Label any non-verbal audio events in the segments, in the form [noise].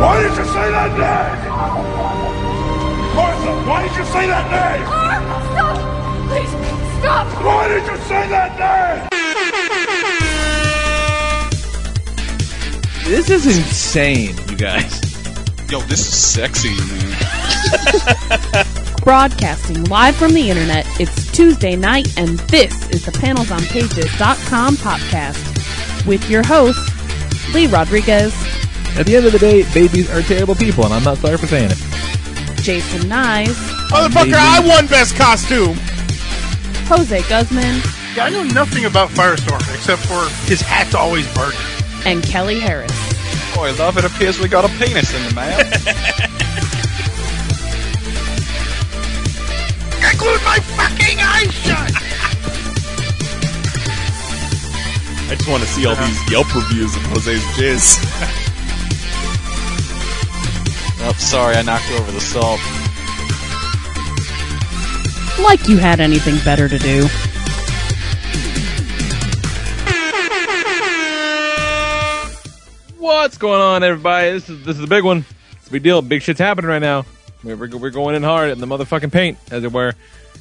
Why did you say that name? Martha, why did you say that name? Ah, stop! Please, stop! Why did you say that name? This is insane, you guys. Yo, this is sexy, man. Broadcasting live from the internet, it's Tuesday night, and this is the Panels on panelsonpages.com podcast with your host, Lee Rodriguez. At the end of the day, babies are terrible people, and I'm not sorry for saying it. Jason Nyes. Motherfucker, I won best costume! Jose Guzman. Yeah, I know nothing about Firestorm except for his hat's always burning. And Kelly Harris. Boy, love, it appears we got a penis in the mail. [laughs] I glued my fucking eyes shut! I just want to see all these Yelp reviews of Jose's jizz. [laughs] oh, sorry, I knocked over the salt. Like you had anything better to do. What's going on, everybody? This is this is a big one. It's a big deal. Big shit's happening right now. We're, we're, we're going in hard in the motherfucking paint, as it were.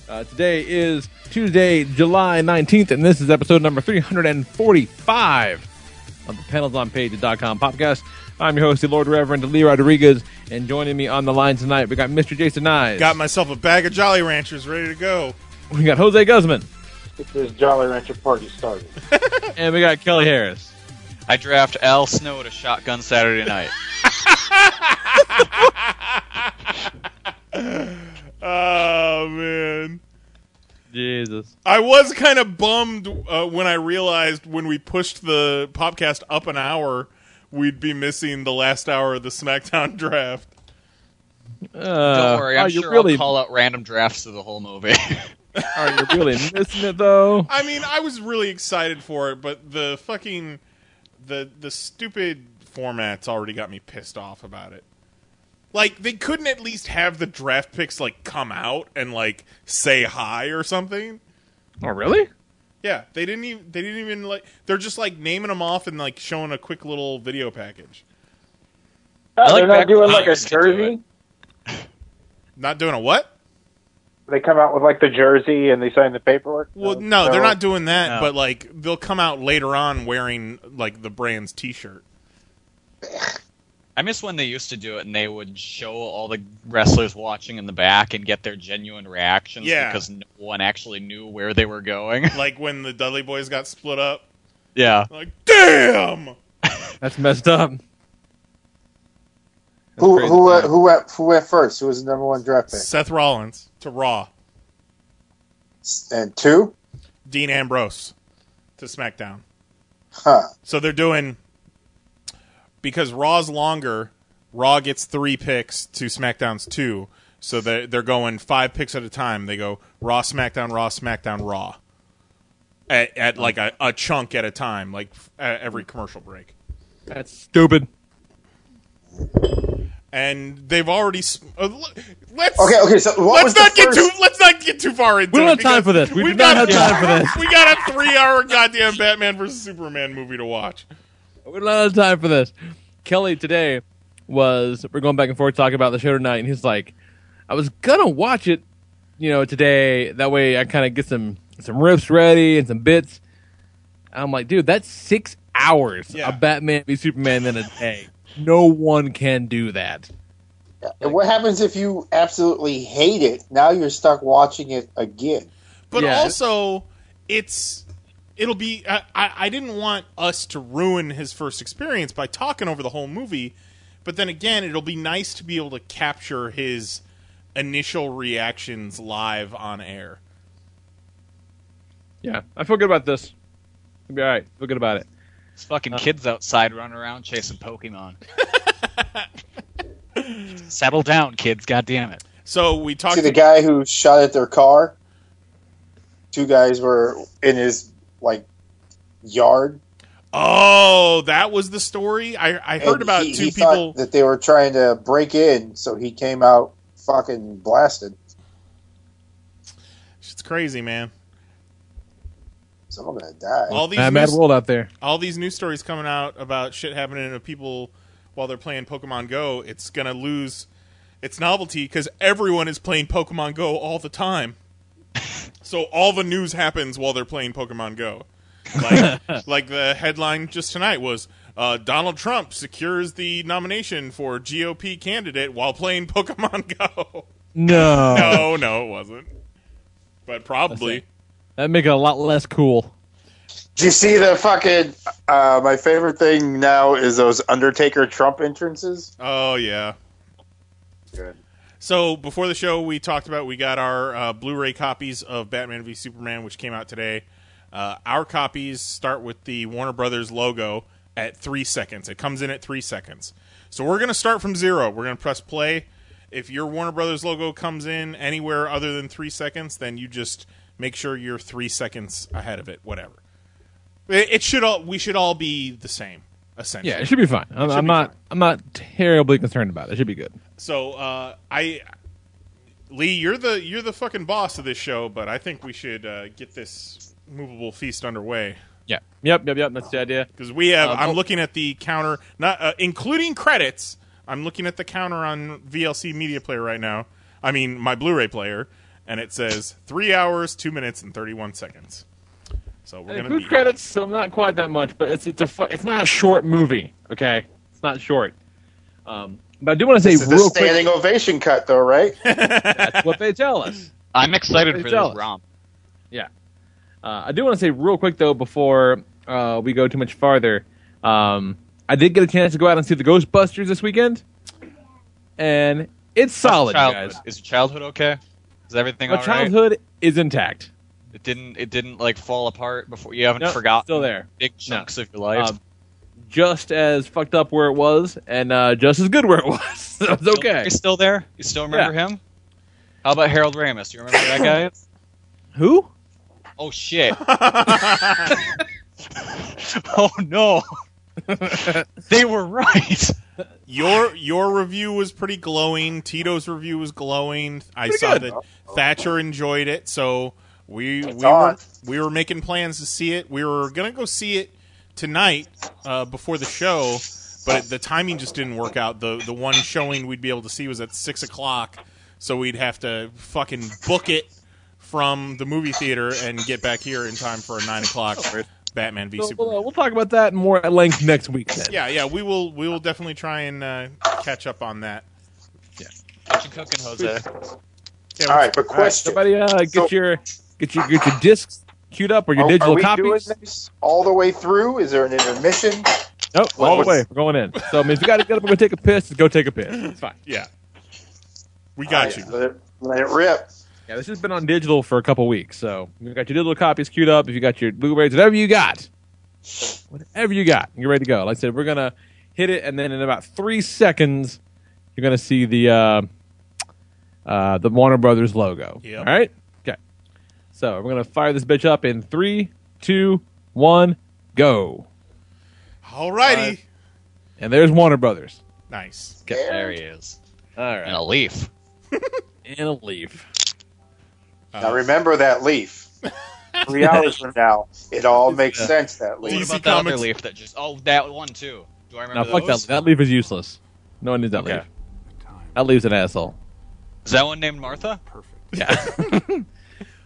Uh, today is Tuesday, July 19th, and this is episode number 345 of the panelsonpage.com podcast. I'm your host, the Lord Reverend Lee Rodriguez, and joining me on the line tonight, we got Mr. Jason Nyes. Got myself a bag of Jolly Ranchers ready to go. We got Jose Guzman. Get this Jolly Rancher party started. [laughs] and we got Kelly Harris. I draft Al Snow to Shotgun Saturday Night. [laughs] oh man. Jesus. I was kind of bummed uh, when I realized when we pushed the podcast up an hour, we'd be missing the last hour of the SmackDown [laughs] draft. Uh, Don't worry, I'm are you sure really, I'll call out random drafts of the whole movie. [laughs] Are you really missing it though? I mean, I was really excited for it, but the fucking the the stupid format's already got me pissed off about it. Like they couldn't at least have the draft picks like come out and like say hi or something. Oh, really? Yeah, they didn't even they didn't even like they're just like naming them off and like showing a quick little video package. I like they're not doing like a I used do jersey. Not doing a what? They come out with like the jersey and they sign the paperwork. Well, no, they're not doing that, No. but like they'll come out later on wearing like the brand's t-shirt. I miss when they used to do it and they would show all the wrestlers watching in the back and get their genuine reactions Yeah. because no one actually knew where they were going. [laughs] Like when the Dudley Boys got split up. yeah. Like, damn! [laughs] That's messed up. That's Who who uh, who went who went first? Who was the number one draft pick? Seth Rollins to Raw. And two? Dean Ambrose to SmackDown. Huh. So they're doing because Raw's longer. Raw gets three picks to SmackDown's two, so they're they're going five picks at a time. They go Raw, SmackDown, Raw, SmackDown, Raw, at, at like a, a chunk at a time, like f- every commercial break. That's stupid. And they've already s- uh, let's Okay, okay. So what let's not the get first? too let's not get too far into We don't it have time because for this. We we've do not got have time for this. [laughs] We got a three-hour goddamn Batman versus Superman movie to watch. We don't have time for this. Kelly today was we're going back and forth talking about the show tonight, and he's like, "I was gonna watch it, you know, today. That way, I kind of get some some riffs ready and some bits." I'm like, "Dude, that's six hours Yeah. of Batman v Superman in a day. No one can do that." And what happens if you absolutely hate it? Now you're stuck watching it again. But Yeah. also, it's it'll be. I, I I didn't want us to ruin his first experience by talking over the whole movie. But then again, it'll be nice to be able to capture his initial reactions live on air. Yeah, I feel good about this. It'll be all right. Feel good about it. It's fucking uh, kids outside running around chasing Pokemon. [laughs] Settle down, kids. God damn it. So we talked. See the guy who shot at their car. Two guys were in his like yard. Oh, that was the story. I I heard and about he, two he people. that they were trying to break in, so he came out fucking blasted. It's crazy, man. Someone gonna die. All these Mad, mad news- world out there. all these news stories coming out about shit happening to people while they're playing Pokemon Go, it's gonna lose its novelty because everyone is playing Pokemon Go all the time. [laughs] so all the news happens while they're playing Pokemon Go. Like, [laughs] like the headline just tonight was uh, Donald Trump secures the nomination for GOP candidate while playing Pokemon [laughs] Go. No. no, no, it wasn't. But probably. That'd make it a lot less cool. Do you see the fucking? Uh, my favorite thing now is those Undertaker Trump entrances. Oh yeah. Good. So before the show, we talked about we got our uh, Blu-ray copies of Batman v Superman, which came out today. Uh, our copies start with the Warner Brothers logo at three seconds. It comes in at three seconds. So we're going to start from zero. We're going to press play. If your Warner Brothers logo comes in anywhere other than three seconds, then you just make sure you're three seconds ahead of it. Whatever. It, it should all. We should all be the same. Essentially. Yeah, it should be fine. I'm, I'm not. I'm not terribly concerned about it. It should be good. So uh, I, Lee, you're the you're the fucking boss of this show, but I think we should uh, get this movable feast underway Yeah. Yep. Yep. Yep. That's the idea. because we have. Uh, I'm oh. looking at the counter, not uh, including credits. I'm looking at the counter on VLC Media Player right now. I mean, my Blu-ray player, and it says three hours, two minutes, and thirty-one seconds. So we're gonna includes be credits, so not quite that much, but it's it's a fu- it's not a short movie. Okay, it's not short. Um, but I do want to say This is the real quick. standing ovation cut, though, right? [laughs] That's what they tell us. I'm excited for jealous. this romp. Yeah. Uh, I do want to say real quick though before uh, we go too much farther. Um, I did get a chance to go out and see the Ghostbusters this weekend, and it's solid, How's you your childhood? guys. Is your childhood okay? Is everything My all right? childhood is intact. It didn't. It didn't like fall apart before. You haven't Nope, forgotten. still there. Big No. chunks of your life. Um, just as fucked up where it was, and uh, just as good where it [laughs] was. so it's okay. You're still there. You still remember him? How about Harold Ramis? Do you remember that guy? is? [laughs] Who? Oh shit! [laughs] oh no! they were right. Your your review was pretty glowing. Tito's review was glowing. I Pretty saw good. that Thatcher enjoyed it, so we we on. were we were making plans to see it. We were gonna go see it tonight uh, before the show, but the timing just didn't work out. the The one showing we'd be able to see was at six o'clock, so we'd have to fucking book it from the movie theater and get back here in time for a nine o'clock [laughs] Batman v So Superman. we'll, uh, we'll talk about that more at length next week. Then. Yeah, yeah, we will. We will definitely try and uh, catch up on that. What you cooking, Jose? Yeah, All right, but question: Somebody uh, get So- your get your get your discs queued up or your are, digital are we copies. doing this all the way through? Is there an intermission? Nope, all the way. We're going in. So I mean, if you got to get up and go take a piss, just go take a piss. It's fine. Yeah, we got All right, you. Let it, let it rip. Yeah, this has been on digital for a couple weeks, so you got your digital copies queued up. If you got your Blu-rays, whatever you got, whatever you got, you're ready to go. Like I said, we're gonna hit it, and then in about three seconds, you're gonna see the uh, uh, the Warner Brothers logo. Yep. All right. Okay. So we're gonna fire this bitch up in three, two, one, go. All Alrighty, And there's Warner Brothers. nice. There he is. All And a leaf. [laughs] And a leaf. Now remember that leaf. [laughs] Three hours from now, it all makes Yeah. sense. That leaf. DC about that other Comics- leaf that just? Oh, that one too. Do I No, remember fuck that. those? That leaf is useless. No one needs that Okay. leaf. That leaves an asshole. Is that one named Martha? Perfect. Yeah. [laughs]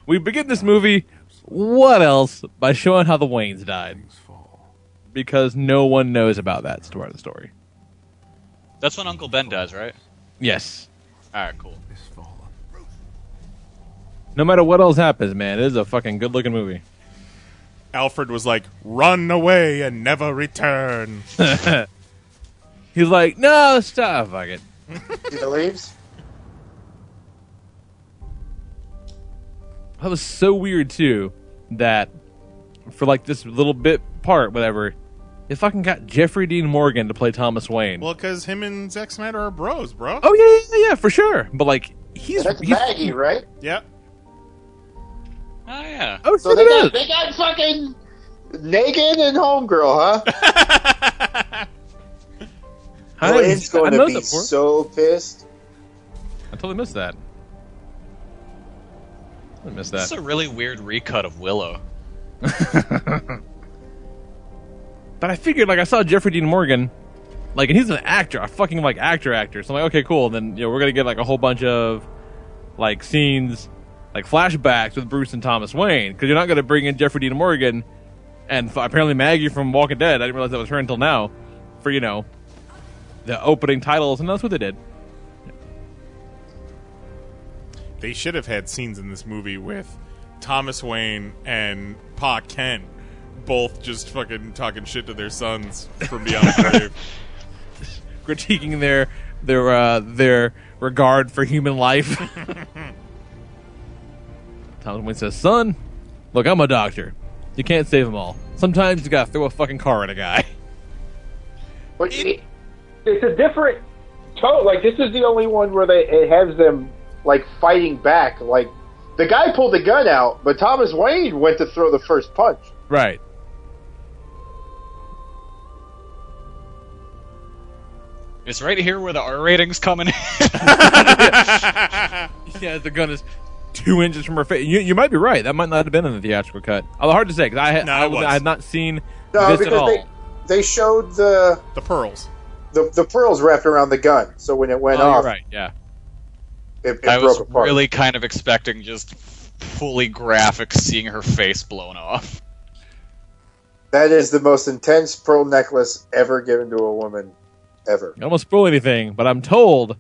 we begin this movie, what else, by showing how the Waynes died. Because no one knows about that part of the story. That's what Uncle Ben does, right? Yes. All right, cool. No matter what else happens, man, it is a fucking good looking movie. Alfred was like, "Run away and never return." [laughs] He's like, no, stop, fuck it. See the That was so weird too that for like this little bit part, whatever, They fucking got Jeffrey Dean Morgan to play Thomas Wayne. Well, because him and Zack Snyder are bros, bro. oh yeah, yeah, yeah, for sure. But like, he's That's he's, Maggie, right? Yep. Oh yeah. Oh, So they it got they got fucking Negan and Homegirl, huh? [laughs] I, Glenn's I going to be so pissed. I totally missed that. I missed This is a really weird recut of Willow. [laughs] But I figured, like, I saw Jeffrey Dean Morgan, like, and he's an actor, a fucking like actor actor. So I'm like, okay, cool. Then you know we're gonna get like a whole bunch of like scenes, like flashbacks with Bruce and Thomas Wayne, because you're not gonna bring in Jeffrey Dean Morgan and f- apparently Maggie from Walking Dead. I didn't realize that was her until now. For you know the opening titles, and that's what they did. They should have had scenes in this movie with Thomas Wayne and Pa Kent both just fucking talking shit to their sons from beyond the grave. [laughs] critiquing their their uh, their regard for human life. [laughs] Thomas Wayne says, "Son, look, I'm a doctor. You can't save them all. Sometimes you gotta throw a fucking car at a guy." But it, It's a different tone. Like this is the only one where they it has them like fighting back. Like the guy pulled the gun out, but Thomas Wayne went to throw the first punch. Right. It's right here where the R ratings coming in. [laughs] [laughs] Yeah, the gun is two inches from her face. You, you might be right. That might not have been in the theatrical cut. Although hard to say because I, had No, I, it was, was. I had not seen No, this at because all. they they showed the the pearls. the the pearls wrapped around the gun. So when it went oh, you're off, right. Yeah. It, it I broke was apart. really kind of expecting just fully graphic seeing her face blown off. That is the most intense pearl necklace ever given to a woman, ever. I almost spoil anything, but I'm told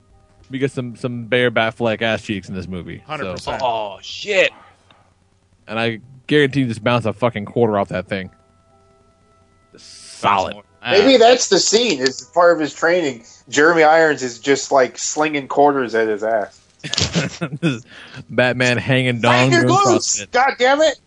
we get some some bare Batfleck ass cheeks in this movie. Hundred So- percent. Oh shit! and I guarantee you just bounce a fucking quarter off that thing. Solid. Maybe that's the scene. Is part of his training. Jeremy Irons is just like slinging quarters at his ass. [laughs] This is Batman hanging Find dong your doing. God damn it!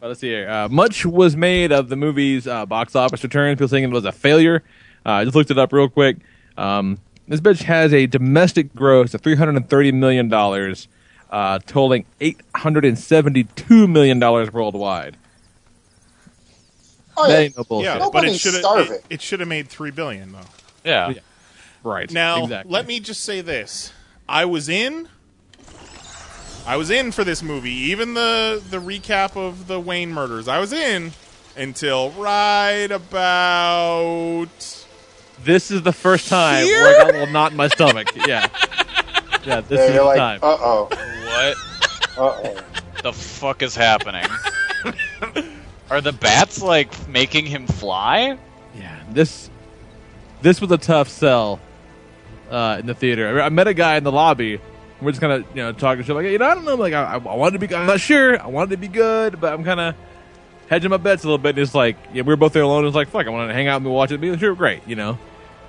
Well, let's see here. Uh, much was made of the movie's uh, box office returns. People saying it was a failure. Uh, I just looked it up real quick. Um, this bitch has a domestic gross of three hundred and thirty million dollars, uh, totaling eight hundred and seventy-two million dollars worldwide. Oh, yeah. no. Yeah, but it should have it, it should have made three billion though. Yeah. Right. Now, exactly. let me just say this: I was in. I was in for this movie, even the the recap of the Wayne murders. I was in until right about. This is the first time Here? where I got a little knot in my stomach. [laughs] Yeah. Yeah, this Yeah, is the like, time. uh oh, What uh oh. the fuck is happening? Are the bats like making him fly? Yeah, this this was a tough sell uh, in the theater. I, I met a guy in the lobby. We're just kind of you know talking shit like you know I don't know like I, I wanted to be I'm not sure I wanted to be good but I'm kind of hedging my bets a little bit. And it's like yeah, we were both there alone. It's like fuck I want to hang out and watch it. Be sure great you know.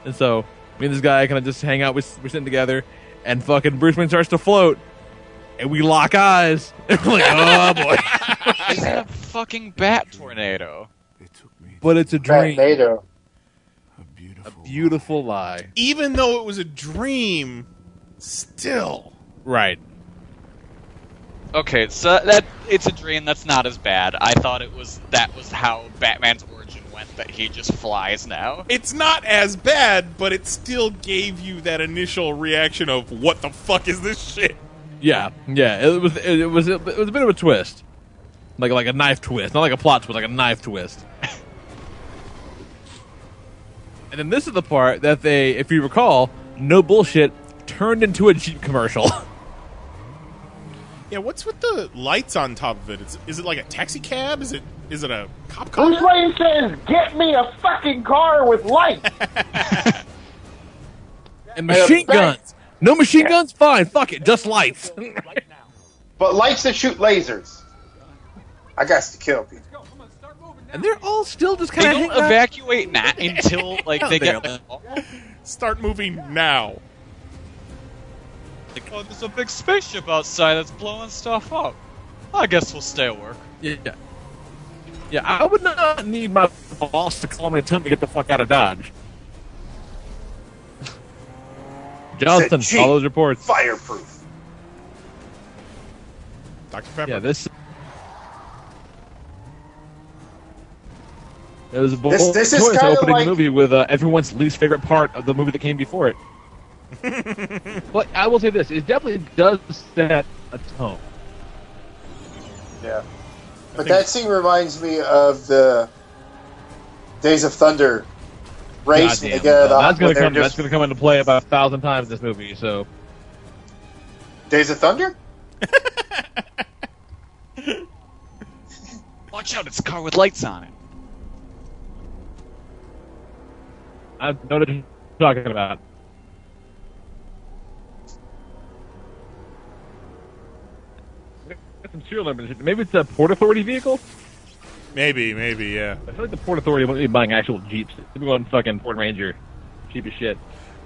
And so me and this guy kind of just hang out. We're, we're sitting together and fucking Bruce Wayne starts to float. And we lock eyes. [laughs] And we're like, oh [laughs] boy! It's a fucking bat tornado. It took me but it's a dream, Tornado. A beautiful lie. Even though it was a dream, still. Right. Okay, so that it's a dream. That's not as bad. I thought it was that was how Batman's origin went. That he just flies now. It's not as bad, but it still gave you that initial reaction of what the fuck is this shit? Yeah, yeah. It was it, was it was a bit of a twist, like like a knife twist, not like a plot twist, like a knife twist. And then this is the part that they, if you recall, no bullshit, turned into a Jeep commercial. [laughs] Yeah, what's with the lights on top of it? Is, is it like a taxi cab? Is it is it a cop car? Bruce Wayne says, "Get me a fucking car with lights." [laughs] and machine guns. No machine guns. Fine. Fuck it. Just lights. But lights that shoot lasers. I got to kill people. And they're all still just kind of. They don't of evacuate na- [laughs] until like they get. Start moving now. Like, oh, there's a big spaceship outside that's blowing stuff up. I guess we'll stay at work. Yeah. Yeah, I would not need my boss to call me and tell me to get the fuck out of Dodge. Johnson, Said, all those reports. Fireproof. Dr. Pepper. Yeah, this. It was a bold This- this is choice kinda opening like- the movie with uh, everyone's least favorite part of the movie that came before it. [laughs] but I will say this: it definitely does set a tone. Yeah. But that scene reminds me of the Days of Thunder race when they Goddamn, get out of that's gonna when they're come. That's gonna come into play about a thousand times in this movie. So Days of Thunder? [laughs] Watch out! It's a car with lights on it. I know what you're talking about. Got some serial numbers. Maybe it's a Port Authority vehicle. Maybe, maybe, yeah. I feel like the Port Authority won't be buying actual Jeeps. They'll be going fucking Ford Ranger. Cheap as shit.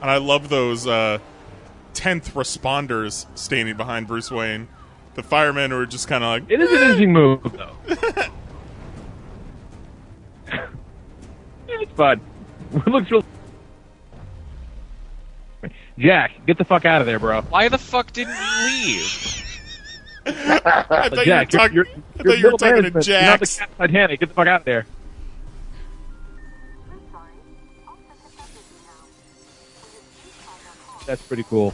And I love those uh, 10th responders standing behind Bruce Wayne. The firemen who are just kind of like, It is an interesting move, though. [laughs] it's fun. [laughs] It looks real. Jack, get the fuck out of there, bro. Why the fuck didn't you leave? I thought Jack, you were, talk- you're, you're, thought you're you were talking to management. You're not the Jax. Captain Titanic. Get the fuck out of there. That's pretty cool.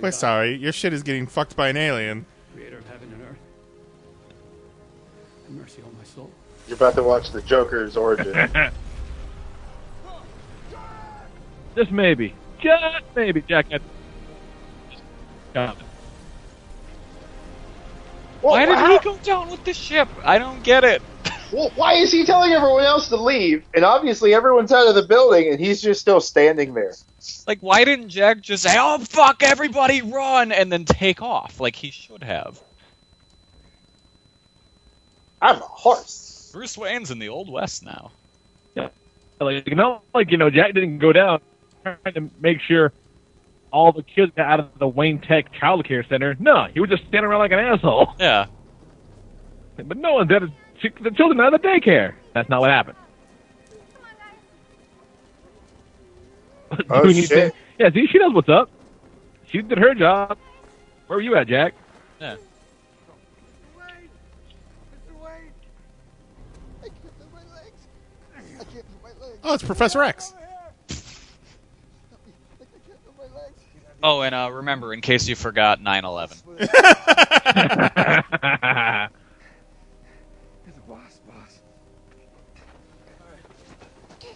We're sorry, your shit is getting fucked by an alien. You're about to watch the Joker's origin. [laughs] Just maybe. Just maybe, Jack. Just got. Why did how- he go down with the ship? I don't get it. [laughs] Well, why is he telling everyone else to leave? And obviously everyone's out of the building, and he's just still standing there. Like, why didn't Jack just say, "Oh fuck, everybody run," and then take off like he should have? I'm a horse. Bruce Wayne's in the old west now. Yeah. Like, not like, you know, Jack didn't go down trying to make sure all the kids got out of the Wayne Tech Child Care Center. No, he was just standing around like an asshole. Yeah. But no one did it. The children out of the daycare. That's not what happened. Oh, shit. thing. Yeah, see, she knows what's up. She did her job. Where were you at, Jack? Yeah. Oh, it's Professor X. Oh, and uh, remember, in case you forgot, 9/11. [laughs]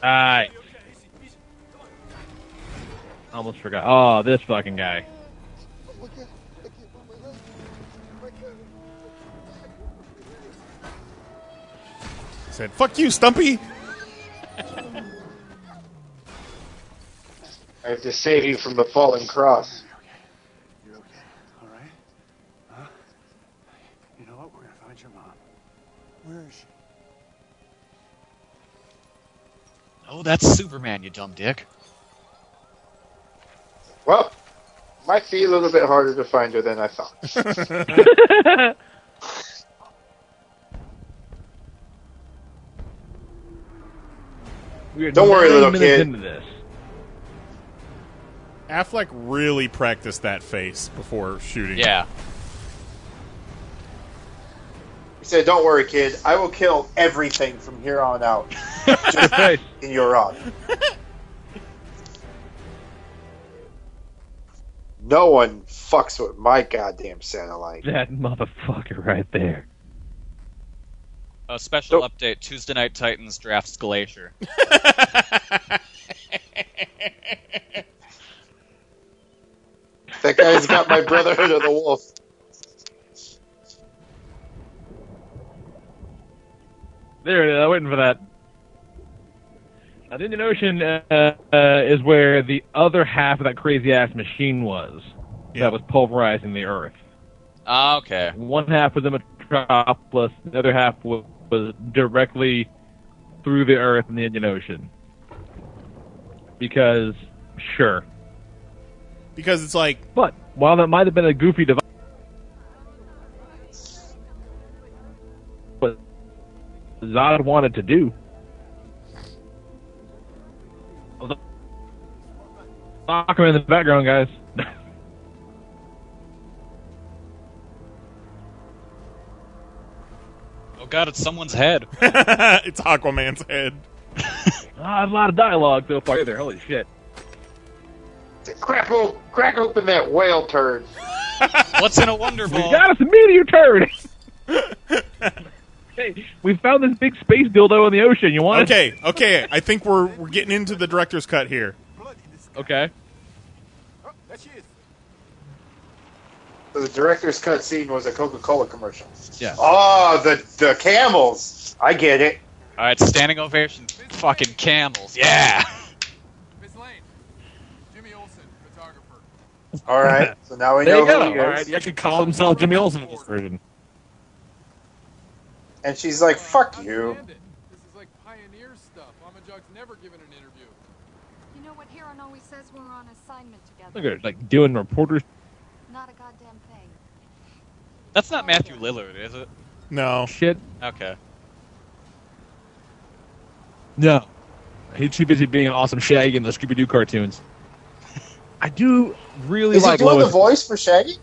Alright. Almost forgot. Oh, this fucking guy. Said, fuck you, Stumpy. I have to save you from the fallen cross. You're okay. You're okay. All right? Huh? You know what? We're gonna find your mom. Where is she? Oh, that's Superman, you dumb dick. Well, might be a little bit harder to find her than I thought. [laughs] We are Don't worry, nine little minutes kid. Into this. Affleck really practiced that face before shooting. Yeah. He said, "Don't worry, kid. I will kill everything from here on out. [laughs] Just Face. in your honor." No one fucks with my goddamn satellite. That motherfucker right there. A special update: Tuesday Night Titans drafts Glacier. [laughs] That guy's got my Brotherhood of the Wolf. There it is. I'm waiting for that. Now, the Indian Ocean uh, uh, is where the other half of that crazy ass machine was that was pulverizing the Earth. Ah, okay. One half was in Metropolis, the other half was, was directly through the Earth in the Indian Ocean. Because, sure. Because it's like, But while that might have been a goofy device, Zod wanted to do. Aquaman in the background, guys. God, it's someone's head. [laughs] it's Aquaman's head. [laughs] Ah, a lot of dialogue so far there. Holy shit. Crack, o- crack open that whale turd. [laughs] What's in a Wonder We Ball? got us a meteor turd. hey, we found this big space dildo in the ocean. You want it? Okay, okay. I think we're we're getting into the director's cut here. Okay. The director's cut scene was a Coca-Cola commercial. Yeah. Oh, the the camels. I get it. Alright, standing ovation. Fucking camels. Yeah! Miss Lane, Jimmy Olsen, photographer. All right. [laughs] So now we There know you go. who he All is. right, you actually call himself Jimmy Olsen in this version. And she's like, "Fuck you." You know what Perry always says when we're on assignment together? Look at her, like doing reporters. Not a goddamn thing. That's not Matthew Lillard, is it? No. Shit. Okay. No. He's too busy being an awesome Shaggy in the Scooby Doo cartoons. I do really Is he like doing Lois. the voice for Shaggy?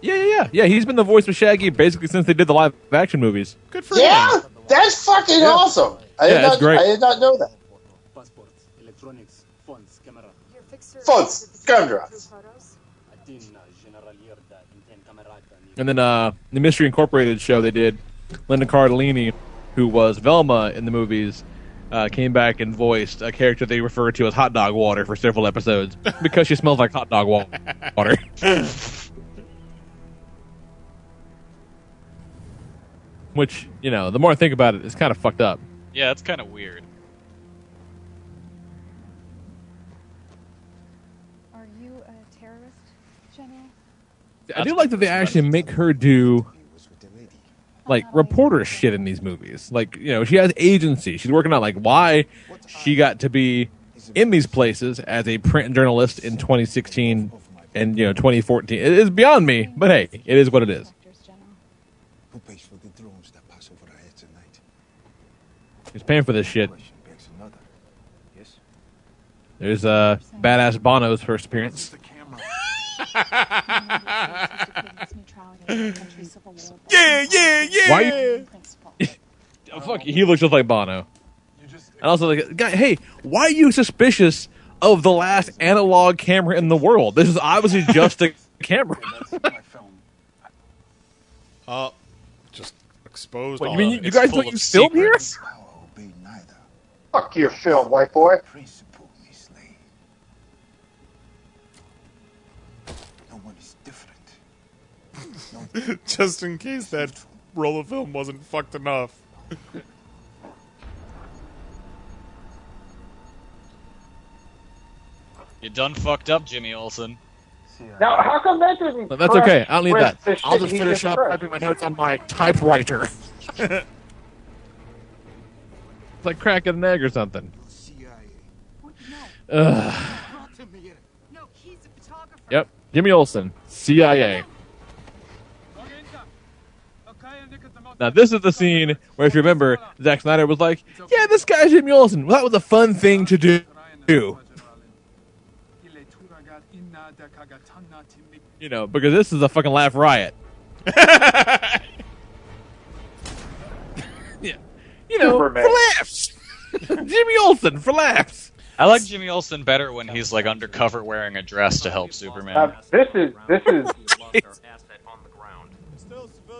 Yeah, yeah, yeah. Yeah, he's been the voice of Shaggy basically since they did the live action movies. Good for you. Yeah, that's fucking awesome. I did Yeah, not. great. I did not know that. Passports, electronics, Phones, cameras. And then uh, the Mystery Incorporated show they did, Linda Cardellini, who was Velma in the movies, uh, came back and voiced a character they referred to as Hot Dog Water for several episodes [laughs] because she smells like hot dog wa- water. [laughs] Which, you know, the more I think about it, it's kind of fucked up. Yeah, it's kind of weird. I do like that they actually make her do like reporter shit in these movies. Like, you know, she has agency. She's working out like why she got to be in these places as a print journalist in 2016 and you know 2014. It is beyond me, but hey, it is what it is. Who pays for the drones that pass over our heads at night? She's paying for this shit. Begs another. Yes? There's uh badass Bono's first appearance. Yeah, yeah, yeah. Why you- Oh, fuck, he looks just like Bono. And also, like, guy, hey, why are you suspicious of the last analog camera in the world? This is obviously [laughs] just a camera. Uh, just exposed. What, you all mean you, it. you guys don't use film here? Fuck your film, white boy. [laughs] just in case that roll of film wasn't fucked enough. You done fucked up, Jimmy Olsen. Now, how come that didn't? But that's crush okay. I don't need that. I'll just finish up crushed? typing my notes on my typewriter. it's [laughs] like cracking an egg or something. Ugh. Yep. Jimmy Olsen, CIA. Now this is the scene where, if you remember, Zack Snyder was like, "Yeah, this guy's Jimmy Olsen. Well, that was a fun thing to do." You know, because this is a fucking laugh riot. [laughs] yeah. You know, Superman. for laughs. Jimmy Olsen for laughs. I like Jimmy Olsen better when he's like undercover wearing a dress to help Superman. Now, this is this is [laughs]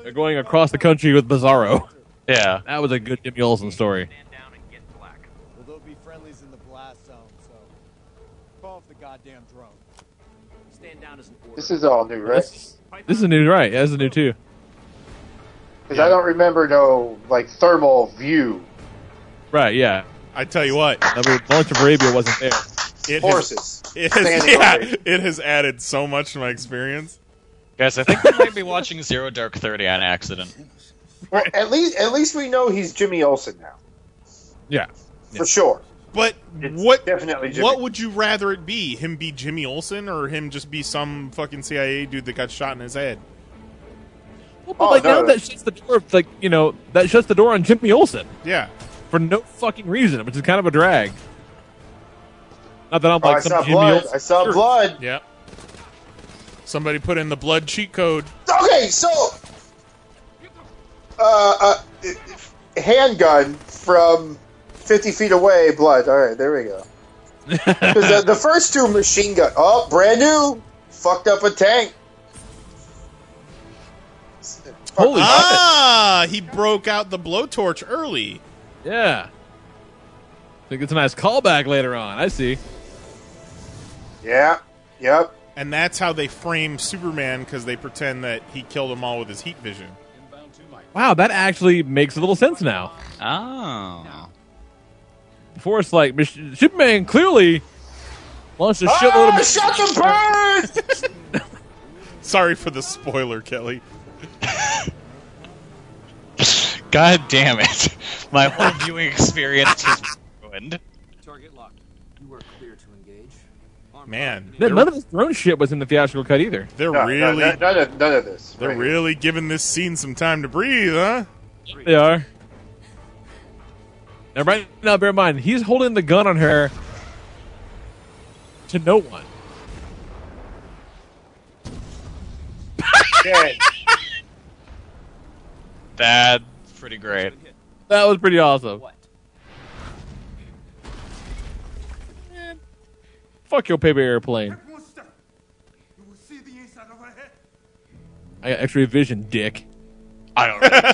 They're going across the country with Bizarro. Yeah. That was a good Jimmy Olsen story. Well, there'll be friendlies in the blast zone, so call off the goddamn drone. Stand down as an order. This is all new, right? This is new, right? Yeah, this is new too. Because I don't remember no like thermal view. Right? Yeah. I tell you what, I mean, Lawrence of Arabia wasn't there. it Horses. Has, it has, [laughs] yeah, it has added so much to my experience. Guys, I think we might be watching Zero Dark Thirty on accident. Well, at least at least we know he's Jimmy Olsen now, Yeah. for sure. But what definitely Jimmy. what would you rather it be? Him be Jimmy Olsen or him just be some fucking CIA dude that got shot in his head? Well, Well, Oh, like now that shuts the door, like you know, that shuts the door on Jimmy Olsen Yeah. for no fucking reason, which is kind of a drag. Not that I'm Oh, like I some saw Jimmy blood. Olsen I saw blood. Yep. Somebody put in the blood cheat code. Okay, so uh, uh, handgun from fifty feet away, blood. All right, there we go. [laughs] 'Cause the, the first two machine gun, oh, brand new, fucked up a tank. Holy shit. Ah, he broke out the blowtorch early. Yeah. Think it's a nice callback later on. I see. Yeah. Yep. And that's how they frame Superman because they pretend that he killed them all with his heat vision. Wow, that actually makes a little sense now. Oh. Before it's like Mich- Superman clearly launched a shitload Ah, of. shut the bird! [laughs] Sorry for the spoiler, Kelly. [laughs] God damn it. My whole viewing experience is ruined. Target locked. You are clear to engage. Man, None of this drone shit was in the theatrical cut either. they're No, no, really none, none of, none of this. they're Right here. really giving this scene some time to breathe, huh? They are. Now, right now, bear in mind, he's holding the gun on her to no one. Dead. [laughs] That's pretty great. That was pretty awesome. What? Fuck your paper airplane. I got X-ray vision, dick. I don't really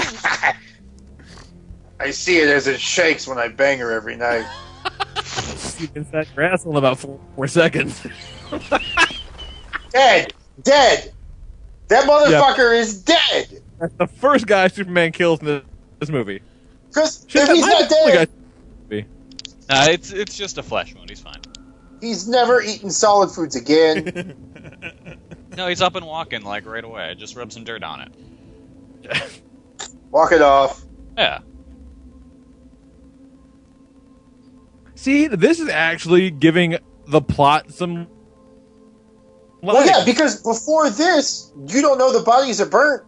do. [laughs] I see it as it shakes when I bang her every night. You can set your ass in about four, four seconds. [laughs] Dead. Dead. That motherfucker is dead. That's the first guy Superman kills in this, this movie. Because if he's not be the only dead, guy- Nah, it's it's just a flesh wound. He's fine. He's never eaten solid foods again. [laughs] No, he's up and walking like right away. Just rub some dirt on it. [laughs] Walk it off. Yeah. See, this is actually giving the plot some. Well, life. yeah, because before this, you don't know the bodies are burnt.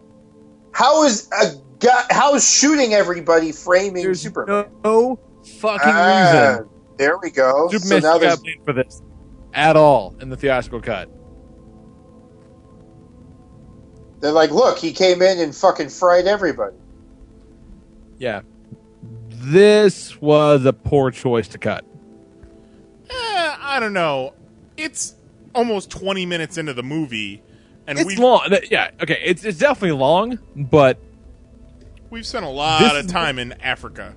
How is a guy? How is shooting everybody framing There's Superman? no fucking Ah, reason There we go. So now still got paid for this at all in the theatrical cut. they're like, look, he came in and fucking fried everybody. Yeah, this was a poor choice to cut. Eh, I don't know. It's almost 20 minutes into the movie, and It's we've, long. Yeah, okay, it's it's definitely long, but we've spent a lot This of is- time in Africa.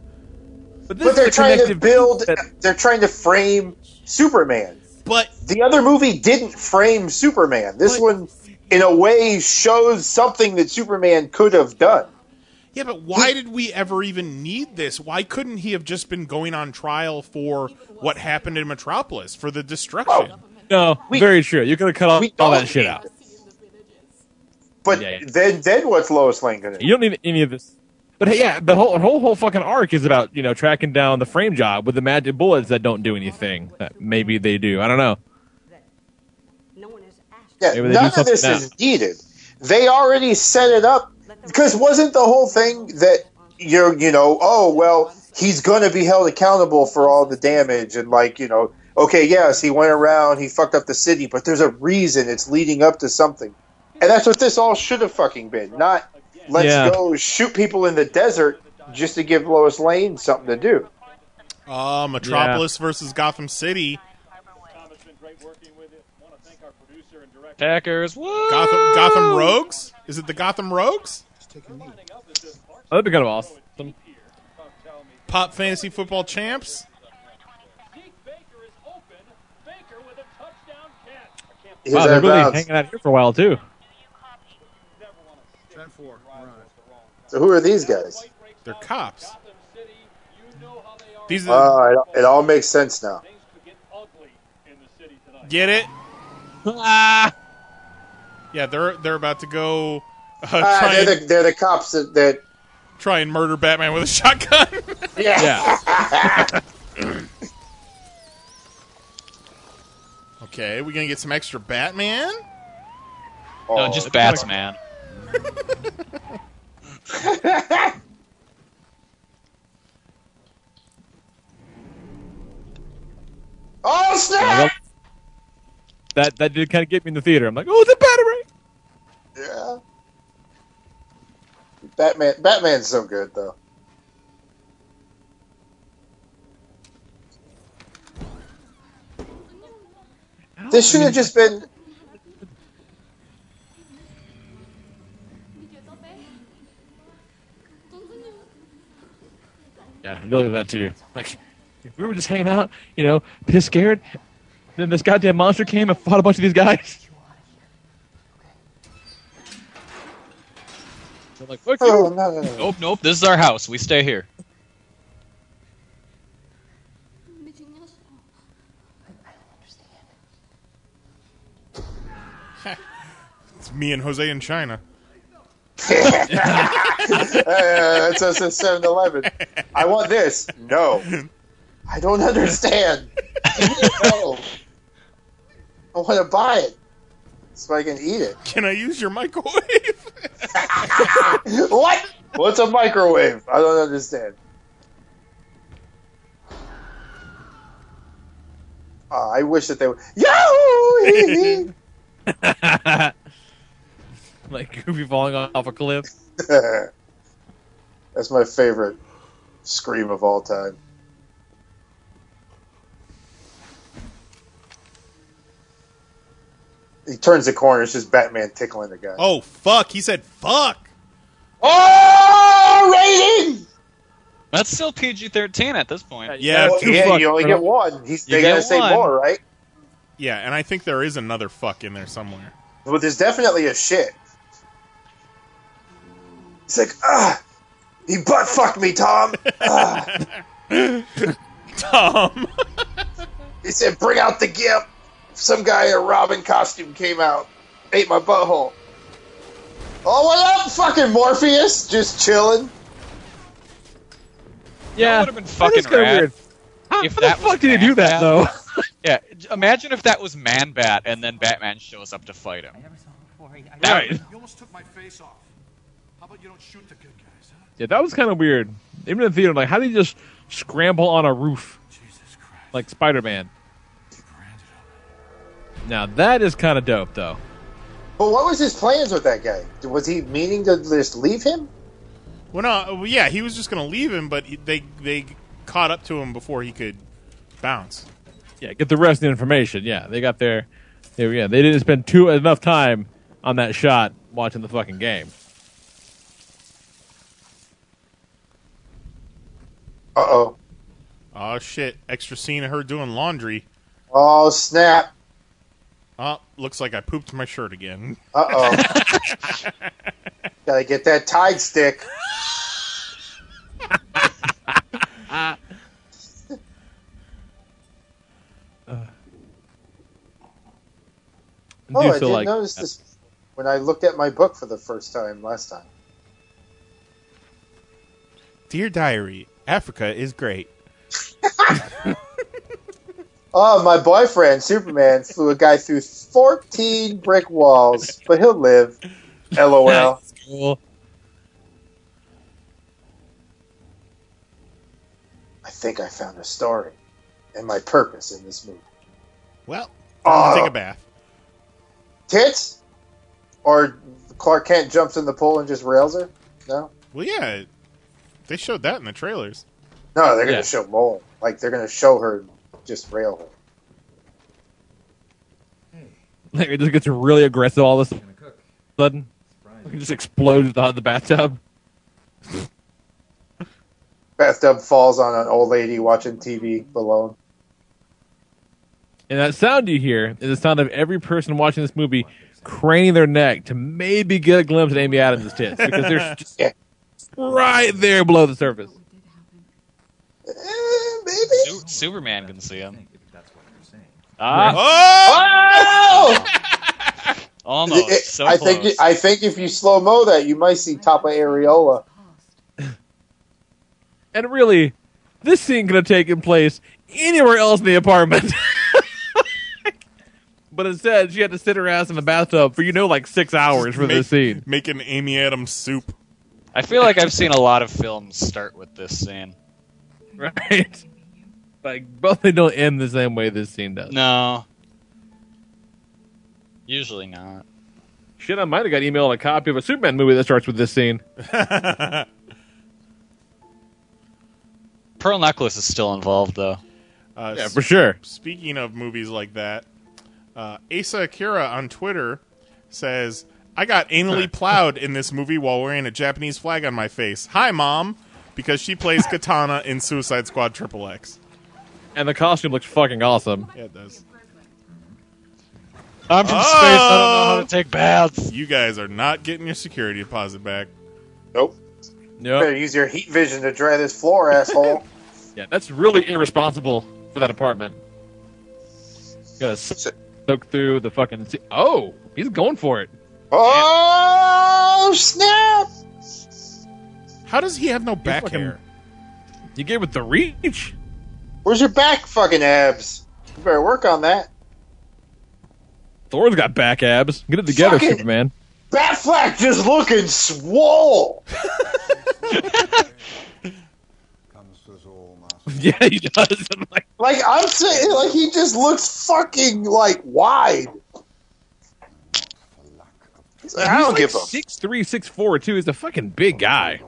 But this But they're is trying to build. that- They're trying to frame Superman. But The other movie didn't frame Superman. This But- one, in a way, shows something that Superman could have done. yeah, but why did we ever even need this? Why couldn't he have just been going on trial for what happened in Metropolis for the destruction? Oh. no, We- very true. You could have cut all, all that shit out. But Yeah, yeah. then, then what's Lois Lane gonna do? You don't need any of this. But hey, yeah, the whole whole whole fucking arc is about you know tracking down the frame job with the magic bullets that don't do anything. That maybe they do. I don't know. Yeah, Maybe they do none of this now. is needed. They already set it up because wasn't the whole thing that you're, you know, oh well, he's going to be held accountable for all the damage and like, you know, okay, yes, he went around, he fucked up the city, but there's a reason it's leading up to something, and that's what this all should have fucking been. Not let's Yeah. go shoot people in the desert just to give Lois Lane something to do. Uh, Metropolis versus Gotham City. Packers. Woo! Gotham Gotham Rogues? Is it the Gotham Rogues? Oh, that'd be kind of awesome. Pop Fantasy Football Champs? He's Wow, out they're really hanging out here for a while too. Ten four. We're on it. So who are these guys? They're cops. These Oh, are it, it all makes sense now. get it? Ah, Yeah, they're they're about to go uh, Ah, try, they're and, the they're the cops that, that try and murder Batman with a shotgun. [laughs] yeah. [laughs] okay, we gonna get some extra Batman? No, just bats, man. [laughs] [laughs] oh snap! That that did kind of get me in the theater. I'm like, oh, it's a battery. Yeah. Batman. Batman's so good though. This should have just been. Yeah, I look at that too. Like, if we were just hanging out, you know, piss scared, then this goddamn monster came and fought a bunch of these guys. They're like, fuck Oh you. no no no! Nope, nope. This is our house. We stay here. [laughs] It's me and Jose in China. [laughs] [laughs] Uh, it's us at 7-Eleven. I want this. No. I don't understand. no. I want to buy it so I can eat it. Can I use your microwave? [laughs] what? What's a microwave? I don't understand. Uh, I wish that they would. Yahoo! [laughs] [laughs] like Goofy falling off a cliff. [laughs] That's my favorite scream of all time. He turns the corner. It's just Batman tickling the guy. oh fuck! He said fuck. Oh, rating! That's still PG thirteen at this point. Yeah, Well, yeah, fuck, you only bro. get one. He's, You they gotta say one. more, right? Yeah, and I think there is another fuck in there somewhere. But there's definitely a shit. It's like, ah, he butt fucked me, Tom. [laughs] Ah. Tom. he said, bring out the gimp. Some guy in a Robin costume came out, ate my butthole. Oh, what up, fucking Morpheus? Just chilling. Yeah, would have been fucking is rad. weird. How, If how that the fuck did he do that Man-Bat. though? [laughs] Yeah, imagine if that was Man Bat and then Batman shows up to fight him. i never That Right. would- You almost took my face off. Yeah, that was kind of weird. Even in the theater, like, how did he just scramble on a roof like Spider Man? Now that is kind of dope, though. But what was his plans with that guy? Was he meaning to just leave him? Well, no, well, yeah, he was just gonna leave him, but they they caught up to him before he could bounce. Yeah, get the rest of the information. Yeah, they got their. They, yeah, they didn't spend too enough time on that shot watching the fucking game. Uh oh. Oh shit! Extra scene of her doing laundry. Oh, snap. Oh, looks like I pooped my shirt again. Uh oh. [laughs] Gotta get that Tide stick. I Oh, I didn't like notice this when I looked at my book for the first time last time. Dear diary, Africa is great. [laughs] Oh, my boyfriend, Superman, flew a guy through 14 brick walls, but he'll live. LOL. Cool. I think I found a story and my purpose in this movie. Well, time Oh. take a bath. Uh, tits? Or Clark Kent jumps in the pool and just rails her? No? Well, yeah, they showed that in the trailers. No, they're going to Yeah. show more. Like, they're going to show her just rail her. Hmm. Like, [laughs] it just gets really aggressive all of a sudden. Like, it just explodes the, the bathtub. [laughs] Bathtub falls on an old lady watching TV below. And that sound you hear is the sound of every person watching this movie craning their neck to maybe get a glimpse at Amy Adams' tits because they're [laughs] just right there below the surface. Su- Superman can see him. Ah, Oh! [laughs] Almost. It- so I close. think I think if you slow mo that, you might see top of areola. [laughs] and really, this scene could have taken place anywhere else in the apartment. [laughs] But instead, she had to sit her ass in the bathtub for you know like six hours for Make- this scene. Making Amy Adams soup. I feel like I've seen a lot of films start with this scene. [laughs] Right? Like both they don't end the same way this scene does. No. Usually not. Shit, I might have got emailed a copy of a Superman movie that starts with this scene. [laughs] Pearl Necklace is still involved, though. Uh, Yeah, for sure. Speaking of movies like that, uh, Asa Akira on Twitter says, I got anally [laughs] plowed in this movie while wearing a Japanese flag on my face. Hi, Mom. Because she plays [laughs] Katana in Suicide Squad Triple X. And the costume looks fucking awesome. Yeah, it does. I'm from oh! space. I don't know how to take baths. You guys are not getting your security deposit back. Nope. Yep. Better use your heat vision to dry this floor, asshole. [laughs] Yeah, that's really irresponsible for that apartment. Gotta soak through the fucking. Se- oh, he's going for it. Oh snap! How does he have no back fucking- hair? You gave it the reach. Where's your back fucking abs? You better work on that. Thor's got back abs. Get it together, Fucking- Superman. Batfleck just looking swole. [laughs] [laughs] yeah, he does. I'm like, Like I'm saying, like he just looks fucking like wide. He's like, I don't give a six three, six four too. He's a fucking big guy.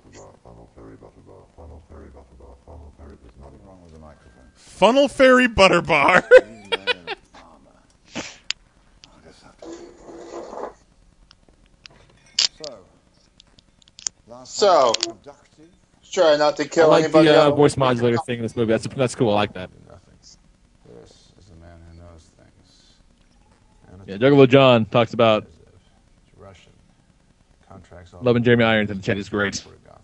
Funnel Fairy Butter Bar. [laughs] So, try not to I kill like anybody. the uh, voice modulator thing in this movie. That's that's cool. I like that. This is a man who knows things. Yeah, Juggalo John talks about Russian. Contracts all loving Jeremy Irons in the chat. Is great. for Gotham.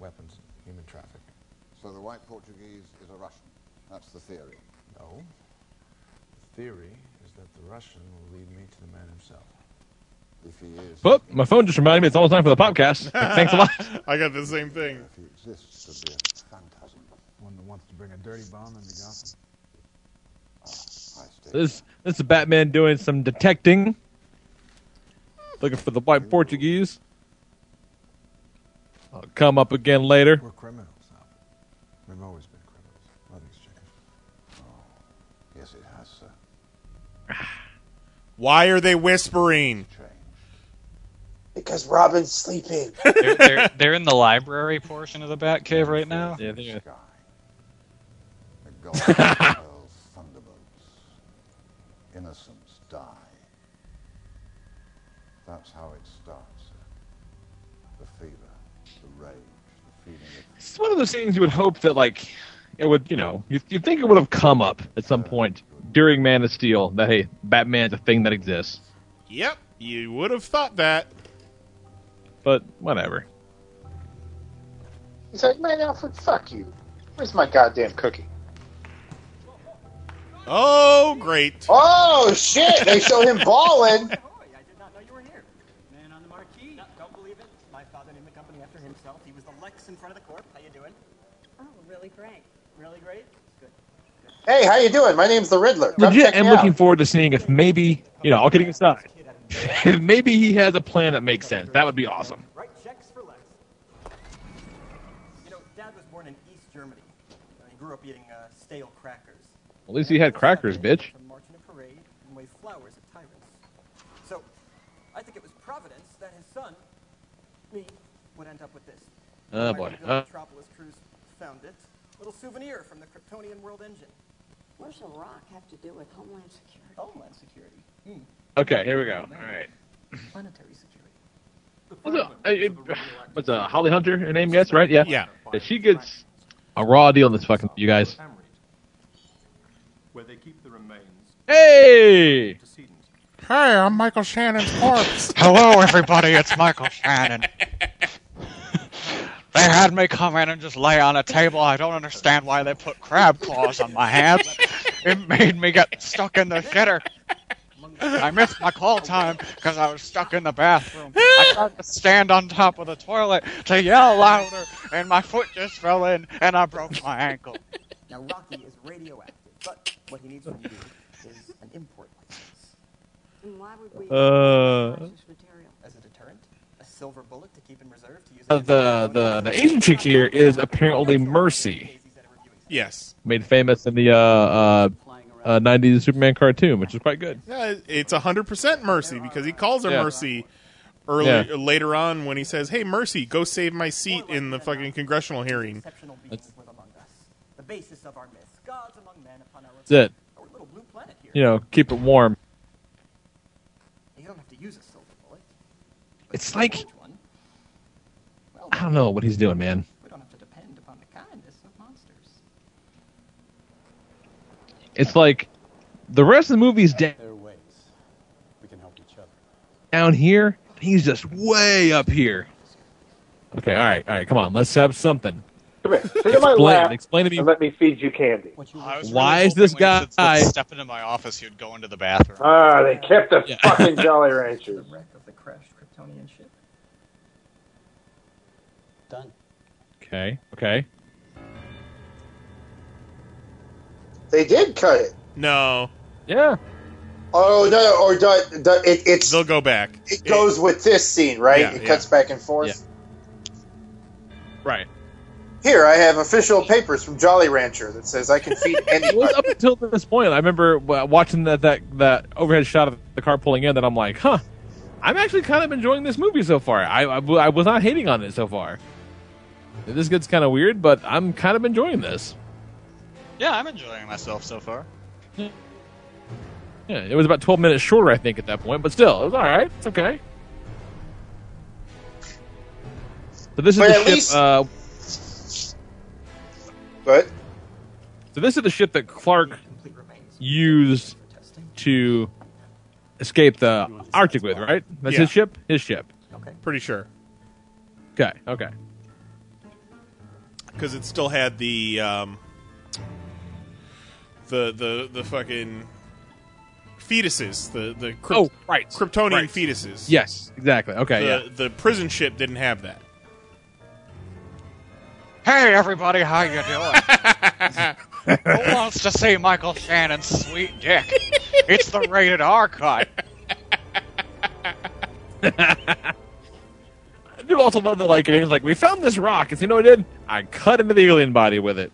Weapons, human trafficking. So the white Portuguese is a Russian. That's the theory. No. The theory is that the Russian will lead me to the man himself. If he is, But my phone just reminded me it's almost time for the podcast. [laughs] Thanks a lot. I got the same thing. if he exists, to be a phantasm. One that wants to bring a dirty bomb into Gotham. Ah, I stay. This this is Batman doing some detecting, looking for the white Portuguese. I'll come up again later. We're criminals, Alfred. We've always been criminals. Nothing's changed. Oh, Yes, it has, sir. [sighs] Why are they whispering? because Robin's sleeping. [laughs] They're, they're, they're in the library portion of the Batcave right now. Yeah, they're- [laughs] It's one of those things you would hope that like it would, you know, you you think it would have come up at some point during Man of Steel that hey, Batman's a thing that exists. Yep, you would have thought that. But whatever. He's like, man, Alfred, fuck you. Where's my goddamn cookie? Oh, great. Oh shit! They show him balling. [laughs] Oh, I did not know you were here. Man on the marquee. Don't believe it. My father named the company after himself. He was the Lex in front of the corp. How you doing? Oh, really great. Really great? Good. Hey, how you doing? My name's the Riddler. Legit, I'm me looking out. forward to seeing if maybe, you know, all kidding aside, if maybe he has a plan that makes sense. That would be awesome. Write checks for Lex. You know, Dad was born in East Germany. Uh, he grew up eating uh, stale crackers. At least he had crackers, bitch. Marching a parade and wave flowers at tyrants. So, I think it was providence that his son, me, would end up with this. Oh, boy. Uh. Metropolis crews found it. Little souvenir from the Kryptonian world engine. What does a rock have to do with Homeland Security? Homeland Security. Hmm. Okay, here we go. All right. Planetary security. What's a, what's a Holly Hunter? Her name, yes, right? Yeah. Yeah. Yeah, she gets a raw deal in this fucking. You guys. where they keep the remains. Hey. Hey, I'm Michael Shannon's corpse. [laughs] Hello, everybody. It's Michael Shannon. They had me come in and just lay on a table. I don't understand why they put crab claws on my hands. It made me get stuck in the shitter. I missed my call time because I was stuck in the bathroom. I tried to stand on top of the toilet to yell louder, and my foot just fell in, and I broke my ankle. Now, Rocky is radioactive, but what he needs from you is an import license. And why would we Uh, As a deterrent? A silver bullet the the the Asian chick here is apparently Mercy, Yes. made famous in the uh, uh, uh, '90s Superman cartoon, which is quite good. Yeah, it's hundred percent Mercy because he calls her Yeah. Mercy early Yeah. later on when he says, "Hey, Mercy, go save my seat in the fucking congressional hearing." exceptional beings live among us. The basis of our myths. Gods among men upon our That's it. our little blue planet here. You know, keep it warm. You don't have to use a silver bullet. It's like I don't know what he's doing, man. We don't have to depend upon the kindness of monsters. It's like the rest of the movie's da- There are ways we can help each other. down here. He's just way up here. Okay, all right, all right. Come on, let's have something. Come here. Sit in my Explain- lap explain to me- and let me feed you candy. I was Why is this hoping when you guy- said step into my office, you'd go into the bathroom. Ah, they kept the fucking Jolly Ranchers. [laughs] Wreck of the crashed Kryptonian ship. Done. Okay, okay. They did cut it. No. Yeah. Oh no, or do, do, it, it's they'll go back. It goes with this scene, right? Yeah, it yeah. cuts back and forth. Yeah. Right. Here, I have official papers from Jolly Rancher that says I can [laughs] feed It anybody. was up until this point. I remember watching that, that that overhead shot of the car pulling in. That I'm like, huh. I'm actually kind of enjoying this movie so far. I I was not hating on it so far. This gets kind of weird, but I'm kind of enjoying this. Yeah, I'm enjoying myself so far. Yeah, it was about 12 minutes shorter, I think, at that point, but still, it was all right. It's okay. So this is But the ship. least- Uh, What? so this is the ship that Clark used to escape the Arctic with, right? That's Yeah. his ship. His ship. Okay. Pretty sure Okay. Okay. Because it still had the um, the the the fucking fetuses, the the crypt- Oh, right. Kryptonian Right. fetuses. Yes. Exactly. Okay. the, yeah. the prison ship didn't have that. Hey, everybody, how you doing? [laughs] Who wants to see Michael Shannon's sweet dick? It's the rated R cut. [laughs] I do also love the like. It's like we found this rock. And you know what I did? I cut into the alien body with it.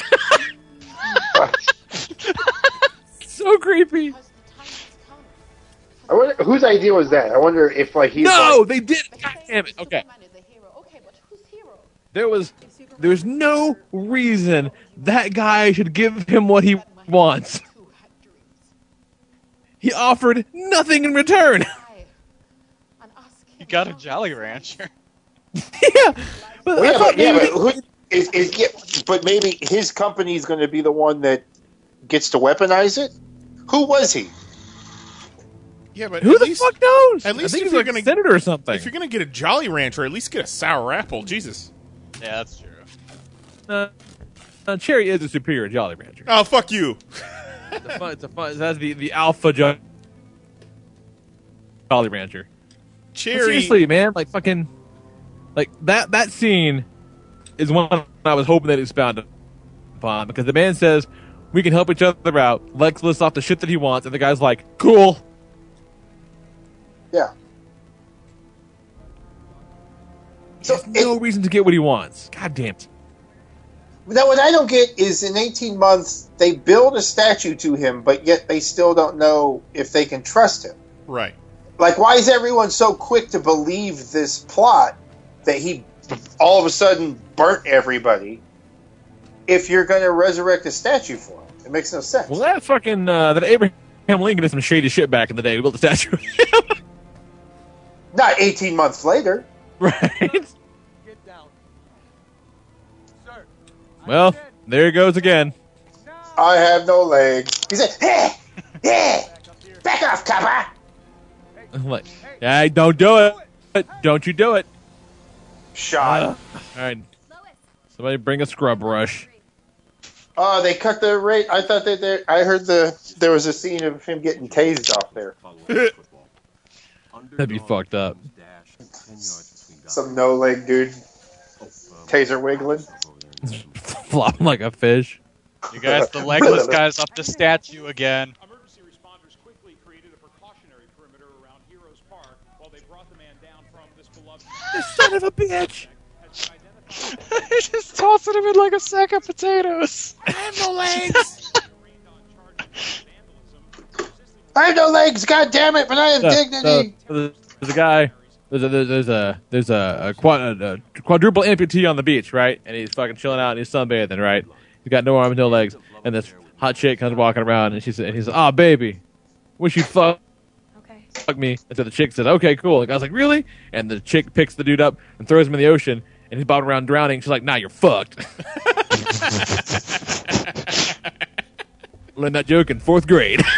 [laughs] so creepy. I wonder whose idea was that. I wonder if like he's no, like, they did. God damn it. Okay. There was there's no reason that guy should give him what he wants. He offered nothing in return. [laughs] You got a Jolly Rancher. Well, yeah, but, yeah, but who is, is yeah, but maybe his company's going to be the one that gets to weaponize it. Who was he? Yeah, but Who the least, fuck knows? At I least think if he's you're like gonna a senator or something. if you're gonna get a Jolly Rancher, at least get a sour apple. Jesus. Yeah, that's true. Uh, uh, Cherry is a superior Jolly Rancher. Oh fuck you. [laughs] It's a fun. It's a fun. That's the the alpha jo- Jolly Rancher. But seriously, man, like fucking, like that that scene is one I was hoping they'd expound upon because the man says we can help each other out. Lex lists off the shit that he wants, and the guy's like, "Cool." Yeah. So no reason to get what he wants. God damn it. Now, what I don't get is in 18 months, they build a statue to him, but yet they still don't know if they can trust him. Right. Like, why is everyone so quick to believe this plot that he all of a sudden burnt everybody if you're going to resurrect a statue for him? It makes no sense. Well, that fucking uh, that Abraham Lincoln did some shady shit back in the day. We built a statue. Not 18 months later. [laughs] right. Well, there he goes again. I have no legs. He said, hey, hey, back off, copper. [laughs] I'm hey, don't do it. Don't you do it. Shot. all right. Somebody bring a scrub brush. Oh, they cut the rate. I thought that there. I heard the there was a scene of him getting tased off there. That'd be fucked up. Some no leg dude, taser wiggling. [laughs] [laughs] Flopping like a fish. You guys, the legless guy's up to statue again. Emergency responders quickly created a precautionary perimeter around Heroes Park while they brought the man down from this beloved. son of a bitch! [laughs] [laughs] just tossing him in like a sack of potatoes. I have no legs. I have no legs, god damn it, but I have So- dignity. so there's a guy. There's a there's, there's a there's a, a, quad, a, a quadruple amputee on the beach, right? And he's fucking chilling out and he's sunbathing, right? He's got no arms, no legs, and this hot chick comes walking around, and she's and he's like, ah baby, wish you'd okay. Fuck me. And so the chick says, "Okay, cool." And the guy's like, "Really?" And the chick picks the dude up and throws him in the ocean, and he's bobbing around drowning. She's like, "Nah, you're fucked." [laughs] Learned that joke in fourth grade. [laughs]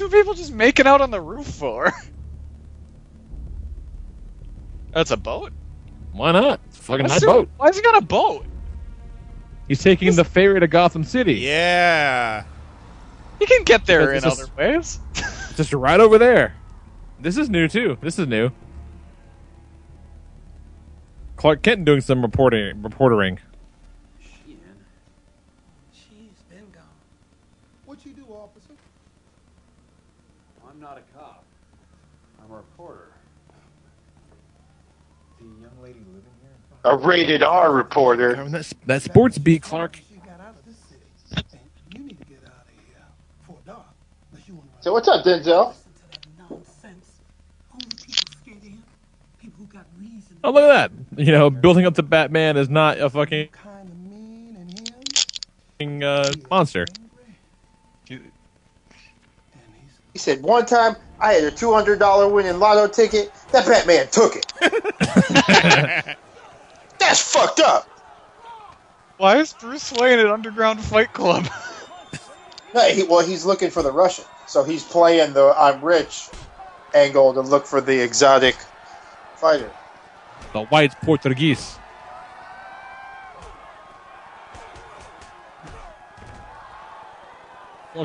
two people just making out on the roof for? [laughs] That's a boat. Why not? It's a fucking nice boat. Why has he got a boat? He's taking the ferry to Gotham City. Yeah. He can get there in just- other ways. [laughs] Just right over there. This is new too. This is new. Clark Kent doing some reporting. Reportering. She's been gone. What you do, officer? I'm not a cop. I'm a reporter. The young lady living here? A rated R reporter. I mean, that's, that sports beat, Clark. So what's up, Denzel? Oh, look at that. You know, building up to Batman is not a fucking uh, monster. He said one time I had a two hundred dollar winning lotto ticket. That Batman took it. [laughs] [laughs] That's fucked up. Why is Bruce Wayne at Underground Fight Club? [laughs] No, he, well, he's looking for the Russian, so he's playing the "I'm rich" angle to look for the exotic fighter. The white Portuguese.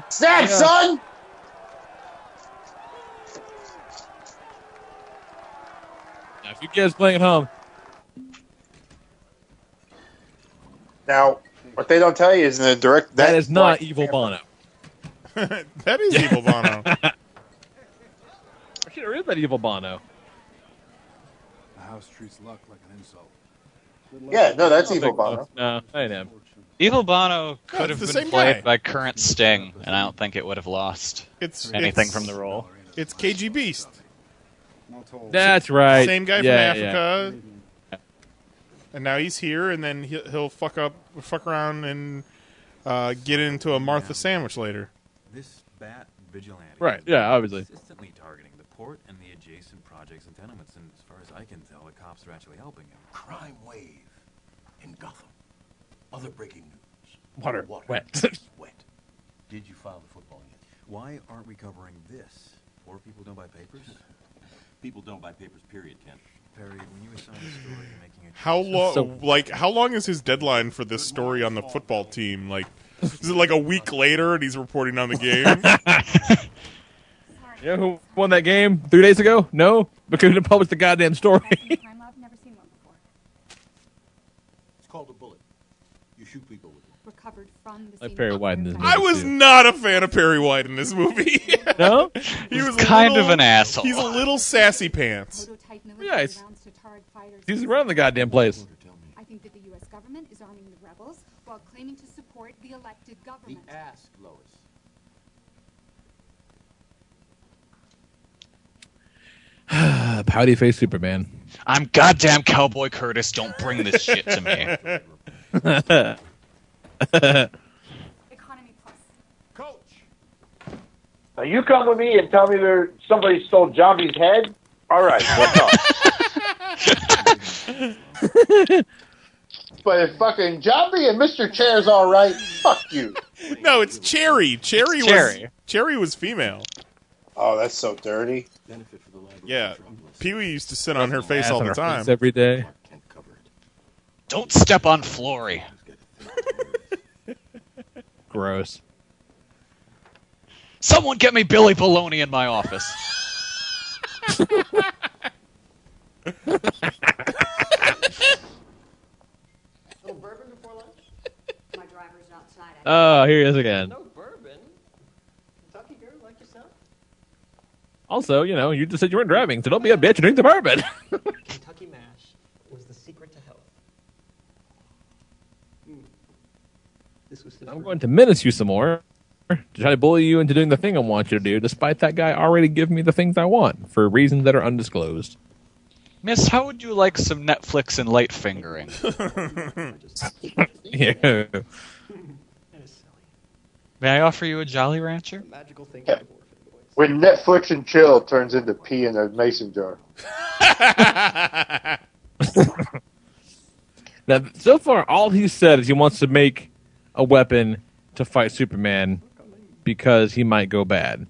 Snap, Yeah. son! Now, if you guys playing at home, Now, what they don't tell you is in the direct that is not evil Bono. [laughs] that is evil Bono. [laughs] Actually, there is that evil Bono. The house treats luck like an insult. Yeah, no, that's evil. Bono. No, I ain't him. Evil Bono could it's have been played guy. by current Sting, and I don't think it would have lost It's anything it's- from the role. It's KG Beast. That's right. Same guy Yeah, from Africa. And now he's here, and then he'll, he'll fuck up, fuck around, and uh, get into a Martha sandwich later. This bat vigilante Right, is yeah, obviously. consistently targeting the port and the adjacent projects and tenements, and as far as I can tell, the cops are actually helping him. Crime wave in Gotham. Other breaking news. Water. Water. Wet. [laughs] Wet. Did you file the football yet? Why aren't we covering this? Poor people don't buy papers? [laughs] People don't buy papers, period, Ken. Perry, when you assign a story, you're making a How long? So- like, how long is his deadline for this story on the football team? Like, is it like a week later, and he's reporting on the game? [laughs] You know who won that game three days ago? No, because he didn't publish the goddamn story. Crime lab, never seen one before. It's called a bullet. You shoot people with it. Recovered from the Like Perry White in this fire. I was not a fan of Perry White in this movie. no, [laughs] he was kind little- of an asshole. He's a little sassy pants. Yeah, he's- rounds to target fighters. he's around the goddamn place. I think that the U.S. government is arming the rebels while claiming to support the elected The government. ass, Lois. [sighs] Pouty face Superman. I'm goddamn Cowboy Curtis. Don't bring this shit to me. [laughs] Economy Plus. Coach. Now you come with me and tell me there somebody stole Zombie's head. All right, what's up? [laughs] But if fucking Zombie and Mr. Chair's all right, fuck you. No, it's Cherry. Cherry was Cherry. Cherry was female. Oh, that's so dirty. Benefit for the library. Yeah, Pee Wee used to sit on her face all the time. every day. Can't cover it. Don't step on Flory. [laughs] Gross. Someone get me Billy Baloney in my office. [laughs] little bourbon before lunch? My driver's outside. Oh, here he is again. No bourbon. Kentucky girl like yourself? Also, you know, you just said you weren't driving, so don't be a bitch and drink the bourbon. [laughs] Kentucky mash was the secret to health. Mm. This was I'm going to menace you some more to try to bully you into doing the thing I want you to do, despite that guy already giving me the things I want for reasons that are undisclosed. Miss, how would you like some Netflix and light fingering? [laughs] yeah. May I offer you a Jolly Rancher? Magical thing. When Netflix and chill turns into pee in a mason jar. [laughs] Now, so far, all he said is he wants to make a weapon to fight Superman because he might go bad.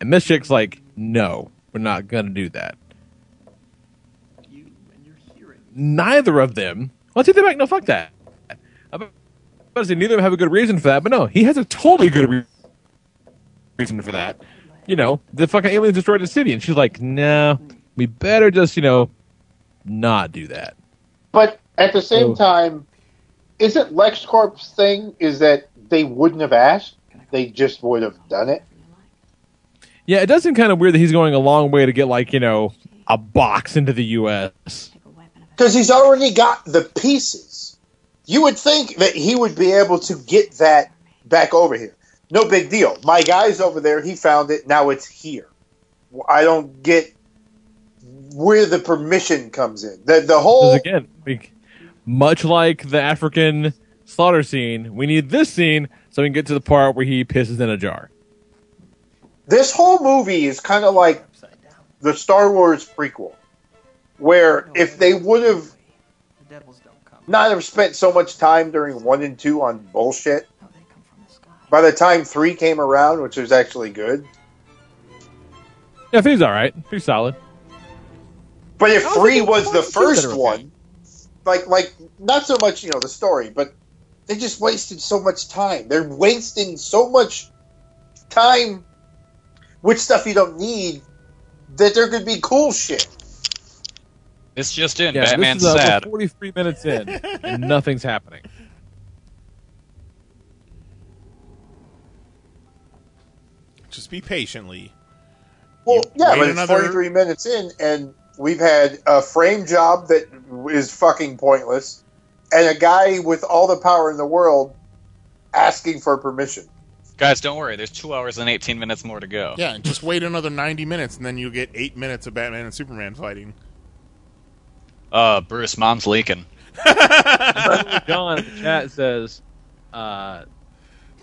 And this chick's like, no, we're not going to do that. Neither of them. Well, take that back. No, fuck that. I'm about to say neither of them have a good reason for that, but no, he has a totally good re- reason for that. You know, the fucking aliens destroyed the city, and she's like, no, we better just, you know, not do that. But at the same Oh. time, isn't LexCorp's thing is that they wouldn't have asked, they just would have done it? Yeah, it does seem kind of weird that he's going a long way to get like you know a box into the U.S. Because he's already got the pieces. You would think that he would be able to get that back over here. No big deal. My guy's over there. He found it. Now it's here. I don't get where the permission comes in. The the whole again, like, much like the African slaughter scene, we need this scene so we can get to the part where he pisses in a jar. This whole movie is kind of like the Star Wars prequel, where if they would have The devils don't have spent so much time during one and two on bullshit, by the time three came around, which was actually good, Yeah, three's all right, pretty solid. but if three was the it's good that first one, like like not so much you know the story, but they just wasted so much time. They're wasting so much time with stuff you don't need that there could be cool shit. This just in, Yeah, Batman's this is, uh, sad. we're 43 minutes in, [laughs] and nothing's happening. Just be patiently. Well, yeah, wait but it's another- 43 minutes in, and we've had a frame job that is fucking pointless, and a guy with all the power in the world asking for permission. Guys, don't worry. There's two hours and 18 minutes more to go. Yeah, and just wait another 90 minutes, and then you'll get eight minutes of Batman and Superman fighting. Uh, Bruce, mom's leaking. [laughs] John in the chat says, uh,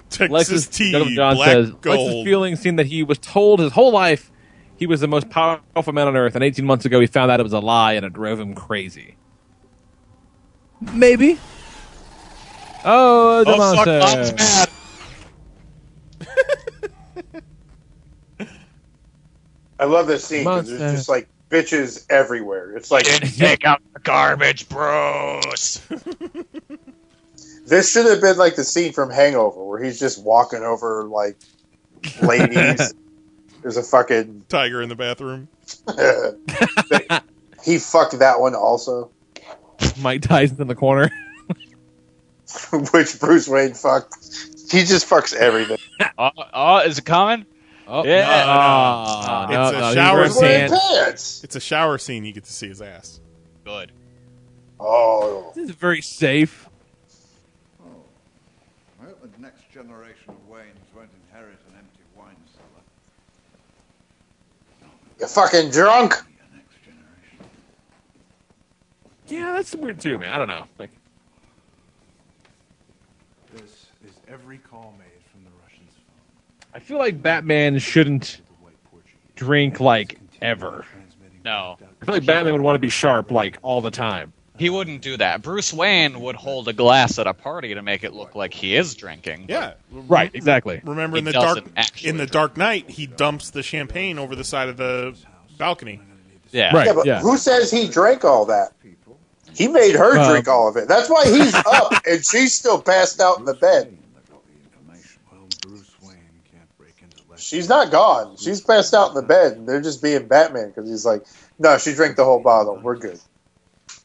Texas Lexus, tea, Jacob John black says, gold. Lexus feeling seemed that he was told his whole life he was the most powerful man on earth, and 18 months ago he found out it was a lie, and it drove him crazy. Maybe. Oh, the Oh, fuck, monster. mom's mad. I love this scene because Monster. there's just like bitches everywhere. It's like Take out the garbage, Bruce. [laughs] this should have been like the scene from Hangover where he's just walking over like ladies. [laughs] There's a fucking Tiger in the bathroom. [laughs] he fucked that one also, Mike Tyson in the corner. which Bruce Wayne fucked. He just fucks everything. Oh, [laughs] oh, is it coming? Oh, Yeah. no, no, ah, it's no, a he's shower scene. Pants. pants. It's a shower scene. You get to see his ass. Good. Oh, This is very safe. Oh. I hope the next generation of Waynes won't inherit an empty wine cellar. You're fucking drunk. Yeah, that's weird too, man. I don't know. Like, This is every call made from the Russians' phone. I feel like Batman shouldn't drink like ever. No. I feel like Batman would want to be sharp like all the time. He wouldn't do that. Bruce Wayne would hold a glass at a party to make it look like he is drinking. Yeah. Right, exactly. Remember in the dark actually in the Dark Knight, he dumps the champagne over the side of the balcony. Yeah. Right. Yeah, but yeah. who says he drank all that? He made her Uh, drink all of it. That's why he's [laughs] up and she's still passed out in the bed. Well, Bruce Wayne can't break into Lex. She's not gone. She's passed out in the bed, and they're just being Batman because he's like, no, she drank the whole bottle. We're good.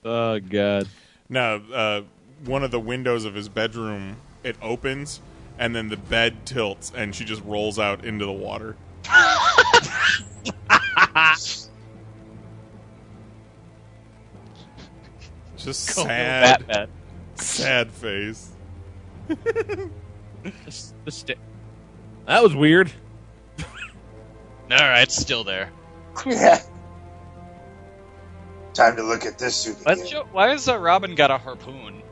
Oh god. No, uh, one of the windows of his bedroom it opens and then the bed tilts and she just rolls out into the water. [laughs] Just sad, Batman. sad face. [laughs] Just- just sta- that was weird. All right, it's still there. Yeah. Time to look at this suit Let's why has uh, Robin got a harpoon?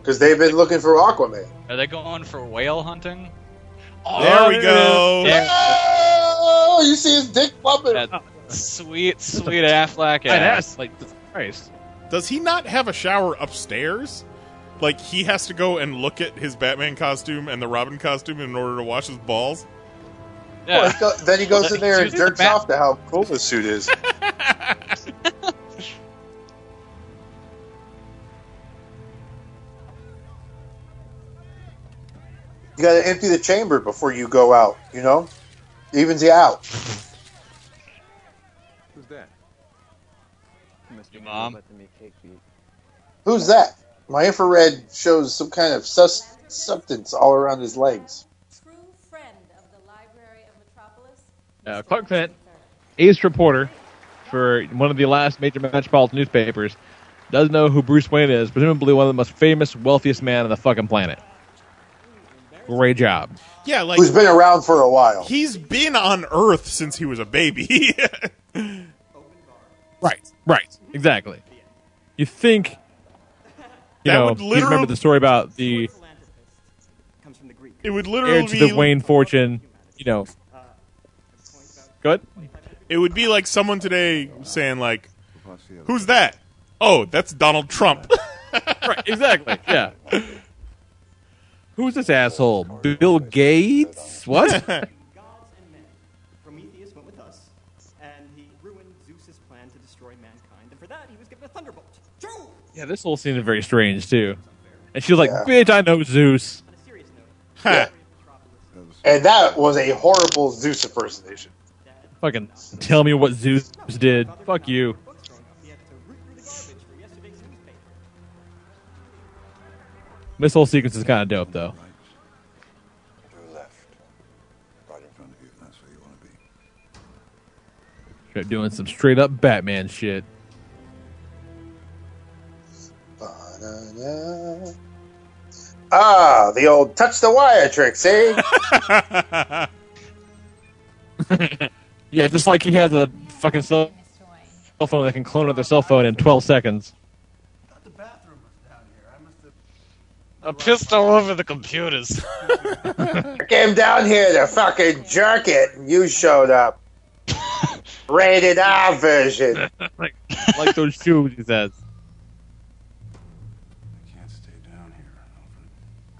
because they've been looking for Aquaman. Are they going for whale hunting? There we go. There- Oh, you see his dick bumping. that sweet, sweet Affleck ass. ass, like Christ. Does he not have a shower upstairs? Like he has to go and look at his Batman costume and the Robin costume in order to wash his balls? Well, he go- then he goes Well, in there and using the jerks off to how cool the suit is. you got to empty the chamber before you go out. You know, evens you out. Who's that? Your mom. Who's that? My infrared shows some kind of sus- substance all around his legs. Uh, Clark Kent, ace reporter for one of the last major metropolitan newspapers, does know who Bruce Wayne is, presumably one of the most famous, wealthiest man on the fucking planet. Great job. Yeah, like Who's been around for a while? he's been on Earth since he was a baby. [laughs] Right, right, exactly. You think, you That know, would you remember the story about the it would literally heir literally to be the Wayne fortune, you know. Good? It would be like someone today saying like, "Who's that?" Oh, that's Donald Trump. [laughs] right, exactly. Yeah. Who's this asshole? Bill Gates? What? [laughs] Prometheus went with us, and he ruined Zeus's plan to destroy mankind, and for that he was given a thunderbolt. True! yeah, this whole scene is very strange too. And she's like, "Bitch, I know Zeus." [laughs] And that was a horrible Zeus impersonation. Fucking tell me what Zeus did. Fuck you. This whole sequence is kind of dope, though. Right in front of you. That's where you want to be. Straight doing some straight up Batman shit. Ah, the old touch the wire trick, eh? [laughs] [laughs] Yeah, just like he has a fucking cell cell phone that can clone another cell phone in 12 seconds. I'm pissed all over the computers. [laughs] I came down here to fucking jerk it, and you showed up. [laughs] Rated R version. [laughs] like, like those shoes, he says. Can't stay down here, Alfred.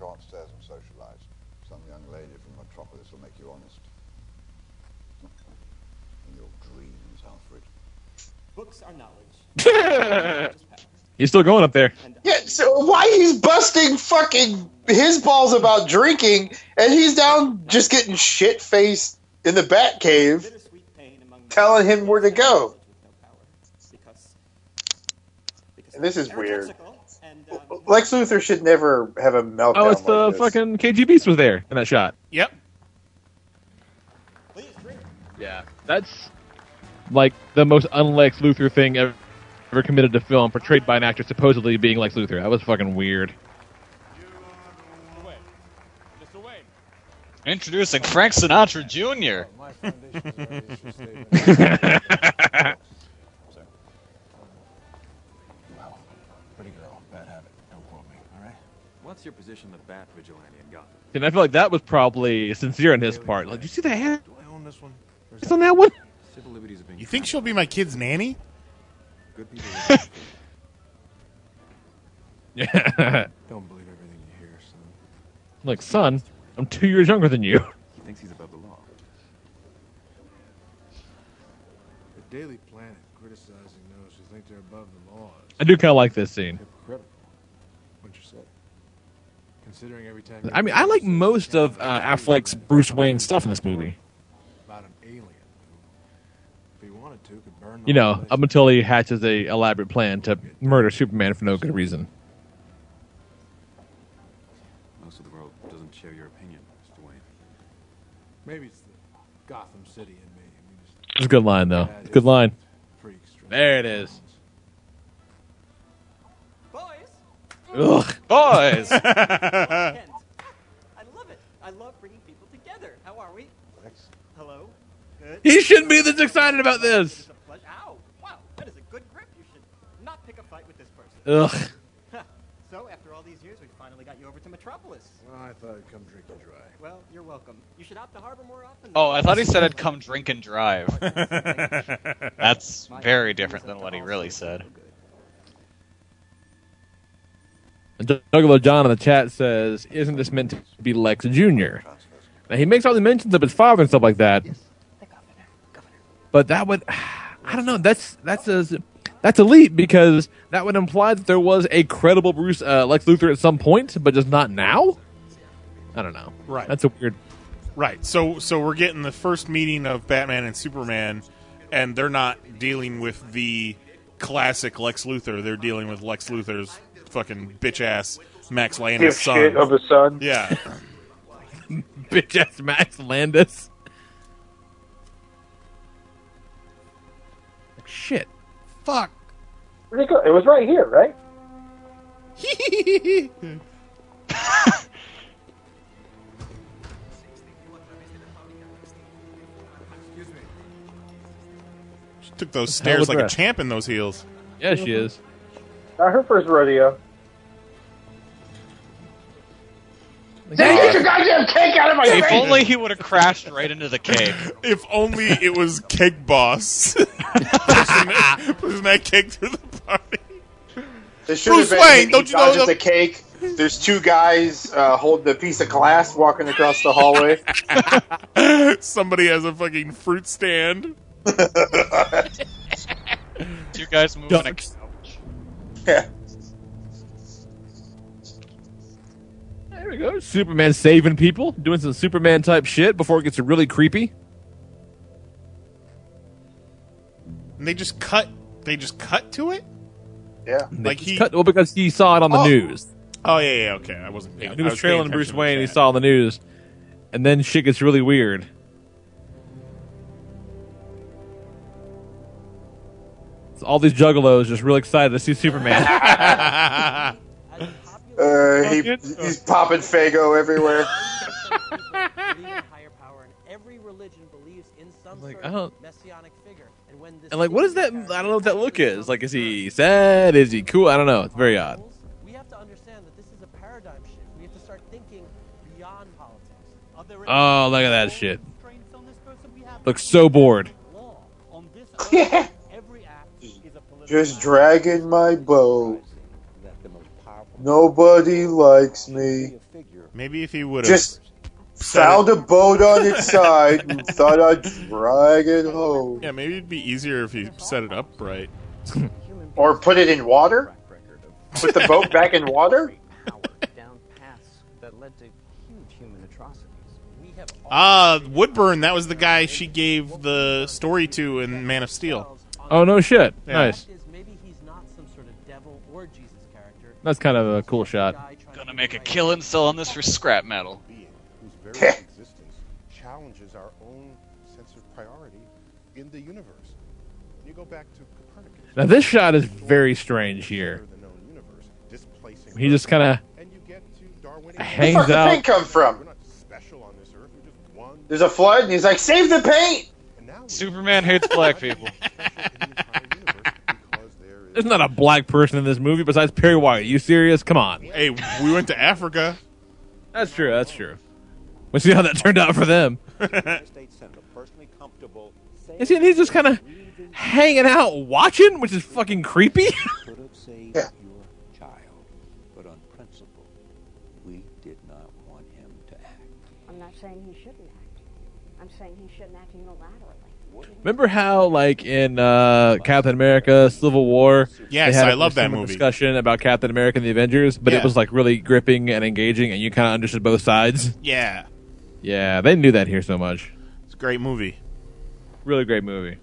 Go upstairs and socialize. Some young lady from Metropolis will make you honest. In your dreams, Alfred. Books are knowledge. [laughs] He's still going up there. Yeah, so why he's busting fucking his balls about drinking, and he's down just getting shit faced in the Bat Cave, telling him where to go. And this is weird. Lex Luthor should never have a meltdown. Oh, it's the like this. fucking KG Beast was there in that shot. Yep. Yeah, that's like the most unlex Luthor thing ever, ever committed to film, portrayed by an actor supposedly being Lex Luthor. That was fucking weird. Introducing Frank Sinatra Jr. Well, [laughs] [laughs] pretty girl, bad habit. Don't quote me, all right? What's your position of Bat Vigilante in Gotham? And I feel like that was probably sincere on his part. Like, did you see the hand? Do I own this one? It's on that one. Civil liberties have been. You think she'll be my kid's nanny? Good people. [laughs] Yeah. Don't believe everything you hear, son. like, son, I'm two years younger than you. [laughs] he thinks he's above the law. The Daily Planet criticizing those who think they're above the law. I do kind of like this scene. Hypocritical. What you said. Considering every time. I mean, I like most of uh, Affleck's Bruce Wayne stuff in this movie. you know, up until he hatches a elaborate plan to murder Superman for no good reason. Most of the world doesn't share your opinion, Mr. Wayne. Maybe it's the Gotham City in me. It's, a good line, though. It's a good line. There it is. Boys. Ugh. Boys. [laughs] I love it. I love bringing people together. How are we? Hello. Good. He shouldn't be this excited about this. Ugh. [laughs] so, after all these years, we finally got you over to Metropolis. Well, I thought I'd come drink and dry. Well, you're welcome. You should opt to harbor more often. Oh, I thought he said I'd come drink and drive. [laughs] That's [laughs] very different than what he really said. Juggalo John in the chat says, "Isn't this meant to be Lex Jr.?" Now he makes all the mentions of his father and stuff like that. But that would, [sighs] I don't know. That's that's a that's a leap because that would imply that there was a credible Bruce uh, Lex Luthor at some point, but just not now. I don't know. Right. That's a weird. Right. So so we're getting the first meeting of Batman and Superman, and they're not dealing with the classic Lex Luthor. They're dealing with Lex Luthor's fucking bitch ass Max Landis son. Dipshit of a son. Yeah. [laughs] Bitch ass Max Landis. Shit. Fuck. Where'd it was right here, right? She took those Hell stairs like a champ in those heels. Yeah, she is. Not her first rodeo. Then get your goddamn cake out of my If face! only he would have crashed right into the cake. [laughs] If only it was Cake Boss pushing, that, pushing that cake through the party. This should Bruce have been Wayne, don't you know dodges the- the cake? There's two guys uh, holding a piece of glass walking across the hallway. [laughs] Somebody has a fucking fruit stand. [laughs] Two guys moving a Yeah. There we go. Superman saving people, doing some Superman type shit before it gets really creepy. And they just cut. They just cut to it. Yeah. Like he. Cut, well, because he saw it on the Oh. news. Oh yeah, yeah. Okay, I wasn't. Yeah, he was was trailing Bruce Wayne. the He chat. saw on the news, and then shit gets really weird. So all these juggalos just real excited to see Superman. [laughs] [laughs] Uh, he, he's popping Fago everywhere. [laughs] Every religion believes in some Like, I of don't- messianic figure. And when this and like, what is that? I don't know what that look is. Like, is he sad? Is he cool? I don't know. It's very odd. we have to understand that this is a paradigm shift. We have to start thinking beyond politics. Are there any Oh, look at that shit. constraints on this person? We have Looks so bored. law on this [laughs] Yeah. every act is a political Just dragging my boat. Nobody likes me. Maybe if he would have Just found a boat on its [laughs] side and thought I'd drag it home. Yeah, maybe it'd be easier if you set it up right. [laughs] Or put it in water? Put the boat back in water? down paths [laughs] that led to huge human atrocities. We have Ah, Woodburn. That was the guy she gave the story to in Man of Steel. Oh no shit. Yeah. Nice. is maybe he's not some sort of devil or Jesus character. That's kind of a cool shot. Gonna make a killing selling this for scrap metal. Whose very existence challenges our own sense of priority in the universe. When you go back to Copernicus, Now this shot is very strange here. displacing He just kind of and you get to Darwinian Where the the paint come from? special on this earth. We're just one There's a flood, and he's like, "Save the paint!" Superman hates black people. [laughs] There's not a black person in this movie besides Perry White. you serious? Come on. Hey, we went to Africa. That's true. That's true. We'll see how that turned out for them. You see, and he's just kind of hanging out, watching, which is fucking creepy. [laughs] could have saved your child, but on principle, we did not want him to act. I'm not saying he shouldn't act. I'm saying he shouldn't act unilaterally. Remember how, like in uh, Captain America: Civil War, Yes, they had I a love that movie. Discussion about Captain America and the Avengers, but Yeah. it was like really gripping and engaging, and you kind of understood both sides. Yeah, Yeah, they knew that here so much. it's a great movie. Really great movie.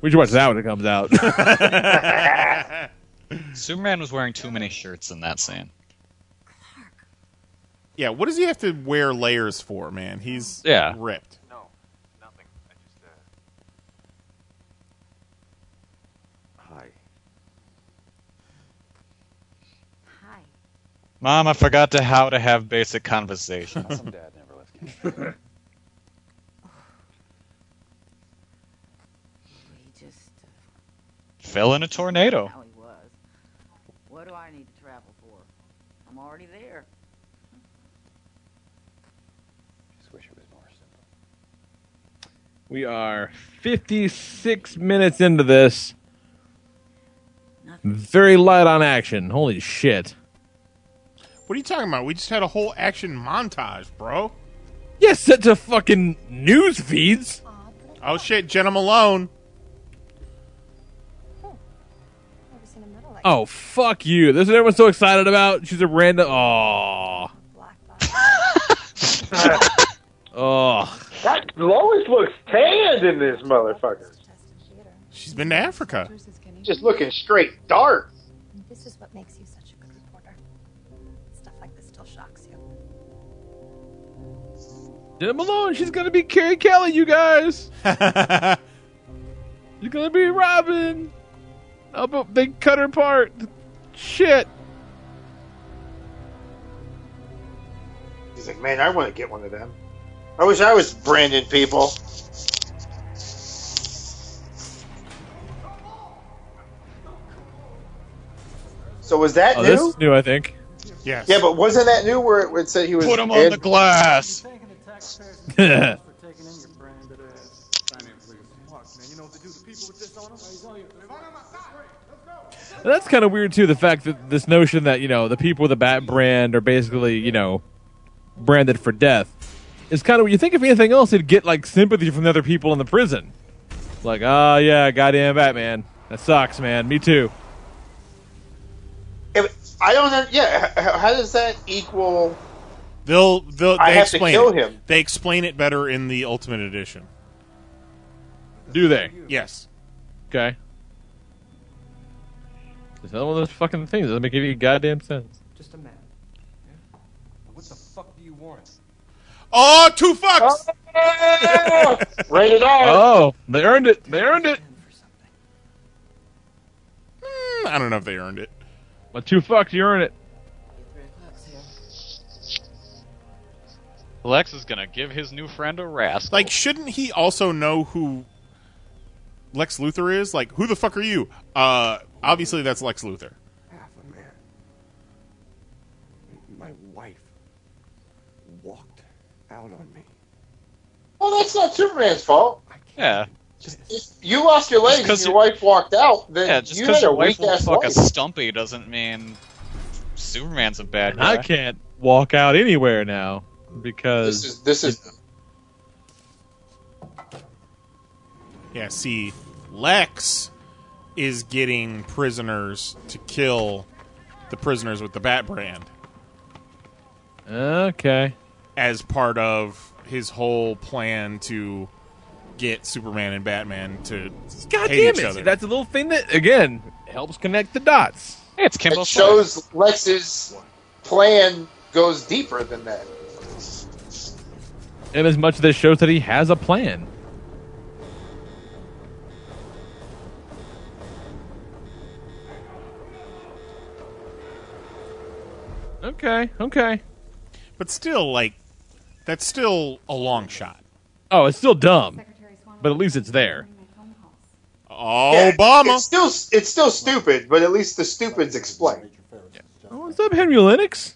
We should watch that when it comes out. [laughs] Superman was wearing too many shirts in that scene. Yeah, what does he have to wear layers for, man? He's Yeah. ripped. No, nothing. I just, uh... Hi. Hi. Mom, I forgot to how to have basic conversation. Some dad never left Canada. [laughs] He just uh, Fell in a tornado. how he was. What do I need to travel for? I'm already there. Just wish it was more simple. We are 56 minutes into this. Very light on action. Holy shit. What are you talking about? We just had a whole action montage, bro. Yeah, set to fucking news feeds. Oh shit, Jena Malone. Oh, fuck you. This is what everyone's so excited about. She's a random. Oh. oh. That Lois looks tanned in this motherfucker. She's been to Africa. Just looking straight dark. This is what makes Jena Malone, she's gonna be Carrie Kelly, you guys. [laughs] she's gonna be Robin. Oh, but they cut her part. Shit. He's like, man, I want to get one of them. I wish I was Brandon, people. So was that Oh, new? this is new, I think. Yes. Yeah, but wasn't that new where it, it said he was? Put him on Ed- the glass. That's kind of weird too. The fact that this notion that you know the people with the bat brand are basically you know branded for death is kind of. You think if anything else, it'd get like sympathy from the other people in the prison. Like, oh yeah, goddamn Batman, that sucks, man. Me too. Yeah, I don't know. Yeah, how does that equal? They'll they'll I they have to explain kill it. him. They explain it better in the Ultimate Edition. Do they? Yes. Okay. It's another one of those fucking things. Doesn't make any goddamn sense. Just a man. Yeah? What the fuck do you want? Oh, two fucks. [laughs] Rated R. Oh, they earned it. They earned it. Hmm, I don't know if they earned it. But two fucks, you earn it. Lex is gonna give his new friend a rascal. Like, shouldn't he also know who Lex Luthor is? Like, who the fuck are you? Uh, obviously that's Lex Luthor. Half a man. My wife walked out on me. Well, that's not Superman's fault. yeah, You lost your legs and 'cause your wife walked out. Then yeah. Just you because had a your wife weak will ass fuck a stumpy doesn't mean Superman's a bad guy. I can't walk out anywhere now because This is this is Yeah, see, Lex is getting prisoners to kill the prisoners with the Bat brand okay. as part of his whole plan to get Superman and Batman to God hate damn each it! other. That's a little thing that again helps connect the dots. It's Kimbo it shows Lex's plan goes deeper than that. And as much as this shows that he has a plan. Okay, okay. but still, like, that's still a long shot. Oh, it's still dumb, but at least it's there. Oh, Yeah, Obama. It's still it's still stupid, but at least the stupid's explained. Oh, what's up, Henry Lennox?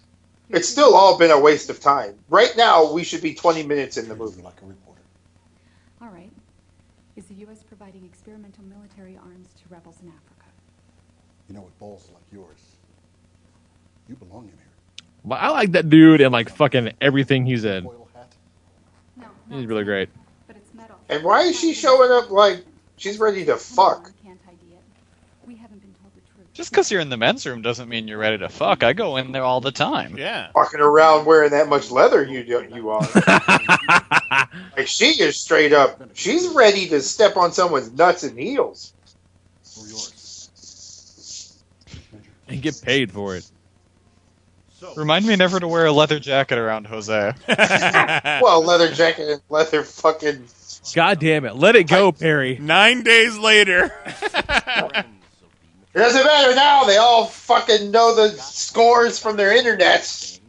It's still all been a waste of time. Right now, we should be 20 minutes in the movie. Like a reporter. All right. Is the U.S. providing experimental military arms to rebels in Africa? You know, with balls like yours, you belong in here. But I like that dude and like fucking everything he's in. No, He's really great. but it's metal. And why is she showing up like she's ready to fuck? Can't ID it. We haven't been told the truth. Just because you're in the men's room doesn't mean you're ready to fuck. I go in there all the time. Yeah. Walking around wearing that much leather, you you are. [laughs] like she is straight up. She's ready to step on someone's nuts and heels. Or yours. And get paid for it. Remind me never to wear a leather jacket around Jose. [laughs] well, leather jacket and leather fucking. God damn it! Let it go, Perry. Nine days later. [laughs] It doesn't matter now. They all fucking know the scores from their internets.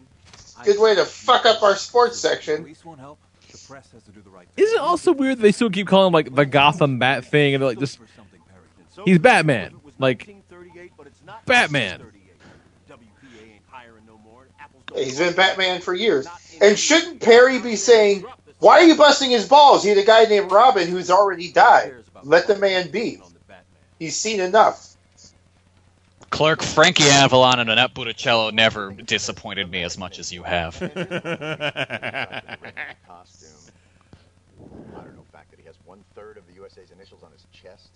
Good way to fuck up our sports section. Isn't it also weird that they still keep calling him like the Gotham Bat thing and they're like this? he's Batman, like Batman. He's been Batman for years. And shouldn't Perry be saying, "Why are you busting his balls? He had a guy named Robin who's already died. Let the man be. He's seen enough." Clerk Frankie Avalon and Annette Funicello never disappointed me as much as you have. costume. I don't know, fact that he has [laughs] one third of the USA's initials on his chest.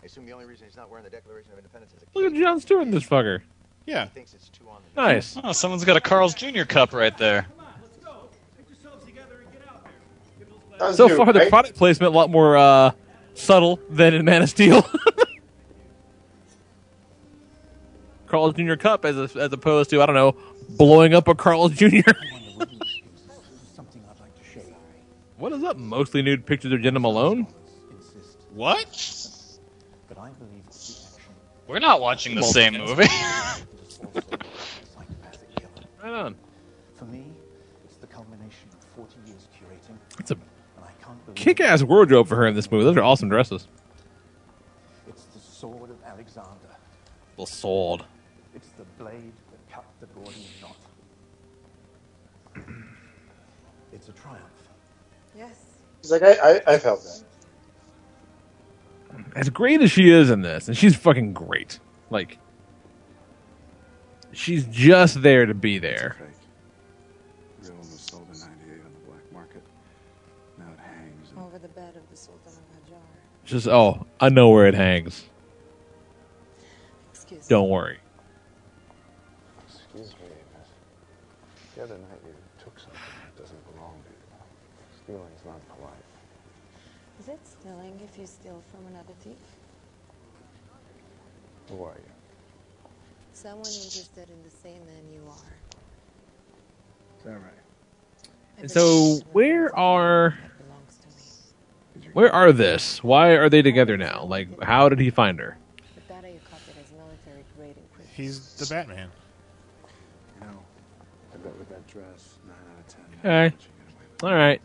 I assume the only reason he's not wearing the Declaration of Independence is Look at Jon Stewart in this fucker. Yeah. he thinks it's too on the Nice. Oh, someone's got a Carl's Jr. cup right there. So far, the product placement a lot more uh, subtle than in Man of Steel. [laughs] Carl's Jr. Cup as a, as opposed to I don't know blowing up a Carl's Jr. [laughs] [laughs] what is up? Mostly nude pictures of Jena Malone. What? We're not watching the same movie. [laughs] Right on. For me, it's the culmination of 40 years curating. It's a and I can't believe kick-ass wardrobe for her in this movie. Those are awesome dresses. It's the sword of Alexander. The sword. It's the blade that cut the Gordian knot. it's a triumph. Yes. He's like, I, I, I felt that. As great as she is in this, and she's fucking great. Like, she's just there to be there. Real was sold in 98 on the black market. Now it hangs. Over the bed of the Sultan of Hajar. Just oh, I know where it hangs. Excuse Don't worry. Who are you? Someone interested in the same man you are. Is that right? And so, where are where are this? Why are they together now? Like, how did he find her? The data you copied as military grade encryption. He's the Batman. You know, I bet with that dress, 9 out of 10. Okay. All right.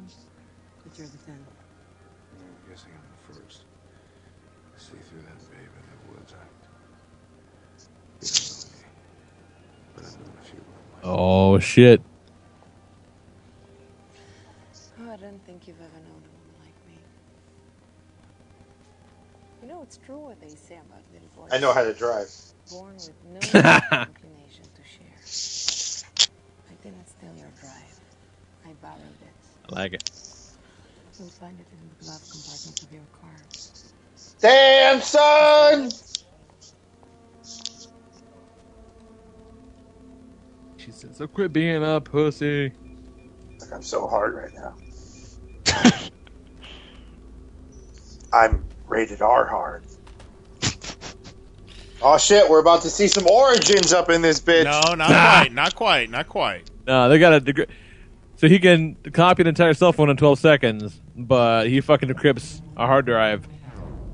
Oh shit. Oh, I don't think you've ever known a woman like me. You know, it's true what they say about little boys. I know how to drive. Born with no [laughs] inclination to share. I didn't steal your drive. I borrowed it. I like it. You'll find it in the glove compartment of your car. Damn, son! She said, "So quit being a pussy." Like, I'm so hard right now. [laughs] I'm rated R hard. [laughs] Oh shit, we're about to see some origins up in this bitch. No, not quite. Not quite. Not quite. No, they got a degree. So he can copy an entire cell phone in 12 seconds, but he fucking decrypts a hard drive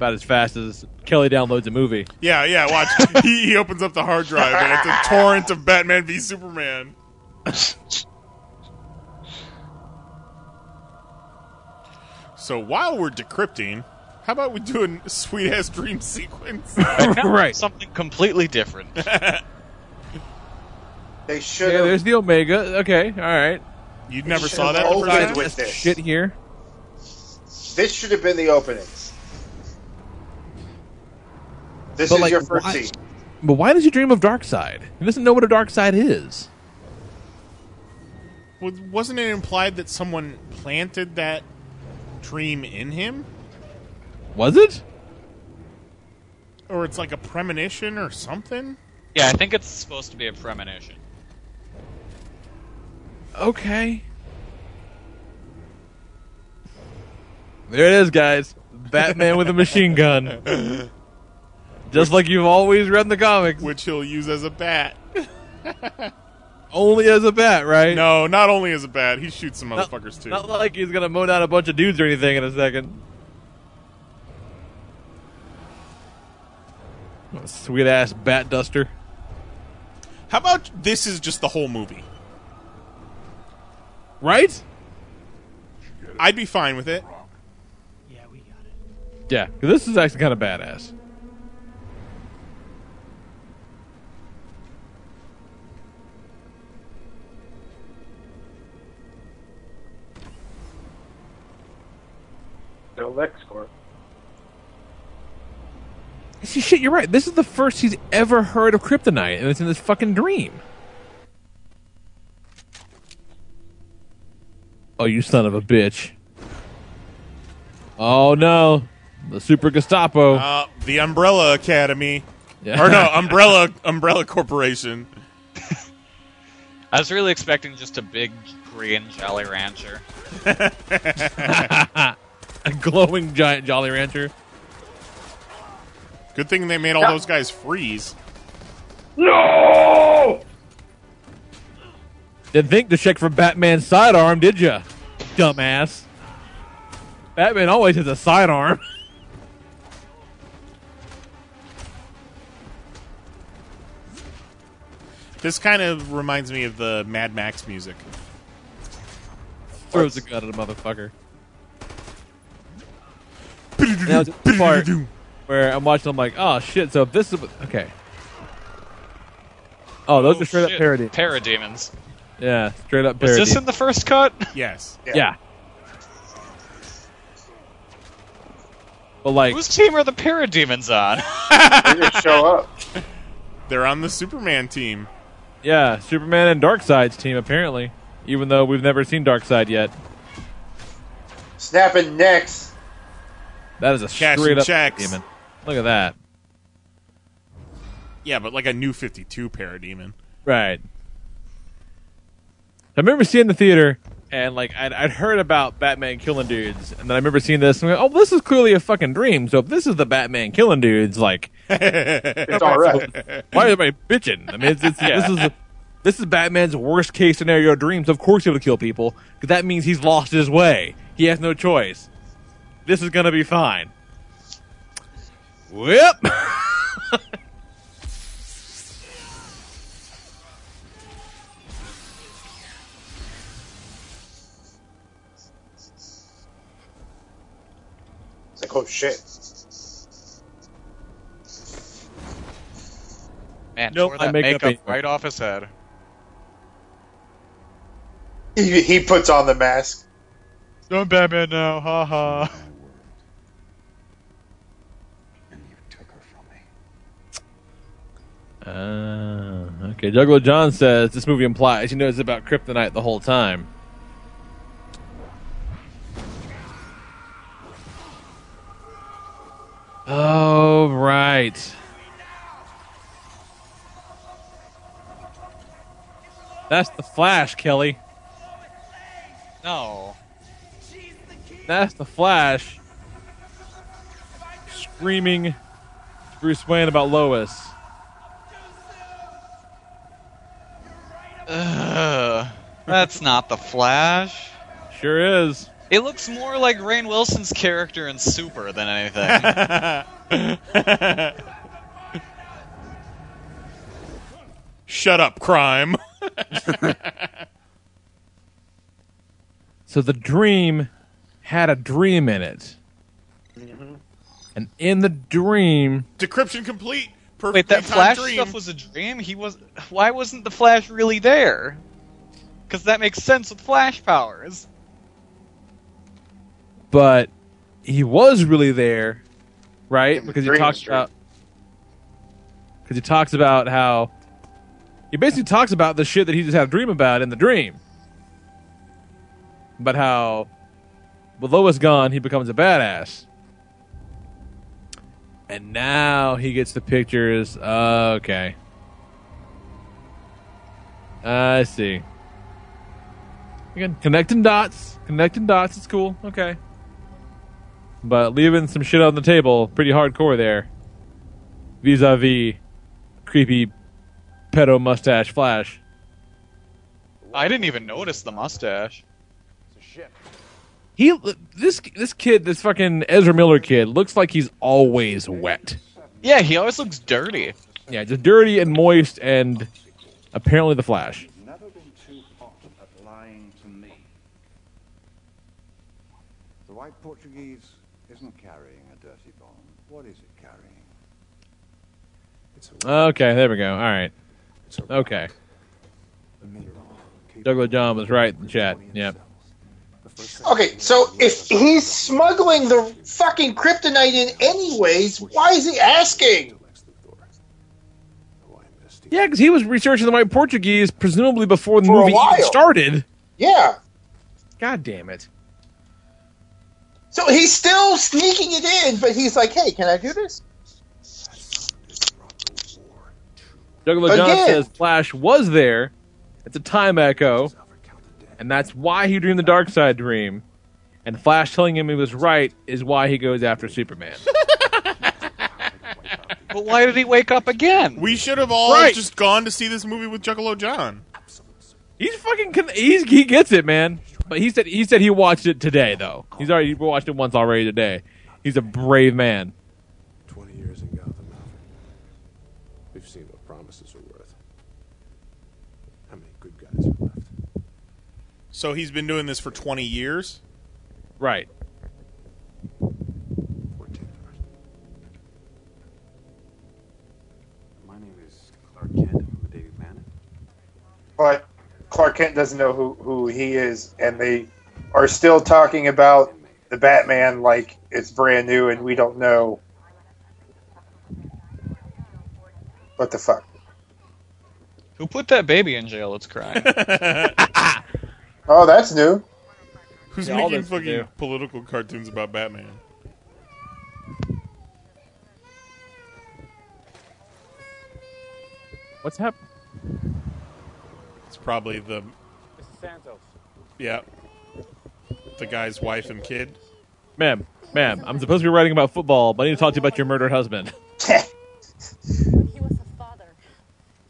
about as fast as Kelly downloads a movie. Yeah, yeah. Watch. [laughs] he, he opens up the hard drive and it's a torrent of Batman v Superman. so while we're decrypting, how about we do a sweet ass dream sequence? [laughs] right. Something completely different. [laughs] They should Yeah, there's the Omega. Okay, all right. You never saw that the first opened with this. Shit here. This should have been the opening. This But, is like, your first why- scene. But why does he dream of Darkseid? He doesn't know what a Darkseid is. Well, Wasn't it implied that someone planted that dream in him? Was it? Or it's like a premonition or something? Yeah, I think it's supposed to be a premonition. Okay. There it is, guys. Batman with a machine gun. [laughs] Just like you've always read in the comics. Which he'll use as a bat. [laughs] Only as a bat, right? No, not only as a bat. he shoots some motherfuckers too. Not like he's gonna mow down a bunch of dudes or anything in a second. Sweet ass bat duster. How about this is just the whole movie? Right? I'd be fine with it. Yeah, this is actually kind of badass. No LexCorp. See, shit, you're right. This is the first he's ever heard of kryptonite, and it's in this fucking dream. Oh, you son of a bitch. Oh, no. The Super Gestapo. Uh, the Umbrella Academy. Yeah. Or no, [laughs] Umbrella Umbrella Corporation. I was really expecting just a big green Jolly Rancher. [laughs] [laughs] a glowing giant Jolly Rancher. Good thing they made all those guys freeze. No! Didn't think to check for Batman's sidearm, did ya? Dumbass. Batman always has a sidearm. [laughs] This kind of reminds me of the Mad Max music. Throws a gun at a motherfucker. Now, it's the part where I'm watching, I'm like, oh shit, so if this is. Okay. Oh, those Oh, are straight shit. up parody. Parademons. Yeah, straight up Was parody. this in the first cut? Yes. Yeah. But like, Whose team are the Parademons on? [laughs] They just show up. They're on the Superman team. yeah, Superman and Darkseid's team apparently, even though we've never seen Darkseid yet. Snapping necks. That is a Cashing straight up checks. demon. Look at that. Yeah, but like a new 52 Parademon. Right. I remember seeing the theater, and like I'd, I'd heard about Batman killing dudes, and then I remember seeing this, and I'm like, oh, this is clearly a fucking dream. So if this is the Batman killing dudes, like, [laughs] It's all right. why am I bitching? I mean, it's, it's, this is this is Batman's worst case scenario dreams. Of course, he would kill people because that means he's lost his way. He has no choice. This is gonna be fine. Whip. [laughs] It's like, oh shit. Man, Nope, tore I that make makeup anything. right off his head. He, he puts on the mask. I'm Batman now, haha. Uh, okay, Juggalo John says this movie implies he knows about kryptonite the whole time. Oh, right. That's the Flash, Kelly. No. That's the Flash. Screaming Bruce Wayne about Lois. Ugh, that's not the Flash. Sure is. It looks more like Rainn Wilson's character in Super than anything. [laughs] Shut up, crime. [laughs] So the dream had a dream in it. Mm-hmm. And in the dream, Decryption complete. Perfectly Wait, that Flash dream. stuff was a dream? He was. Why wasn't the Flash really there? Because that makes sense with Flash powers. but he was really there, right? Because he talks about because he talks about how he basically talks about the shit that he just had a dream about in the dream. But how with Lois gone, he becomes a badass. And now he gets the pictures. Uh, okay. Uh, I see. Again, connecting dots. Connecting dots. It's cool. Okay. But leaving some shit on the table, pretty hardcore there. Vis a vis creepy pedo mustache Flash. I didn't even notice the mustache. He this this kid, this fucking Ezra Miller kid, looks like he's always wet. Yeah, he always looks dirty. Yeah, just dirty and moist, and apparently the Flash. Never been too hot at lying to me. The white Portuguese isn't carrying a dirty bomb. What is it carrying? Uh, okay, there we go. All right. Okay. Douglas John was right in the chat. Yep. Okay, so if he's smuggling the fucking kryptonite in anyways, why is he asking? Yeah, because he was researching the white Portuguese presumably before the For movie even started. Yeah. God damn it. So he's still sneaking it in, but he's like, "Hey, can I do this?" Douglas John says Flash was there. It's a time echo, and that's why he dreamed the Darkseid dream. And Flash telling him he was right is why he goes after Superman. [laughs] But why did he wake up again? We should have all Right. just gone to see this movie with Juggalo John. He's fucking con- he's, he gets it, man. But he said he said he watched it today though. He's already watched it once already today. He's a brave man. 20 years in Gotham, Alfred. We've seen what promises are worth. How many good guys are left? So he's been doing this for 20 years? Right. My name is Clark Kent. I'm a David Bannon. But Clark Kent doesn't know who who he is, and they are still talking about the Batman like it's brand new, and we don't know what the fuck. Who put that baby in jail? It's crying. [laughs] [laughs] Oh, that's new. Who's Yeah, making fucking do. political cartoons about Batman? What's happening? It's probably the Santos. yeah, the guy's wife and kid. Ma'am, ma'am, I'm supposed to be writing about football, but I need to talk to you about your murdered husband. [laughs] He was a father.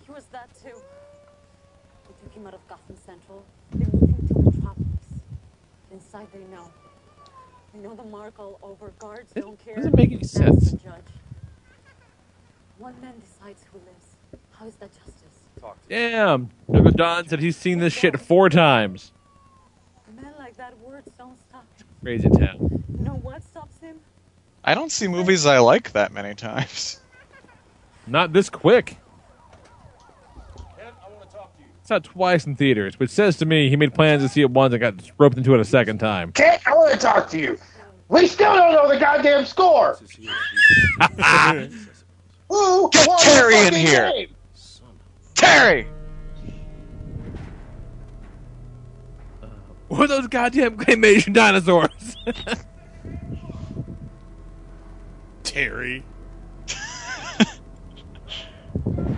He was that too. They took him out of Gotham Central. They moved him to Metropolis. Inside they know. They know the mark all over. Guards don't care. doesn't make any sense. judge. One man decides who lives. How is that justice? Damn. Douglas John said he's seen this shit four times. A man like that, words don't stop. Crazy town. You know what stops him? I don't see movies I like that many times. Not this quick. It's out twice in theaters, which says to me he made plans to see it once and got roped into it a second time. Kent, I want to talk to you. We still don't know the goddamn score. [laughs] Who Get Terry in here. game? Terry! What are those goddamn claymation dinosaurs? [laughs] Terry. [laughs]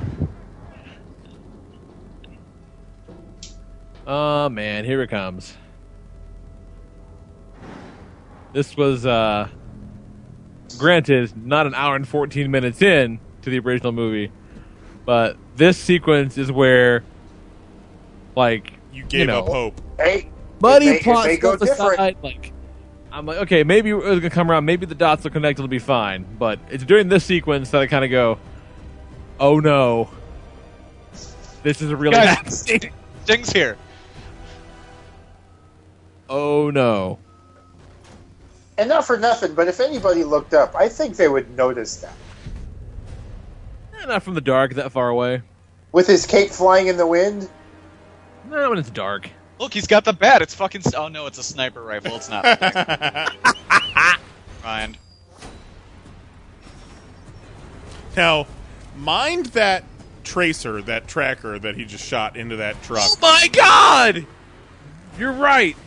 oh man, here it comes. This was uh granted not an hour and 14 minutes in to the original movie, but this sequence is where like You gave know, up hope. Hey, Buddy if they, plot they go stuff different. aside, like I'm like, okay, maybe it was gonna come around, maybe the dots will connect, it'll be fine. But it's during this sequence that I kind of go, oh no, this is a really Guys, happening. [laughs] Sting's here. Oh no. And not for nothing, but if anybody looked up, I think they would notice that. Eh, Not from the dark, that far away. With his cape flying in the wind. No, when it's dark. Look, he's got the bat. It's fucking. s oh no, it's a sniper rifle. It's not. [laughs] Mind. Now, mind that tracer, that tracker that he just shot into that truck. Oh my god! You're right.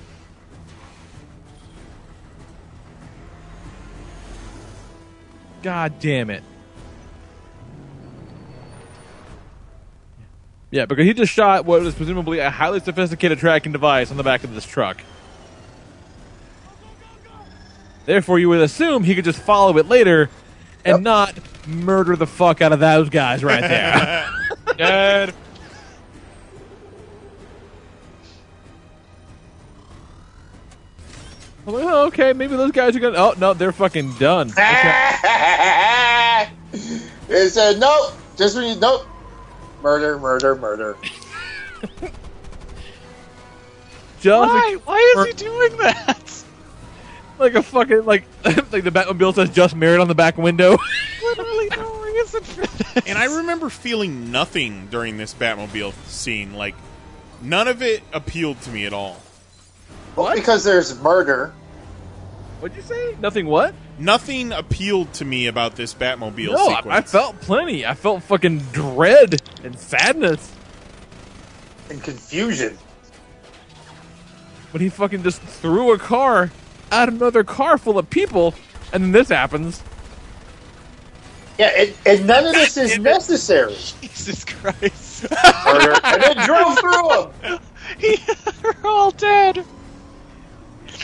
God damn it. Yeah, because he just shot what was presumably a highly sophisticated tracking device on the back of this truck. Therefore, you would assume he could just follow it later and not murder the fuck out of those guys right there. [laughs] Dead. I'm like, oh, okay, maybe those guys are gonna. Oh no, they're fucking done. [laughs] They said nope. Just when you nope. Murder, murder, murder. [laughs] Just Why? Why is he doing that? [laughs] like a fucking like like the Batmobile says "just married" on the back window. Literally no reason for this. And I remember feeling nothing during this Batmobile scene. Like, none of it appealed to me at all. Well, because there's murder. What'd you say? Nothing. What? Nothing appealed to me about this Batmobile no, I, sequence. I felt plenty. I felt fucking dread and sadness And confusion. But he fucking just threw a car at another car full of people, and then this happens. Yeah, and, and none of this is necessary. [laughs] Jesus Christ. Murder. And then drove through them. [laughs] [laughs] They're all dead.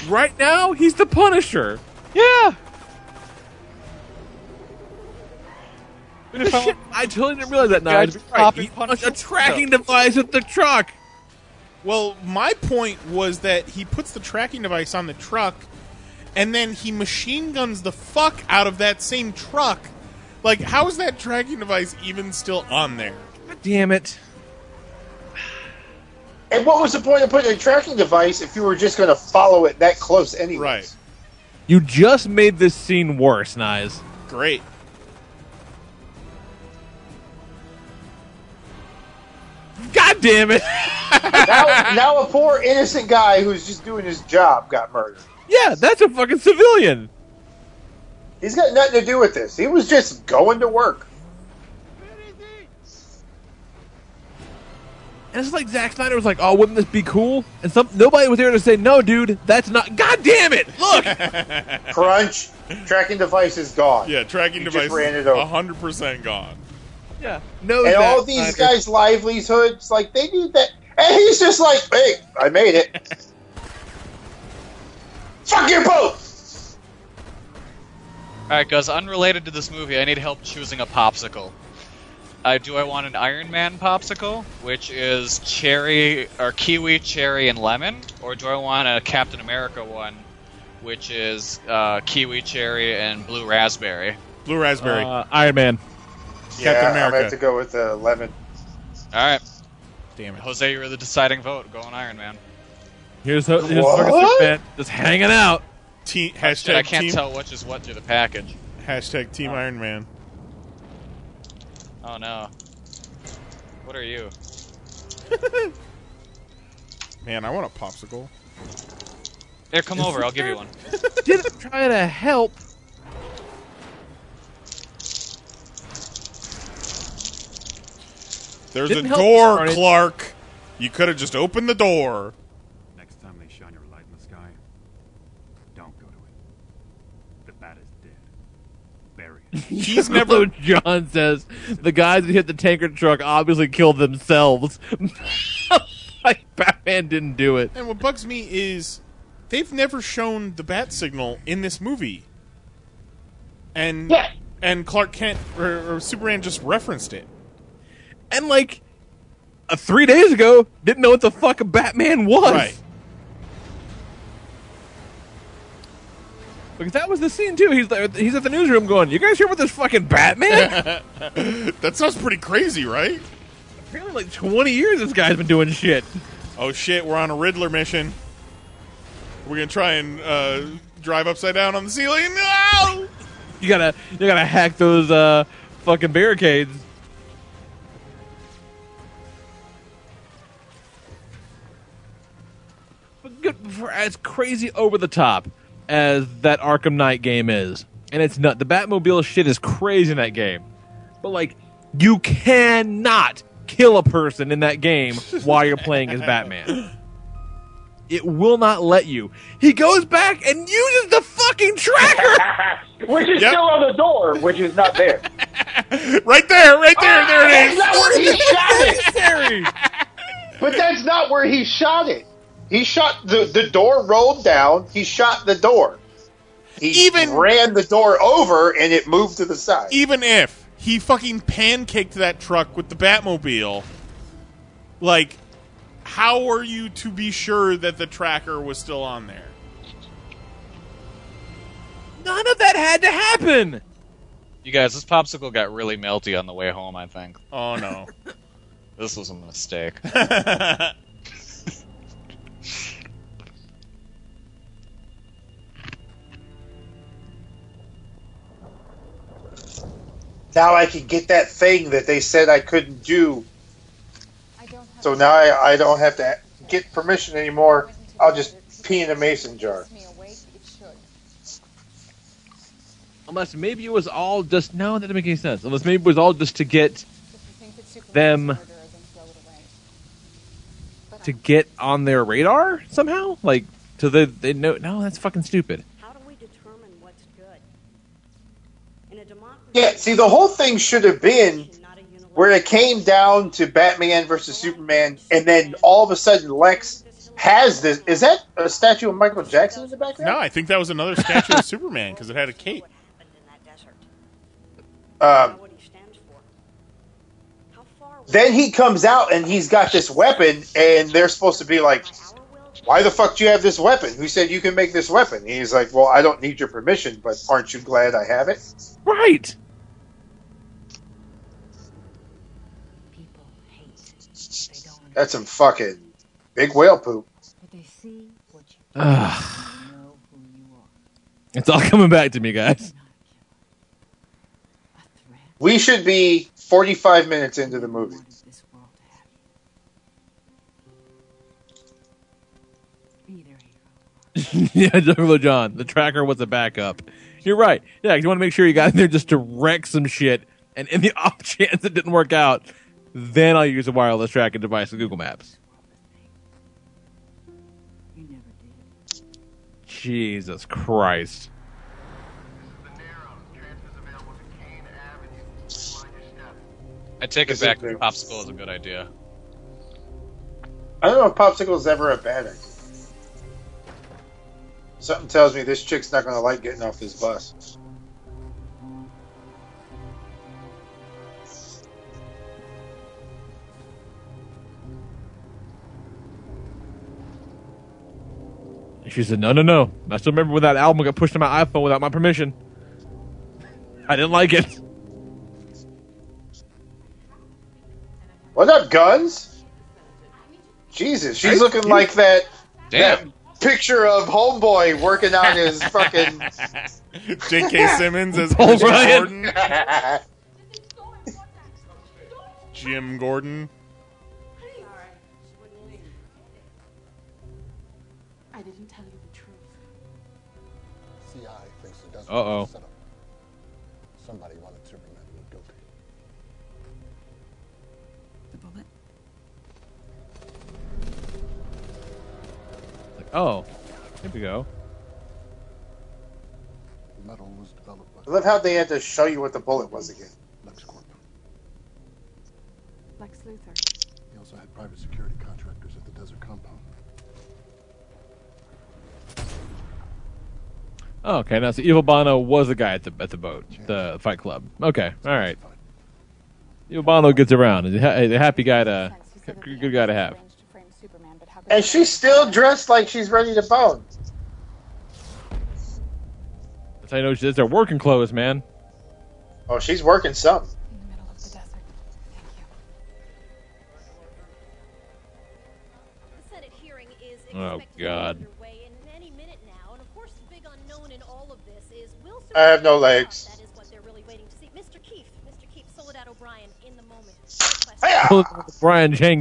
Right now, he's the Punisher. Yeah. Shit- I totally didn't realize that. Now, Guys, pop and He punch launched a tracking window. device at the truck. Well, my point was that he puts the tracking device on the truck, and then he machine guns the fuck out of that same truck. Like, how is that tracking device even still on there? Damn it! And what was the point of putting a tracking device if you were just going to follow it that close anyway? Right. You just made this scene worse, Nice. Great. God damn it! now, [laughs] now a poor innocent guy who's just doing his job got murdered. yeah, that's a fucking civilian. He's got nothing to do with this. He was just going to work. And it's like Zack Snyder was like, "Oh, wouldn't this be cool?" And some nobody was there to say, "No, dude, that's not." God damn it! Look, [laughs] Crunch. Tracking device is gone. Yeah, tracking He device just ran it hundred percent gone. yeah, no. and Zack all these Snyder. guys' livelihoods, like they need that. And he's just like, "Hey, I made it. [laughs] Fuck your boat." Alright, guys, unrelated to this movie, I need help choosing a popsicle. Uh, do I want an Iron Man popsicle, which is cherry, or kiwi, cherry, and lemon? Or do I want a Captain America one, which is uh, kiwi, cherry, and blue raspberry? Blue raspberry. Uh, Iron Man. yeah, Captain I'm gonna have to go with uh, lemon. Alright. Damn it. Jose, you're the deciding vote. Going Iron Man. Here's here's fucking What? Superman just hanging out. Te- Shit, hashtag I can't team, tell which is what through the package. Hashtag Team Iron Man. Oh no. What are you? [laughs] Man, I want a popsicle. Here, come over. I'll give you one. [laughs] Didn't try to help. There's Didn't a help door, start. Clark. You could have just opened the door. Next time they shine your light in the sky, don't go to it. The bat is dead. Bury it. [laughs] He's So never. John says the guys that hit the tanker truck obviously killed themselves. [laughs] like Batman didn't do it. And what bugs me is they've never shown the bat signal in this movie. And Yeah. and Clark Kent or, or Superman just referenced it. And like uh, three days ago, didn't know what the fuck a Batman was. Right. Because that was the scene too. He's there, he's at the newsroom going, "You guys hear about this fucking Batman?" [laughs] that sounds pretty crazy, right? Apparently, like twenty years this guy's been doing shit. Oh shit, we're on a Riddler mission. We're gonna try and uh, drive upside down on the ceiling. No! You gotta you gotta hack those uh, fucking barricades. But good for as crazy over the top as that Arkham Knight game is, and it's not the Batmobile shit is crazy in that game. But like, you cannot kill a person in that game [laughs] while you're playing as Batman. It will not let you. He goes back and uses the fucking tracker. [laughs] which is Yep. still on the door, which is not there. [laughs] Right there, right there, ah, there it is. That's is. not where he shot it. But that's not where he shot it. He shot the the door rolled down. He shot the door. He Even- ran the door over and it moved to the side. Even if he fucking pancaked that truck with the Batmobile, like, how are you to be sure that the tracker was still on there? None of that had to happen. You guys, this popsicle got really melty on the way home. I think. Oh no. [laughs] this was a mistake. [laughs] Now I can get that thing that they said I couldn't do. So now I, I don't have to get permission anymore. I'll just pee in a mason jar. Unless maybe it was all just no, that doesn't make any sense. Unless maybe it was all just to get them to get on their radar somehow, like to the they know. No, that's fucking stupid. How do we determine what's good? In a democracy, Yeah, see, the whole thing should have been where it came down to Batman versus Superman, and then all of a sudden Lex has this. Is that a statue of Michael Jackson in the background? No, I think that was another statue of [laughs] Superman because it had a cape. Um, then he comes out and he's got this weapon, and they're supposed to be like, "Why the fuck do you have this weapon? Who said you can make this weapon?" And he's like, "Well, I don't need your permission, but aren't you glad I have it?" Right. That's some fucking big whale poop. It's all coming back to me, guys. We should be 45 minutes into the movie. [laughs] yeah, Jungle John. The tracker was a backup. You're right. Yeah, you want to make sure you got in there just to wreck some shit, and in the [laughs] off chance it didn't work out, then I'll use a wireless tracking device with Google Maps. Jesus Christ. I take it back. Popsicle is a good idea. I don't know if popsicle is ever a bad idea. Something tells me this chick's not going to like getting off this bus. She said, no, no, no. I still remember when that album got pushed to my iPhone without my permission. [laughs] I didn't like it. What up, guns? Jesus, she's looking like that. Damn. that picture of Homeboy working on his [laughs] fucking. J.K. Simmons as Paul Commissioner Gordon. [laughs] Jim Gordon. I didn't tell you the truth. CI thinks oh, here we go. Metal was developed by I love how they had to show you what the bullet was again. LexCorp. Lex Luthor. He also had private security contractors at the desert compound. Oh, okay. Now, so Evil Bono was the guy at the at the boat, the Fight Club. Okay, all right. Evil Bono gets around. He's a, he's a happy guy to, good guy to have. And she's still dressed like she's ready to bone. That's how you know she's their working clothes, man. Oh, she's working some. The Senate oh, hearing is Oh God. underway in any minute now, and of course, the big unknown in all of this is will I have no legs. That is what they're really waiting to see. Mr. Keefe, Mr. Keefe, Soledad O'Brien in the moment. Brian Jane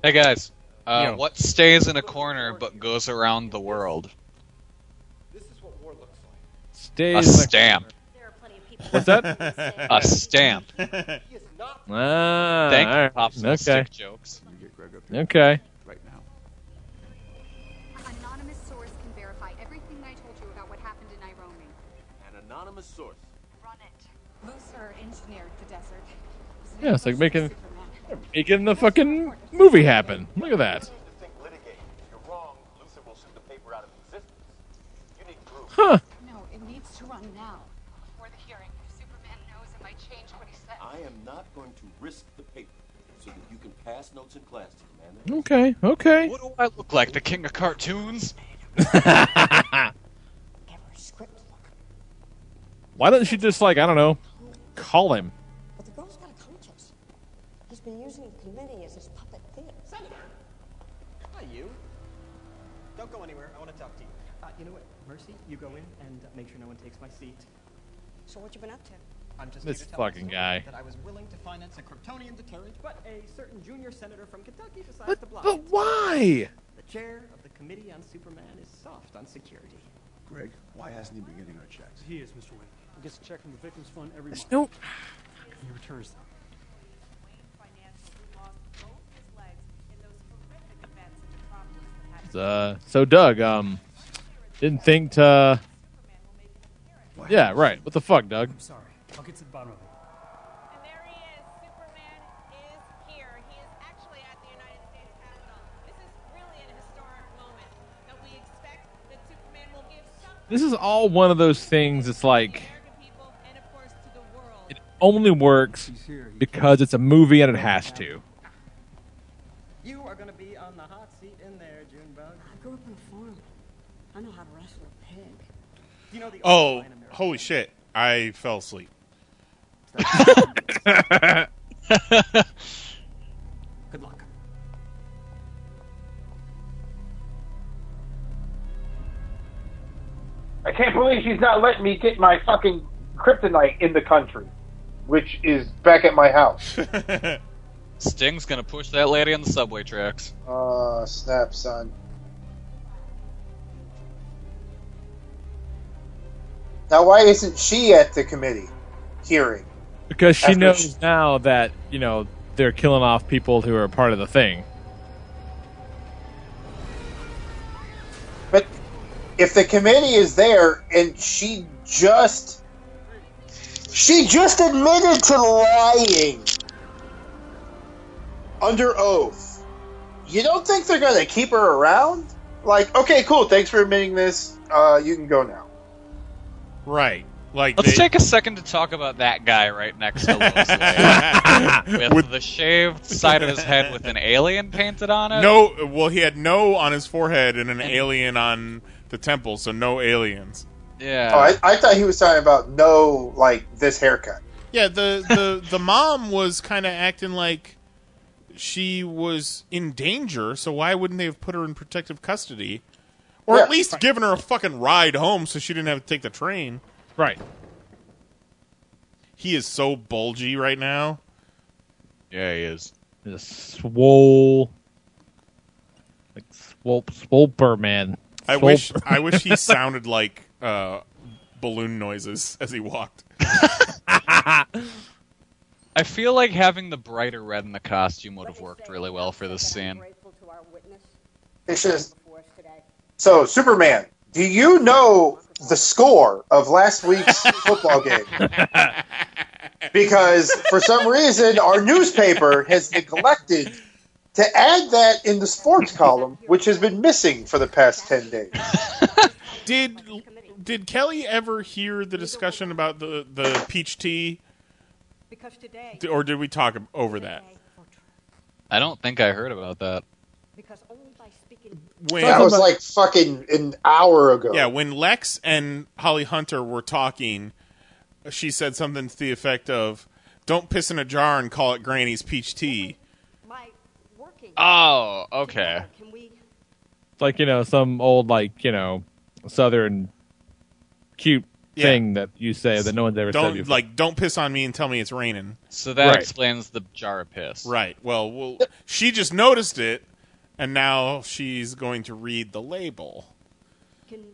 Hey guys, uh, Yo. what stays in a corner but goes around the world? This is what war looks like. Stays A stamp. What's that? A stamp. [laughs] Ah, Thank you, all right. Popsicle Okay. Stick jokes. Okay. Right now. An anonymous source can verify everything I told you about what happened in Nairomi. An anonymous source. Run it. Luthor engineered the desert. Yeah, it's like making making the fucking movie happen. Look at that. Huh. No, it needs to run now. Before the hearing, Superman knows it might change what he said. I am not going to risk the paper. So so that you can pass notes in class, Commander. Okay, okay. What do I look like, the king of cartoons? [laughs] Why doesn't she just like I don't know, call him? You been up to? I'm just This here to tell fucking guy. That I was willing to finance a Kryptonian deterrent, but a certain junior senator from Kentucky decides But, to block but why? The chair of the Committee on Superman is soft on security. Greg, why hasn't he been getting our checks? He is, Mr. Wayne. He gets a check from the Victims Fund every There's month. no. He returns them. Uh, so Doug, um, didn't think to. [laughs] Yeah, right. What the fuck, Doug? I'm sorry. I'll get to the bottom of it. And there he is. Superman is here. He is actually at the United States Capitol. This is all one of those things. It's like it only works because it's a movie and it has to. You are going to be on the hot seat in there, Junebug. I grew up on a farm. I know how to wrestle a pig. You know the Oh, holy shit! I fell asleep. [laughs] Good luck. I can't believe she's not letting me get my fucking kryptonite in the country, which is back at my house. [laughs] Sting's gonna push that lady on the subway tracks. Uh, snap, son. Now, why isn't she at the committee hearing? Because she After knows she- now that you know they're killing off people who are part of the thing. But if the committee is there and she just she just admitted to lying under oath, you don't think they're going to keep her around? Like, okay, cool, thanks for admitting this. Uh, you can go now. Right. Like Let's they- take a second to talk about that guy right next to [laughs] Lois Lane. [laughs] with, the shaved side of his head with an alien painted on it. no. Well, he had no on his forehead and an alien on the temple, so no aliens. Yeah. Oh, I, I thought he was talking about no, like this haircut. Yeah, the the the mom was kind of acting like she was in danger, so why wouldn't they have put her in protective custody, or Yeah. at least given her a fucking ride home so she didn't have to take the train? Right. He is so bulgy right now. Yeah, he is. Just swole, like swole, swolper man. I wish Swolper. I wish he [laughs] sounded like uh, balloon noises as he walked. [laughs] I feel like having the brighter red in the costume would have worked really well for this scene. It's just so Superman. Do you know the score of last week's [laughs] football game? Because for some reason our newspaper has neglected to add that in the sports column, which has been missing for the past ten days. [laughs] Did did Kelly ever hear the discussion about the the peach tea, Because today, or did we talk over that? I don't think I heard about that. because only by speaking When, That was like fucking an hour ago. Yeah, when Lex and Holly Hunter were talking, she said something to the effect of, "Don't piss in a jar and call it Granny's peach tea." my working. Oh, okay. Can we? like you know some old like you know southern cute Yeah. thing that you say that no one's ever said Don't before. like, don't piss on me and tell me it's raining. So that Right. explains the jar of piss. Right. Well, well, she just noticed it, and now she's going to read the label. Can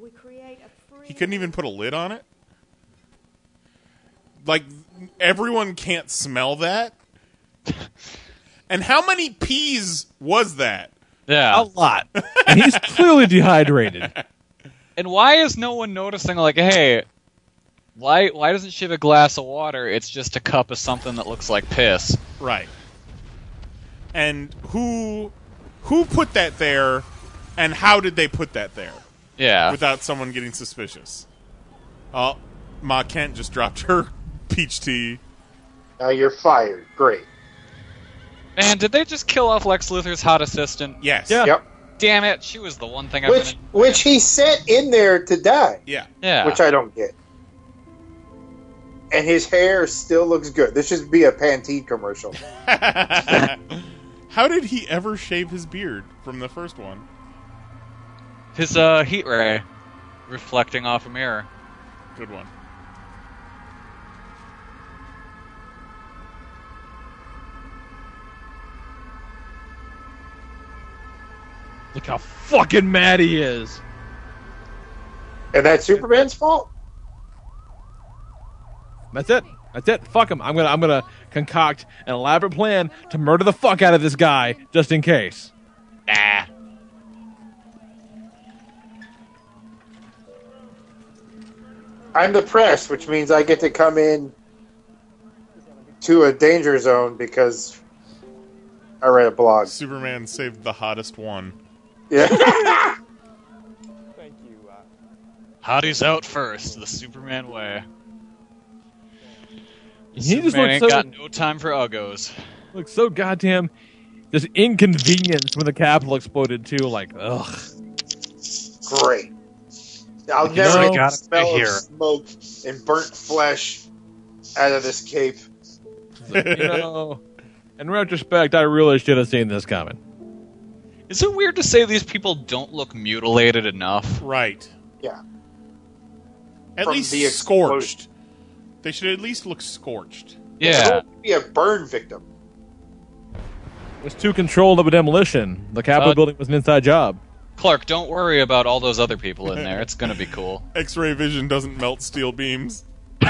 we create a free? He couldn't even put a lid on it. Like everyone can't smell that. [laughs] And how many peas was that? Yeah. a lot, and he's clearly dehydrated. And why is no one noticing? Like, hey, why why doesn't she have a glass of water? It's just a cup of something that looks like piss. Right. And who who put that there and how did they put that there Yeah. without someone getting suspicious? Oh, Ma Kent just dropped [laughs] her peach tea. Now you're fired. Great. Man, did they just kill off Lex Luthor's hot assistant? Yes. Yeah. Yep. Damn it, she was the one thing I've Which been. which he set in there to die. Yeah. Yeah. Which I don't get. And his hair still looks good. This should be a Pantene commercial. [laughs] How did he ever shave his beard from the first one? His uh, heat ray reflecting off a mirror. Good one. Look how fucking mad he is. And that's Superman's fault? That's it. That's it. Fuck him. I'm gonna I'm gonna concoct an elaborate plan to murder the fuck out of this guy just in case. Nah. I'm the press, which means I get to come in to a danger zone because I read a blog. Superman saved the hottest one. Yeah. [laughs] Thank you. Uh, Hotties out first, the Superman way. He just Superman looks ain't so got no time for uggos. looks so goddamn just inconvenienced when the capital exploded too. Like ugh. Great. I'll You never know- get the Gotta smell of here. smoke and burnt flesh out of this cape. you know, in retrospect, I really should have seen this coming. Is it weird to say these people don't look mutilated enough? Right. Yeah. At From least the scorched. They should at least look scorched. Yeah. Be a burn victim. It was too controlled of a demolition. The Capitol Uh, building was an inside job. Clark, don't worry about all those other people in there. It's gonna be [laughs] cool. X-ray vision doesn't melt steel beams. [laughs]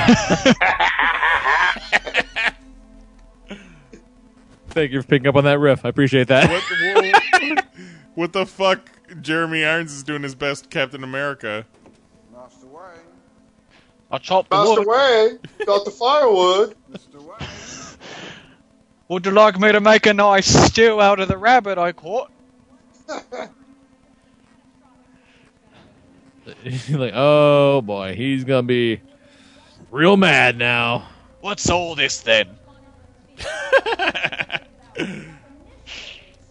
Thank you for picking up on that riff. I appreciate that. What, what the fuck? Jeremy Irons is doing his best Captain America. Master Wayne, I'll chop the Master wood. Wayne, got the firewood. [laughs] Mr. Wayne. Would you like me to make a nice stew out of the rabbit I caught? [laughs] like, oh boy, he's gonna be real mad now. What's all this then? [laughs]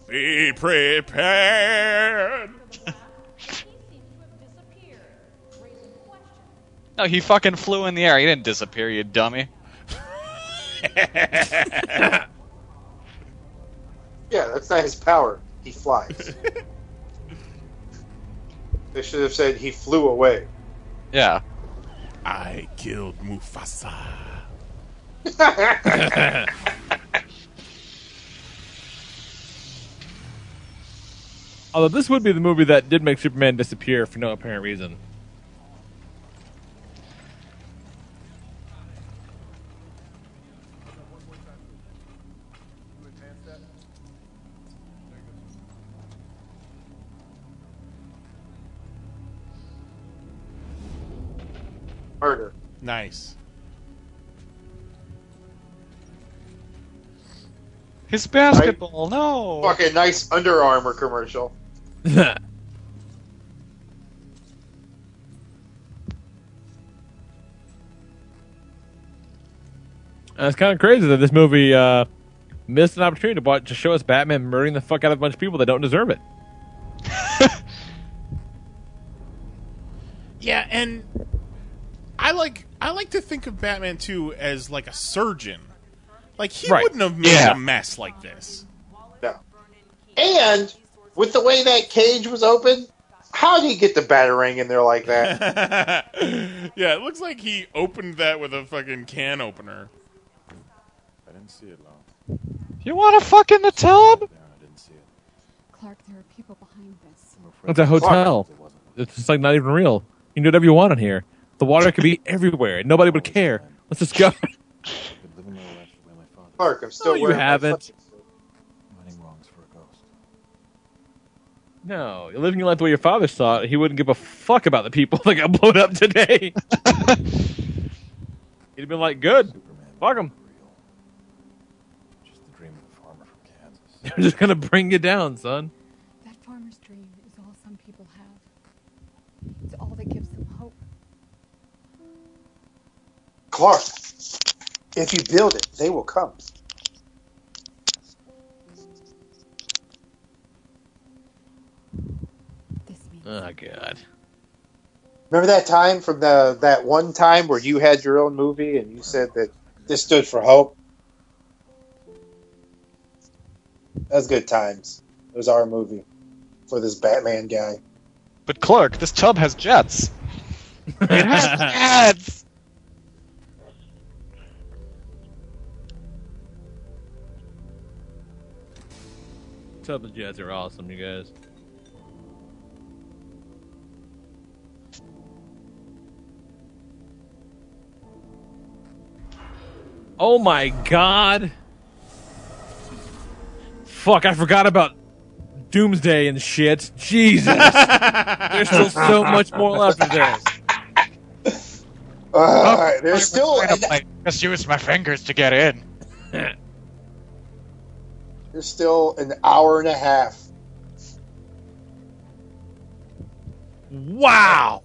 Be prepared. No, he fucking flew in the air. He didn't disappear, you dummy. [laughs] Yeah, that's not his power. He flies. [laughs] they should have said he flew away. Yeah. I killed Mufasa. [laughs] Although this would be the movie that did make Superman disappear for no apparent reason. Murder. Nice. His basketball, no. Fucking nice Under Armour commercial. And [laughs] it's kind of crazy that this movie uh, missed an opportunity to, watch, to show us Batman murdering the fuck out of a bunch of people that don't deserve it. [laughs] Yeah, and I like I like to think of Batman 2 as like a surgeon. Like he Right. wouldn't have made Yeah. a mess like this. No. And with the way that cage was open, how did he get the batarang in there like that? [laughs] yeah, it looks like he opened that with a fucking can opener. I didn't see it long. You want to fuck in the tub? I didn't see it. Clark, there are people behind this. It's a hotel. It's just like not even real. You can do whatever you want in here. The water could be everywhere. And Nobody would care. Let's just go. [laughs] [laughs] Clark, I'm still No, you wearing my haven't. fucking- wrongs for a ghost. No, you're living your life the way your father saw it. He wouldn't give a fuck about the people [laughs] that got blown up today. He'd have been like, "Good, fuck them." Just the dream of a farmer from Kansas. They're just gonna bring you down, son. Clark, if you build it, they will come. Oh God. Remember that time from the that one time where you had your own movie and you said that this stood for hope? That was good times. It was our movie for this Batman guy. But Clark, this tub has jets. [laughs] it has jets. Tub and Jets are awesome, you guys. Oh my god. Fuck, I forgot about Doomsday and shit. Jesus. [laughs] There's still so much more left of this. Uh, there's still I just used my fingers to get in. [laughs] there's still an hour and a half. Wow.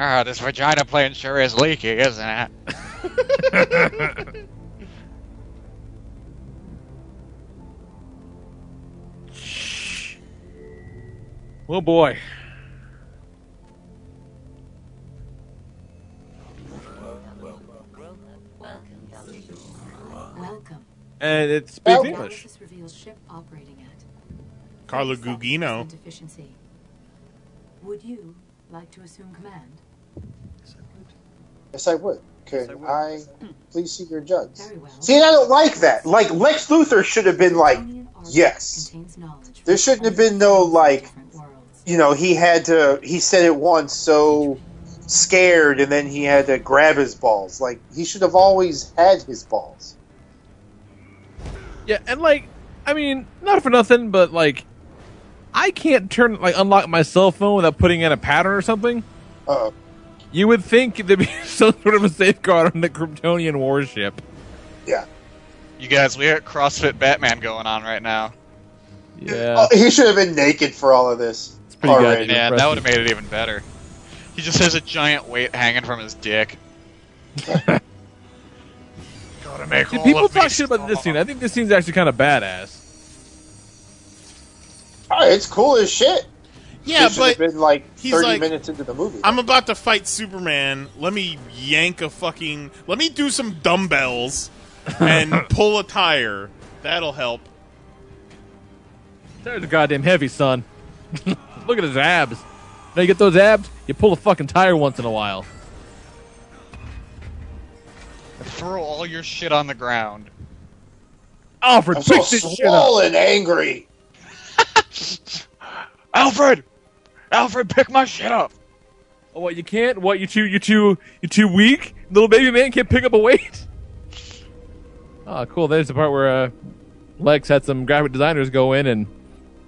Ah, this vagina plane sure is leaky, isn't it? [laughs] [laughs] Oh boy. And it speaks Well- English. Analysis reveals ship operating at Carla Gugino. deficiency. Would you like to assume command? Yes, I would. Can I please see your judge? Very well. See, and I don't like that. Like Lex Luthor should have been like, yes. There shouldn't have been no like, you know, he had to. He said it once, so scared, and then he had to grab his balls. Like he should have always had his balls. Yeah, and like, I mean, not for nothing, but like, I can't turn like unlock my cell phone without putting in a pattern or something. Uh, You would think there'd be [laughs] some sort of a safeguard on the Kryptonian warship. yeah. You guys, we got CrossFit Batman going on right now. Yeah. Oh, he should have been naked for all of this. It's pretty already. goddamn Yeah, that would have made it even better. He just has a giant weight hanging from his dick. [laughs] Gotta make See, all people of me talk shit about this scene. I think this scene's actually kind of badass. Oh, it's cool as shit. Yeah, It should have but been like he's thirty like- minutes into the movie. I'm about to fight Superman. Let me yank a fucking. Let me do some dumbbells and [laughs] pull a tire. That'll help. There's a goddamn heavy, son. [laughs] Look at his abs. Now you get those abs, you pull a fucking tire once in a while. Throw all your shit on the ground. Alfred, I'm so pick this shit up. swollen, angry. [laughs] Alfred! Alfred, pick my shit up! Oh, what you can't? What you too? You too? You too weak? Little baby man can't pick up a weight. Oh, [laughs] cool. There's the part where uh, Lex had some graphic designers go in and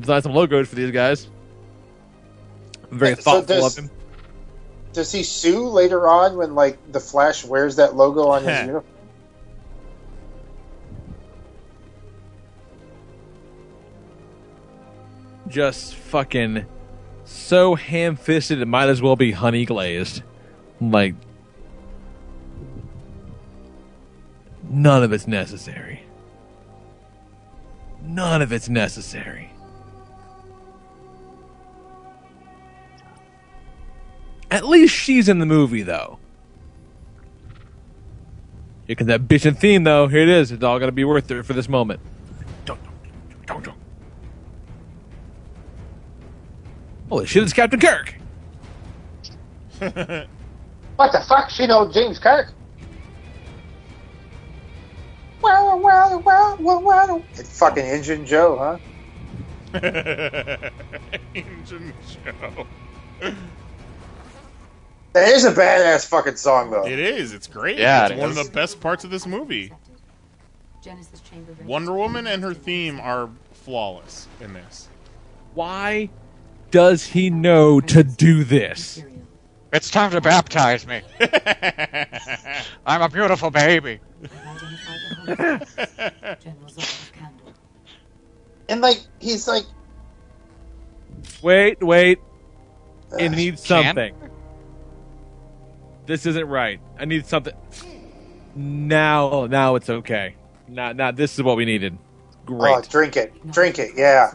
design some logos for these guys. Very thoughtful does- of him. Does he sue later on when like the Flash wears that logo on his [laughs] uniform? Just fucking so ham-fisted it might as well be honey glazed. Like none of it's necessary. None of it's necessary. At least she's in the movie, though. Here comes that bitchin' theme, though. Here it is. It's all gonna be worth it for this moment. Holy shit! It's Captain Kirk. [laughs] What the fuck? She know James Kirk? Well, well, well, well, well. It's fucking Engine Joe, huh? [laughs] Engine Joe. That is a badass fucking song, though. It is. It's great. Yeah, it's it one is. of the best parts of this movie. Genesis chamber. Wonder Woman and her theme are flawless in this. Why does he know to do this? It's time to baptize me. [laughs] I'm a beautiful baby. And like, he's like, Wait, wait. It needs Can? something. This isn't right. I need something. Now, now it's okay. Now, now this is what we needed. Great. Oh, drink it. Drink it, yeah.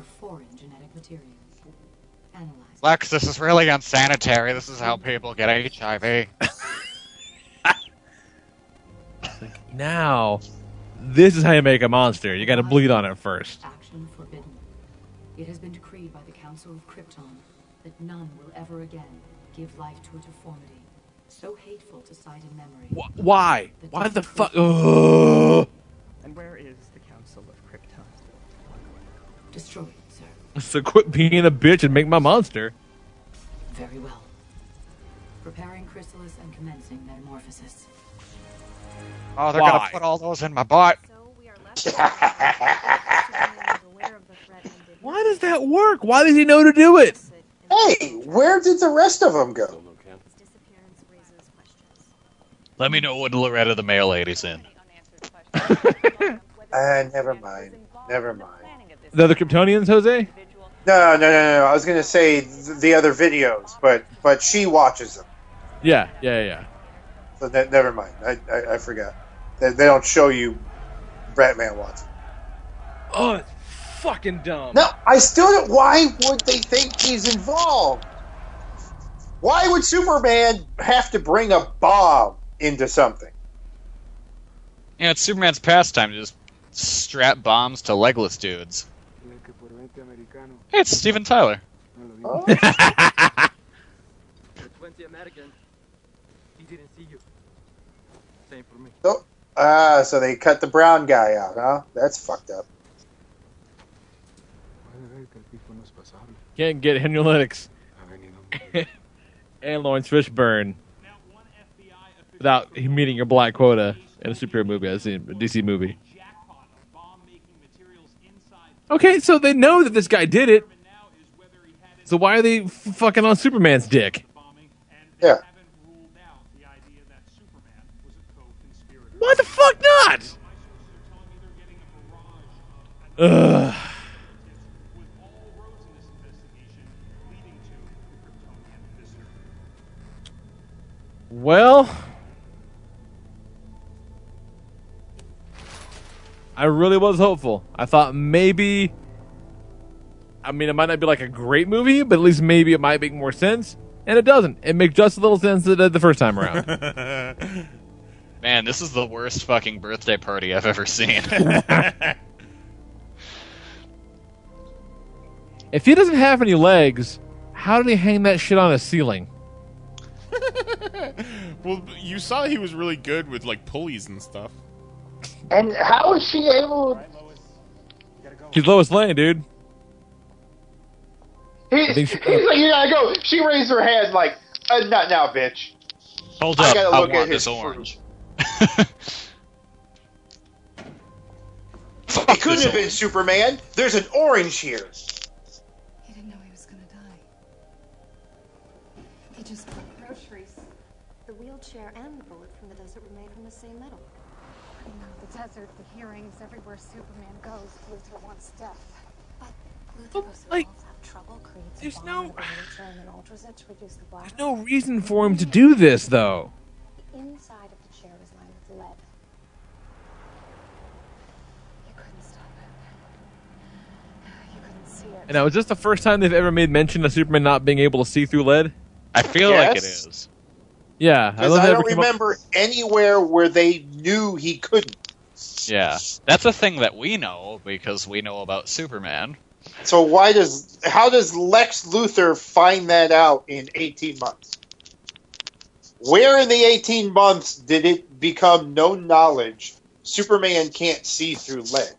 Lex, this is really unsanitary. This is how people get HIV. [laughs] Now, this is how you make a monster. You got to bleed on it first. Action forbidden. It has been decreed by the Council of Krypton that none will ever again give life to a deformity so hateful to sight and memory. Why? Why the fuck? And where is the Council of Krypton? Destroyed, sir. So quit being a bitch and make my monster. Very well. Preparing chrysalis and commencing metamorphosis. Oh, they're Why? gonna put all those in my butt. Why does that work? Why does he know to do it? Hey, where did the rest of them go? Let me know when Loretta the mail lady's in. [laughs] Uh, never mind. Never mind. The other Kryptonians, Jose? No, no, no, no. I was going to say th- the other videos, but but she watches them. Yeah, yeah, yeah. So ne- never mind. I, I, I forgot. They, they don't show you Batman watching. Oh, it's fucking dumb. No, I still don't. Why would they think he's involved? Why would Superman have to bring a bomb into something? Yeah, it's Superman's pastime to just strap bombs to legless dudes. Hey, it's Steven Tyler. [laughs] Oh. You're 20 American. He didn't see you. Same for me. So, ah, so they cut the brown guy out, huh? That's fucked up. Can't get Henry Lennox [laughs] [laughs] and Laurence Fishburne without meeting your black quota in a superhero movie. I've seen a DC movie. Okay, so they know that this guy did it. So why are they f- fucking on Superman's dick? Yeah. Why the fuck not? Ugh. Well, I really was hopeful. I thought maybe. I mean, it might not be like a great movie, but at least maybe it might make more sense. And it doesn't. It makes just a little sense as it did the first time around. [laughs] Man, this is the worst fucking birthday party I've ever seen. [laughs] if he doesn't have any legs, how did he hang that shit on a ceiling? [laughs] well, you saw he was really good with like pulleys and stuff. And how is she able? He's Lois Lane, dude. He, he's like, you gotta go. She raised her hand like, uh, not now, bitch. Hold I up, gotta I look at want his this orange. [laughs] It couldn't have been Superman. There's an orange here. The hearings, everywhere Superman goes, Luthor wants death. But Luthor goes through like, all that trouble, creates there's no- with a wheelchair and then alters it to reduce the blast. No reason for him to do this, though. The inside of the chair was lined with lead. You couldn't stop it. You couldn't see it. And now, is this the first time they've ever made mention of Superman not being able to see through lead? I feel like it is. Yeah, Because love I don't ever come up- remember anywhere where they knew he couldn't. Yeah, that's a thing that we know because we know about Superman. So why does how does Lex Luthor find that out in 18 months? Where in the 18 months did it become known knowledge Superman can't see through lead?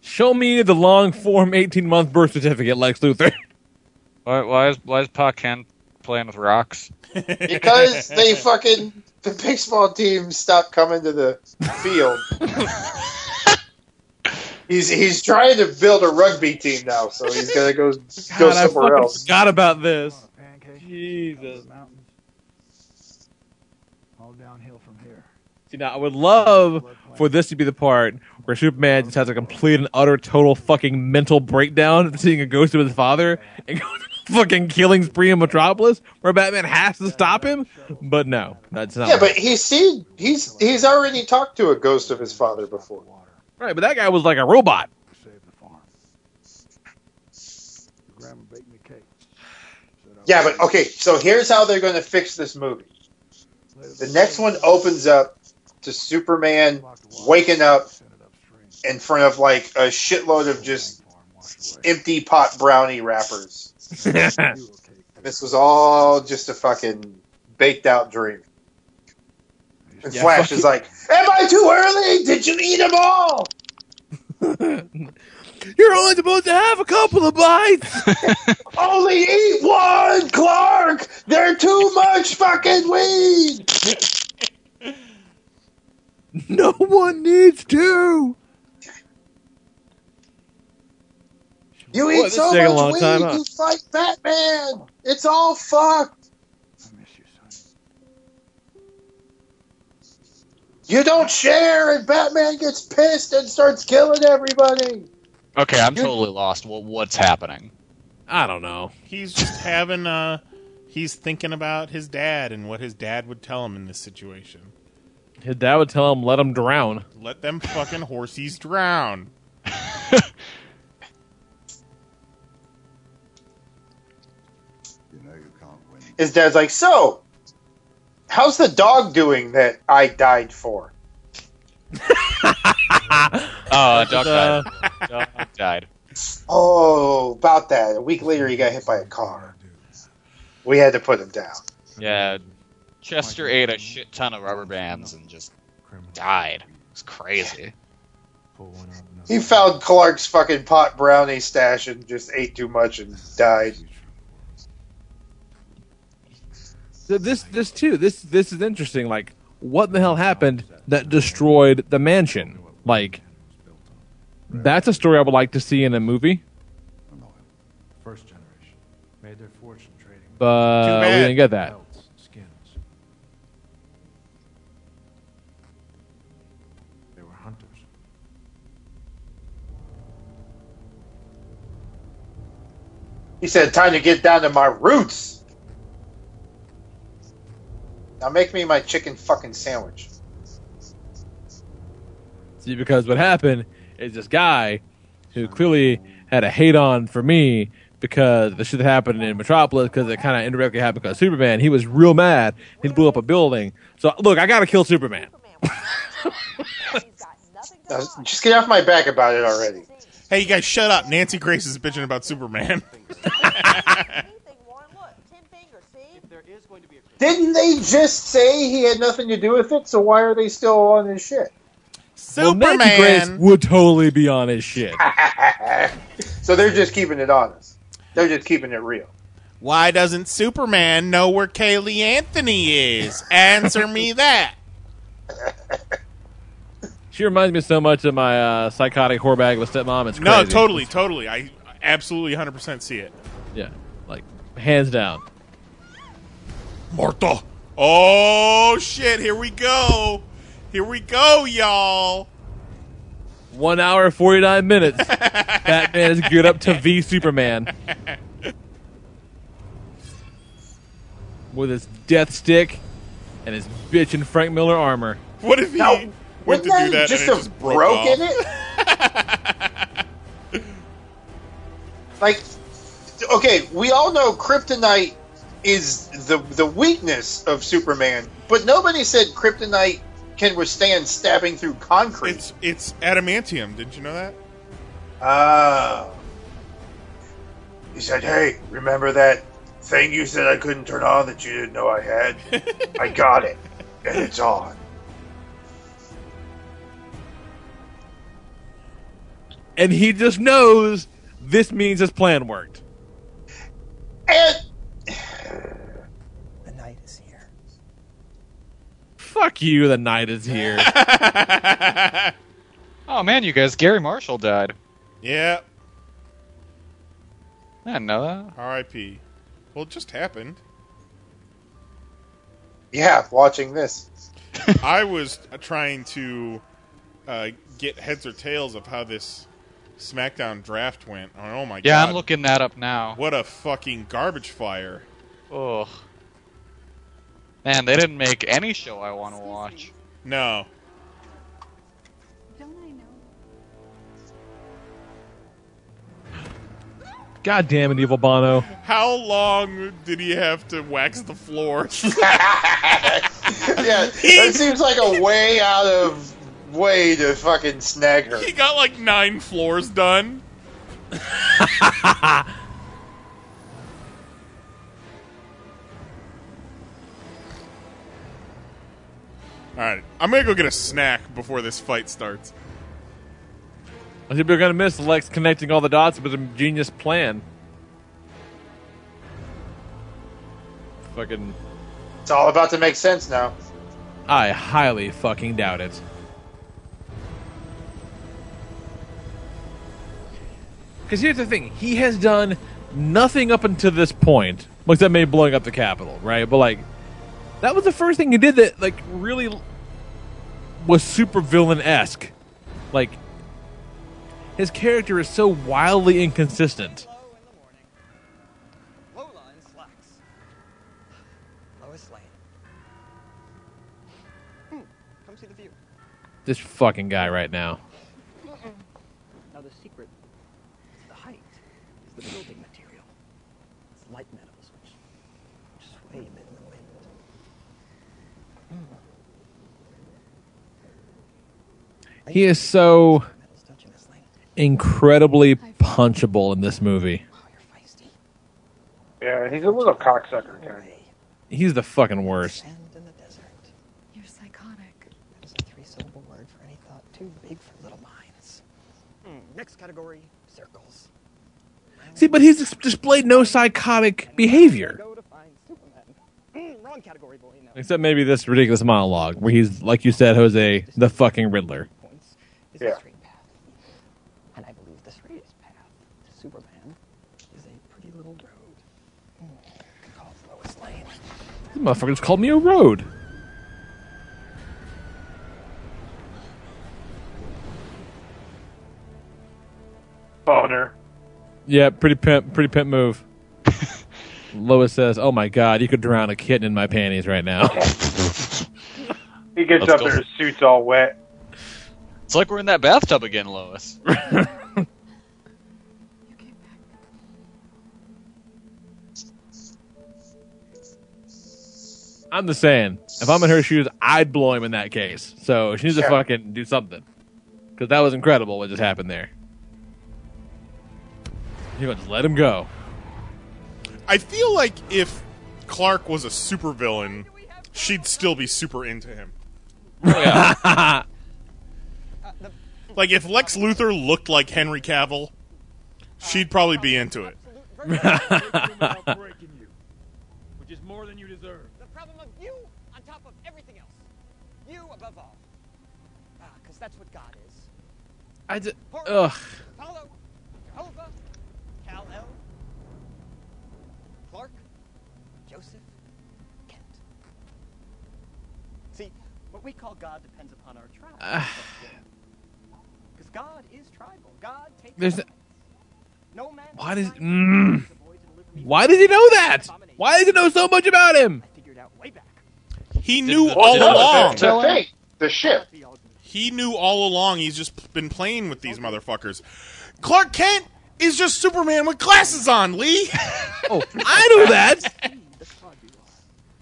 Show me the long form 18 month birth certificate, Lex Luthor. [laughs] Why, why is why is Pa Kent playing with rocks? Because they [laughs] fucking the baseball team stopped coming to the field. [laughs] he's he's trying to build a rugby team now, so he's gonna go [laughs] go God, I somewhere fucking else. forgot about this. Oh, Jesus. All downhill from here. See, now I would love for this to be the part where Superman just has a complete and utter total fucking mental breakdown seeing a ghost of his father and [laughs] goes on a fucking killing spree in Metropolis where Batman has to stop him. But no, that's not. Yeah, but he's seen he's he's already talked to a ghost of his father before. Right, but that guy was like a robot. Yeah, but okay, so here's how they're going to fix this movie. The next one opens up to Superman waking up in front of like a shitload of just empty pot brownie wrappers. [laughs] this was all just a fucking baked out dream. And Yeah, Flash is like, Am I too early? Did you eat them all? [laughs] You're only supposed to have a couple of bites. [laughs] Only eat one, Clark! They're too much fucking weed! no one needs to. You eat this so is taking a much weed, time, huh? you fight Batman! It's all fucked! I miss you son. You don't share, and Batman gets pissed and starts killing everybody. Okay, I'm totally lost. Well, what's happening? I don't know. He's just [laughs] having uh he's thinking about his dad and what his dad would tell him in this situation. His dad would tell him, "Let him drown." Let them fucking horsies drown. His dad's like, So, how's the dog doing that I died for? [laughs] Oh, dog died. Dog died. Oh, about that. A week later, he got hit by a car. We had to put him down. Yeah, Chester ate a shit ton of rubber bands and just died. It's crazy. He found Clark's fucking pot brownie stash and just ate too much and died. This, this too. This, this is interesting. Like, what the hell happened that destroyed the mansion? Like, that's a story I would like to see in a movie. First generation made their fortune trading. But we didn't get that. They were hunters. He said, Time to get down to my roots. Now make me my chicken fucking sandwich. See, because what happened is this guy who clearly had a hate on for me because the shit that happened in Metropolis because it kind of indirectly happened because Superman. He was real mad. He blew up a building. So look, I gotta kill Superman. [laughs] Just get off my back about it already. Hey, you guys, shut up. Nancy Grace is bitching about Superman. [laughs] Didn't they just say he had nothing to do with it? So why are they still on his shit? Well, Grace would totally be on his shit. [laughs] so they're just keeping it honest. They're just keeping it real. Why doesn't Superman know where Caylee Anthony is? Answer me that. [laughs] She reminds me so much of my uh, psychotic whore whorebag with stepmom. It's No, totally, totally. I absolutely 100% see it. Yeah, like hands down. Martha. Oh, shit. Here we go. Here we go, y'all. One hour forty nine minutes. [laughs] Batman is geared up to V Superman with his death stick and his bitch and Frank Miller armor. What if he went Wouldn't to do that that just and it have just broke broken off? it? [laughs] like, okay, we all know kryptonite is the the weakness of Superman, but nobody said kryptonite can withstand stabbing through concrete. It's it's adamantium. Didn't you know that? Ah. He said, "Hey, remember that thing you said I couldn't turn on that you didn't know I had? [laughs] I got it, and it's on." And he just knows this means his plan worked. And The night is here. Fuck you, the night is here. [laughs] Oh man, you guys, Garry Marshall died. Yeah. I didn't know that. R.I.P. Well, it just happened. Yeah, watching this. [laughs] I was trying to uh, get heads or tails of how this SmackDown draft went. Oh my Yeah, god! Yeah, I'm looking that up now. What a fucking garbage fire! Ugh. Man, they didn't make any show I want to watch. No. Don't I know? God damn it, evil Bono. How long did he have to wax the floors? [laughs] [laughs] yeah, that seems like a way out of way to fucking snag her. he got like nine floors done. [laughs] All right, I'm gonna go get a snack before this fight starts. I think we're gonna miss Lex connecting all the dots with a genius plan. Fucking, It's all about to make sense now. I highly fucking doubt it. Because here's the thing: he has done nothing up until this point, except maybe blowing up the Capitol, right? But like, that was the first thing he did that like really was super villain esque. Like, his character is so wildly inconsistent. Lola in slacks. Lois Lane. Hmm. Come see the view. This fucking guy right. Now the secret is the height, is the building material. It's light metals which sway amid the wind. He is so incredibly punchable in this movie. Yeah, he's a little cocksucker guy. He's the fucking worst. You're psychotic. That is a three-syllable word for any thought too big for little minds. Hmm. Next category, circles. See, but he's displayed no psychotic behavior. Go to find Superman. Hmm, wrong category, boy. No. Except maybe this ridiculous monologue where he's, like you said, Jose, the fucking Riddler. Is a straight path. And I believe the straightest path to Superman is a pretty little road. Hmm. Called Lois Lane. This motherfucker just called me a road. Boner. Yeah, pretty pimp, pretty pimp move. [laughs] Lois says, "Oh my god, you could drown a kitten in my panties right now." He gets Let's up go. there, his suit's all wet. It's like we're in that bathtub again, Lois. [laughs] I'm just saying, if I'm in her shoes, I'd blow him in that case. So she needs to fucking do something. Because that was incredible what just happened there. You gonna just let him go. I feel like if Clark was a supervillain, she'd still be super into him. Oh, [laughs] like if Lex Luthor looked like Henry Cavill, she'd probably be into it. [laughs] Which is more than you deserve. The problem of you on top of everything else. You above all. Ah, because that's what God is. I just, ugh. Apollo, Jehovah, Kal-El, Clark, Joseph, Kent. See, what we call God depends upon our tribe. Because God is tribal. God takes There's, no man why does, mm, why does he know that? Why does he know so much about him? figured out way back. He knew the- all the along. fifth tell him? The ship. He knew all along. He's just been playing with these motherfuckers. Clark Kent is just Superman with glasses on, Lee. [laughs] oh, I know [laughs] that.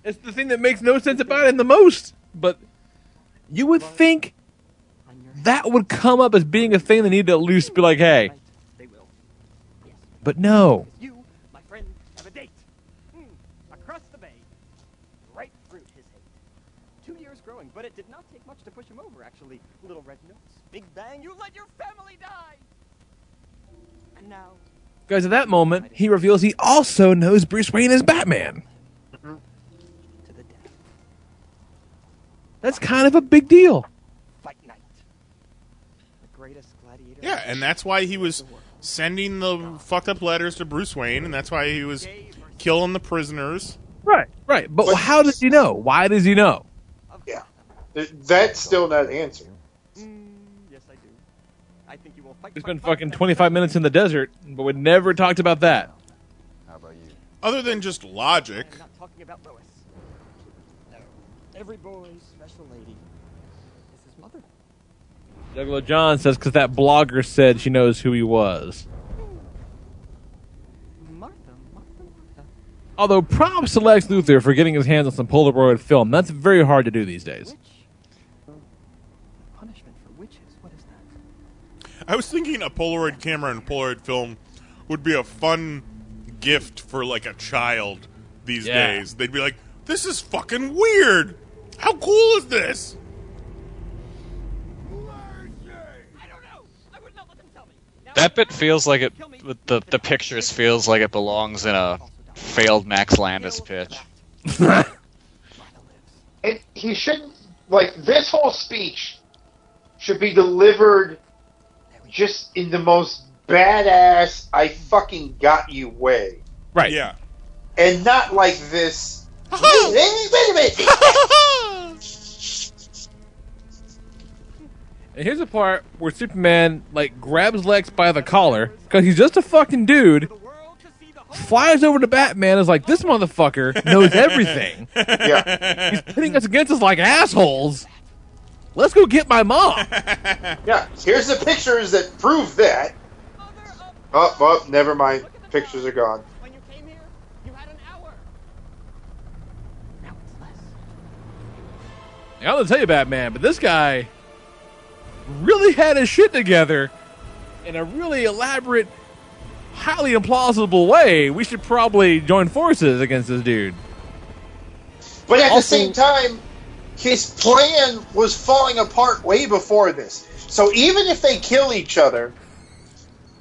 It's the thing that makes no sense about him the most. But you would think that would come up as being a thing they need to at least be like, hey. But no. You, my friend, have a date. Hmm, across the bay. Right fruit his hate. Two years growing, but it did not take much to push him over, actually. Little red nose, big bang, you let your family die! And now, Guys, at that moment, he reveals he also knows Bruce Wayne is Batman. That's kind of a big deal. fight night. The greatest gladiator. Yeah, and that's why he was sending the fucked up letters to Bruce Wayne, and that's why he was killing the prisoners. Right, right. But, how does he know? Why does he know? Yeah. That's still not answered. Mm, yes, I do. I think you will fight. We spent fucking 25 minutes in the desert, but we never talked about that. How about you? Other than just logic. I'm not talking about Lois. No. Every boy's special lady is his mother. Juggalo John says because that blogger said she knows who he was. Although props to Lex Luthor for getting his hands on some Polaroid film. That's very hard to do these days. Punishment for witches? What is that? I was thinking a Polaroid camera and Polaroid film would be a fun gift for like a child these Yeah. days. They'd be like, "This is fucking weird. How cool is this?" That bit feels like it. With the the pictures feels like it belongs in a failed Max Landis pitch. [laughs] And he shouldn't like this whole speech should be delivered just in the most badass I fucking got you way. Right. Yeah. And not like this [laughs] wait, wait, wait a minute. [laughs] And here's the part where Superman like grabs Lex by the collar because he's just a fucking dude. Flies over to Batman is like, this motherfucker knows everything. [laughs] yeah. He's pitting us against us like assholes. Let's go get my mom. [laughs] Yeah, here's the pictures that prove that. Oh, oh, never mind. Pictures are gone. I don't tell you, Batman, but this guy really had his shit together in a really elaborate, highly implausible way. We should probably join forces against this dude. But at the same time, his plan was falling apart way before this. So even if they kill each other,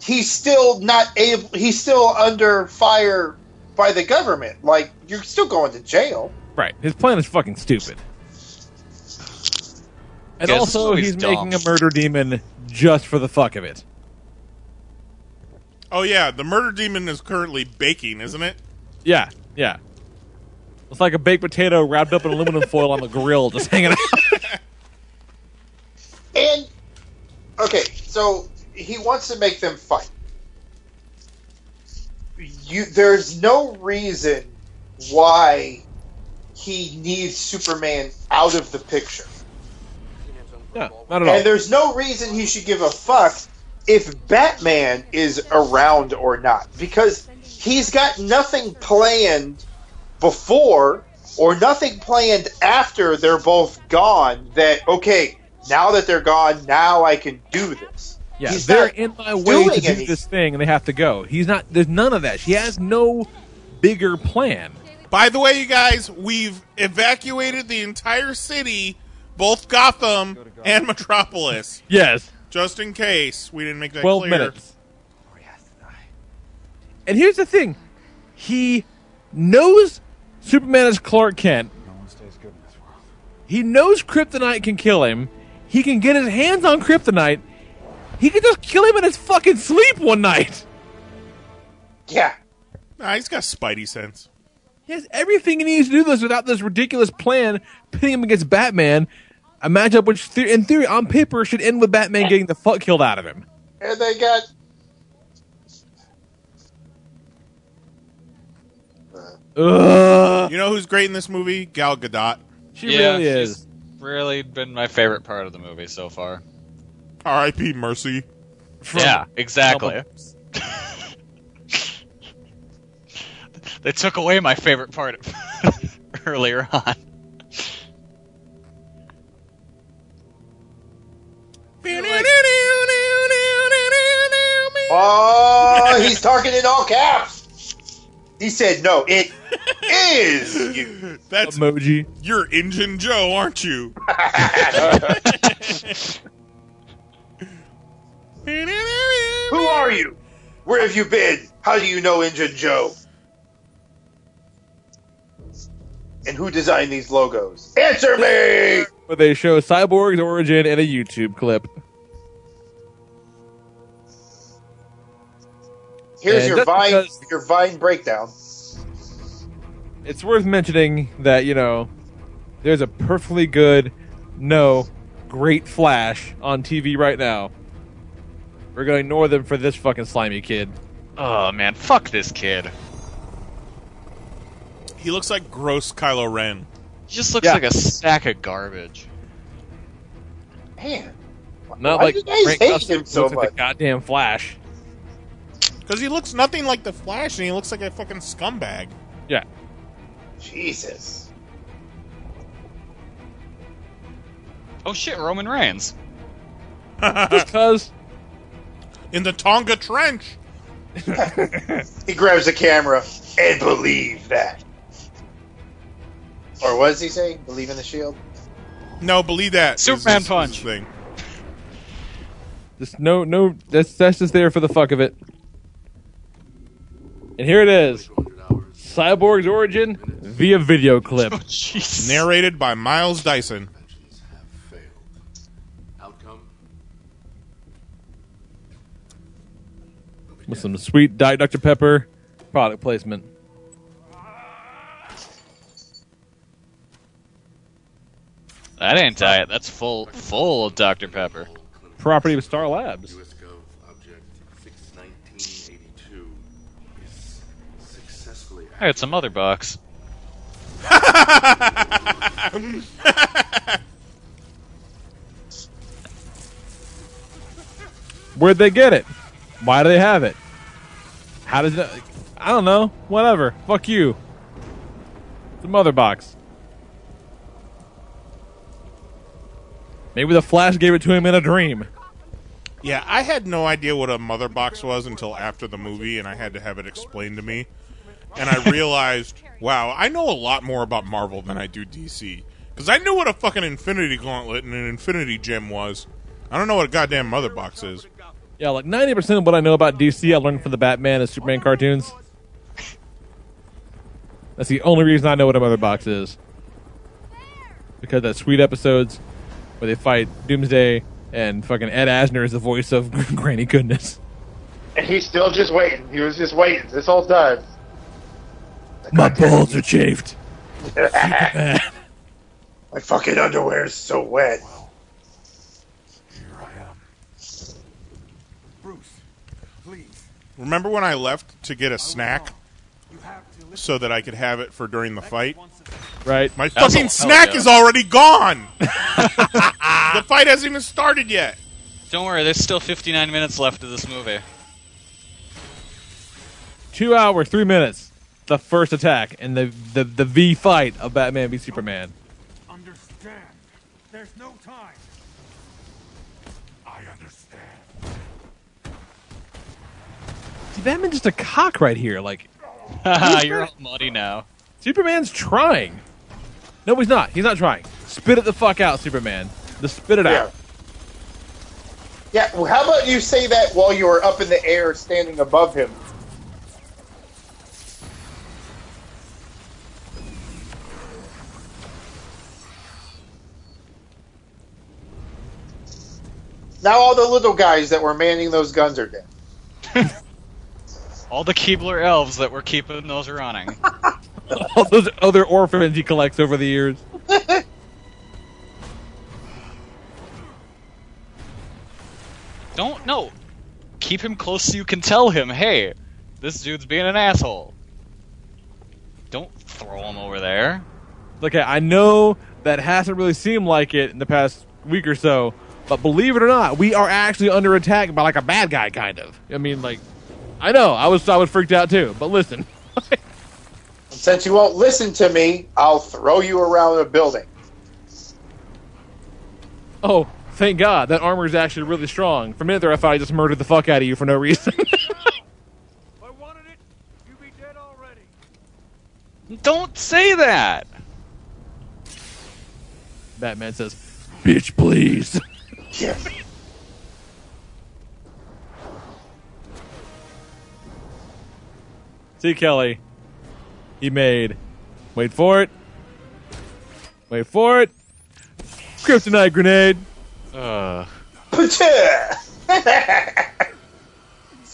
he's still not able. He's still under fire by the government. Like you're still going to jail. Right. His plan is fucking stupid. And Yeah, this also, movie's he's dumb. making a murder demon just for the fuck of it. Oh yeah, the murder demon is currently baking, isn't it? Yeah, yeah. It's like a baked potato wrapped up in aluminum foil on the grill, just hanging out. [laughs] And okay, so he wants to make them fight. You, there's no reason why he needs Superman out of the picture. Yeah, not at all. And there's no reason he should give a fuck if Batman is around or not. Because he's got nothing planned before or nothing planned after they're both gone that, okay, now that they're gone, now I can do this. Yeah, He's they're in my way doing to do anything. this thing, and they have to go. He's not. There's none of that. He has no bigger plan. By the way, you guys, we've evacuated the entire city, both Gotham and Metropolis. [laughs] Yes. Just in case we didn't make that Twelve clear. minutes. And here's the thing: he knows Superman is Clark Kent. No one stays good in this world. He knows Kryptonite can kill him. He can get his hands on Kryptonite. He can just kill him in his fucking sleep one night. Yeah. Nah, he's got Spidey sense. He has everything he needs to do this without this ridiculous plan pitting him against Batman. A matchup which, the- in theory, on paper, should end with Batman getting the fuck killed out of him. And they got. Ugh. You know who's great in this movie? Gal Gadot. She really she's is. Really been my favorite part of the movie so far. R.I.P. Mercy. yeah, exactly. [laughs] they took away my favorite part [laughs] earlier on. Oh, [laughs] he's talking in all caps. He said, "No, it is you." That's emoji. You're Engine Joe, aren't you? [laughs] Who are you? Where have you been? How do you know Engine Joe? And who designed these logos? Answer me! Where they show Cyborg's origin in a YouTube clip. Here's And your Vine, because- your Vine breakdown. It's worth mentioning that, you know, there's a perfectly good, no, great Flash on TV right now. We're going to ignore them for this fucking slimy kid. Oh man, fuck this kid. He looks like gross Kylo Ren. He just looks Yeah. like a sack of garbage. Man, Not Why like do you guys Frank hate Custom him so looks like much? the goddamn Flash. Because he looks nothing like the Flash, and he looks like a fucking scumbag. Yeah. Jesus. Oh shit, Roman Reigns. [laughs] Cause. In the Tonga Trench. [laughs] [laughs] He grabs the camera and believe that. Or what does he say? Believe in the shield? No, believe that. Superman is- is punch. the Thing. Just no, no. That's that's just there for the fuck of it. And here it is, Cyborg's origin via video clip. [laughs] Oh, Narrated by Miles Dyson. With some sweet Diet Dr Pepper product placement. That ain't diet. That's full full Dr Pepper. Property of Star Labs. US Gov Object 61982 is successfully Hey, it's a mother box. [laughs] Where'd they get it? Why do they have it? How does it? I don't know. Whatever. Fuck you. It's a mother box. Maybe the Flash gave it to him in a dream. Yeah, I had no idea what a mother box was until after the movie, and I had to have it explained to me. And I realized, [laughs] wow, I know a lot more about Marvel than I do DC. Because I knew what a fucking Infinity Gauntlet and an Infinity Gem was. I don't know what a goddamn mother box is. Yeah, like ninety percent of what I know about DC, I learned from the Batman and Superman cartoons. That's the only reason I know what a mother box is. Because that sweet episodes where they fight Doomsday and fucking Ed Asner is the voice of [laughs] Granny Goodness. And he's still just waiting. He was just waiting this whole time. My balls are chafed. [laughs] My fucking underwear is so wet. Here I am. Bruce, please. Remember when I left to get a snack so that I could have it for during the fight? Right. My That's fucking a- snack hell yeah. is already gone. [laughs] the fight hasn't even started yet. Don't worry, there's still 59 minutes left of this movie. Two hours, three minutes. The first attack and the the, the V fight of Batman v Superman. Understand. There's no time. I understand. See, Batman's just a cock right here. Like, [laughs] You're all muddy now. Superman's trying. No, he's not. He's not trying. Spit it the fuck out, Superman. Just spit it out. Yeah, well, how about you say that while you are up in the air standing above him? Now all the little guys that were manning those guns are dead. [laughs] All the Keebler elves that were keeping those running. [laughs] [laughs] All those other orphans he collects over the years. [laughs] Don't no. Keep him close so you can tell him, hey, this dude's being an asshole. Don't throw him over there. Look, I know that hasn't really seemed like it in the past week or so, but believe it or not, we are actually under attack by like a bad guy, kind of. I mean, like, I know I was I was freaked out too, but listen, [laughs] Since you won't listen to me, I'll throw you around a building. oh, thank God that armor is actually really strong. For a minute there, I thought I just murdered the fuck out of you for no reason. [laughs] Don't say that. Batman says, "Bitch, please." Yeah. See, Kelly, he made. Wait for it. Wait for it. Kryptonite grenade. Uh, this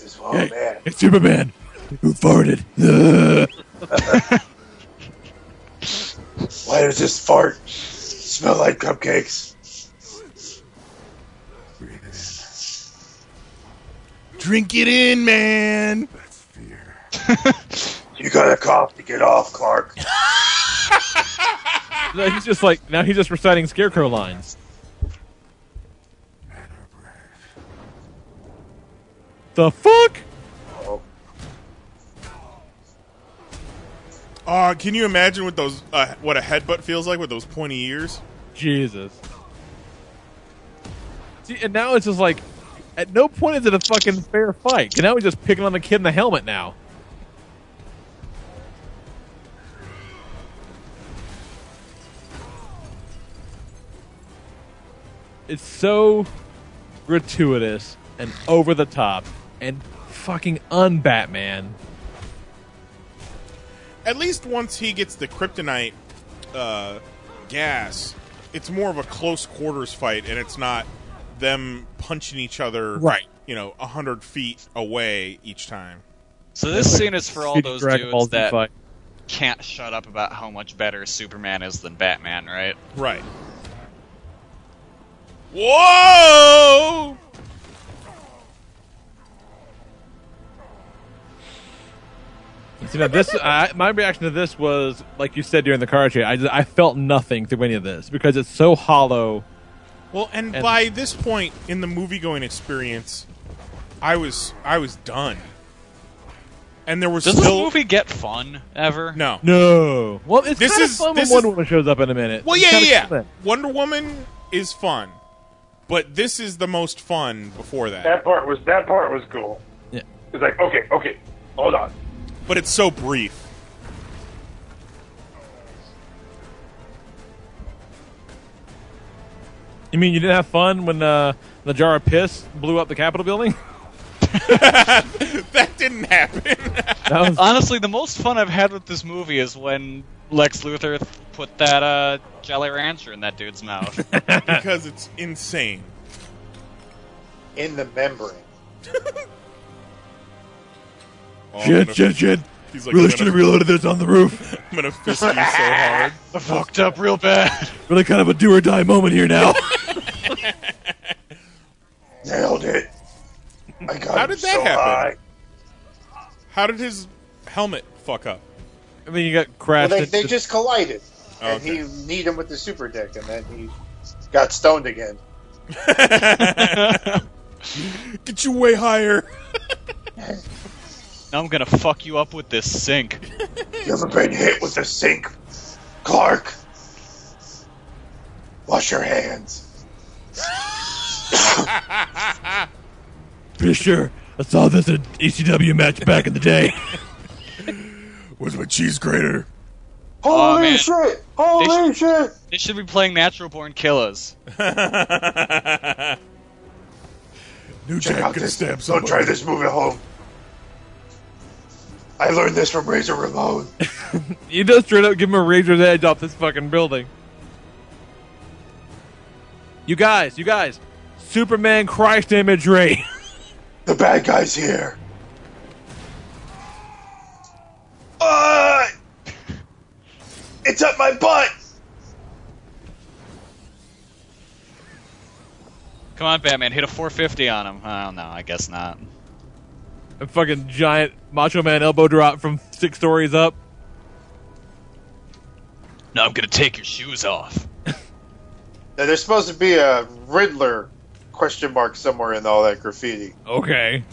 is oh Hey, man. It's Superman. Who farted? Why does this fart smell like cupcakes? Drink it in, man. [laughs] You got a cough to get off, Clark. [laughs] No, he's just like now. He's just reciting scarecrow lines. The fuck? Uh, can you imagine what those uh, what a headbutt feels like with those pointy ears? Jesus. See, and now it's just like, at no point is it a fucking fair fight. 'Cause now he's just picking on the kid in the helmet now. It's so gratuitous and over the top and fucking un-Batman. At least once he gets the kryptonite uh, gas, it's more of a close quarters fight, and it's not them punching each other, Right. You know, a hundred feet away each time. So this scene is for all those Dragon dudes that fight. can't shut up about how much better Superman is than Batman, right? Right. Whoa! See, now this, I, my reaction to this was, like you said during the car chase, I, just- I felt nothing through any of this because it's so hollow. Well, and, And- by this point in the movie going experience, I was I was done. And there was Does still the movie get fun ever? no. No. Well, it's This kind of is- fun when this Wonder is- Woman shows up in a minute. Well, It's yeah, yeah, yeah. Wonder Woman is fun, but this is the most fun before that. That part was that part was cool. Yeah. It's like okay, okay, hold on. But it's so brief. You mean you didn't have fun when uh, the jar of piss blew up the Capitol building? [laughs] [laughs] that didn't happen. [laughs] That was Honestly, the most fun I've had with this movie is when Lex Luthor put that uh, Jolly Rancher in that dude's mouth. [laughs] because it's insane. In the membrane. Oh, I'm shit, gonna- shit, shit. He's like, really should have reloaded this on the roof. I'm gonna fist you so hard. I fucked up real bad. really kind of a do or die moment here now. Nailed it. I got How did that so happen? high. How did his helmet fuck up? I mean, you got Well, crashed. they, they just collided, Oh, and okay. he kneed him with the super dick, and then he got stoned again. [laughs] [laughs] Get you way higher. Now I'm gonna fuck you up with this sink. You ever been hit with a sink, Clark? Wash your hands. [laughs] Pretty sure I saw this at ECW match back in the day. [laughs] Where's my cheese grater? Holy oh, man. shit! Holy shit! They should be playing Natural Born Killers. [laughs] New Check Jack out gonna this. stab Don't try this move at home. I learned this from Razor Ramon. [laughs] you just straight up give him a razor's edge off this fucking building. You guys, you guys, Superman Christ imagery. The bad guy's here. Uh, it's up my butt. Come on, Batman, hit a 450 on him. I don't know. I guess not. a fucking giant Macho Man elbow drop from six stories up. No, I'm gonna take your shoes off. [laughs] Now, there's supposed to be a Riddler question mark somewhere in all that graffiti. Okay.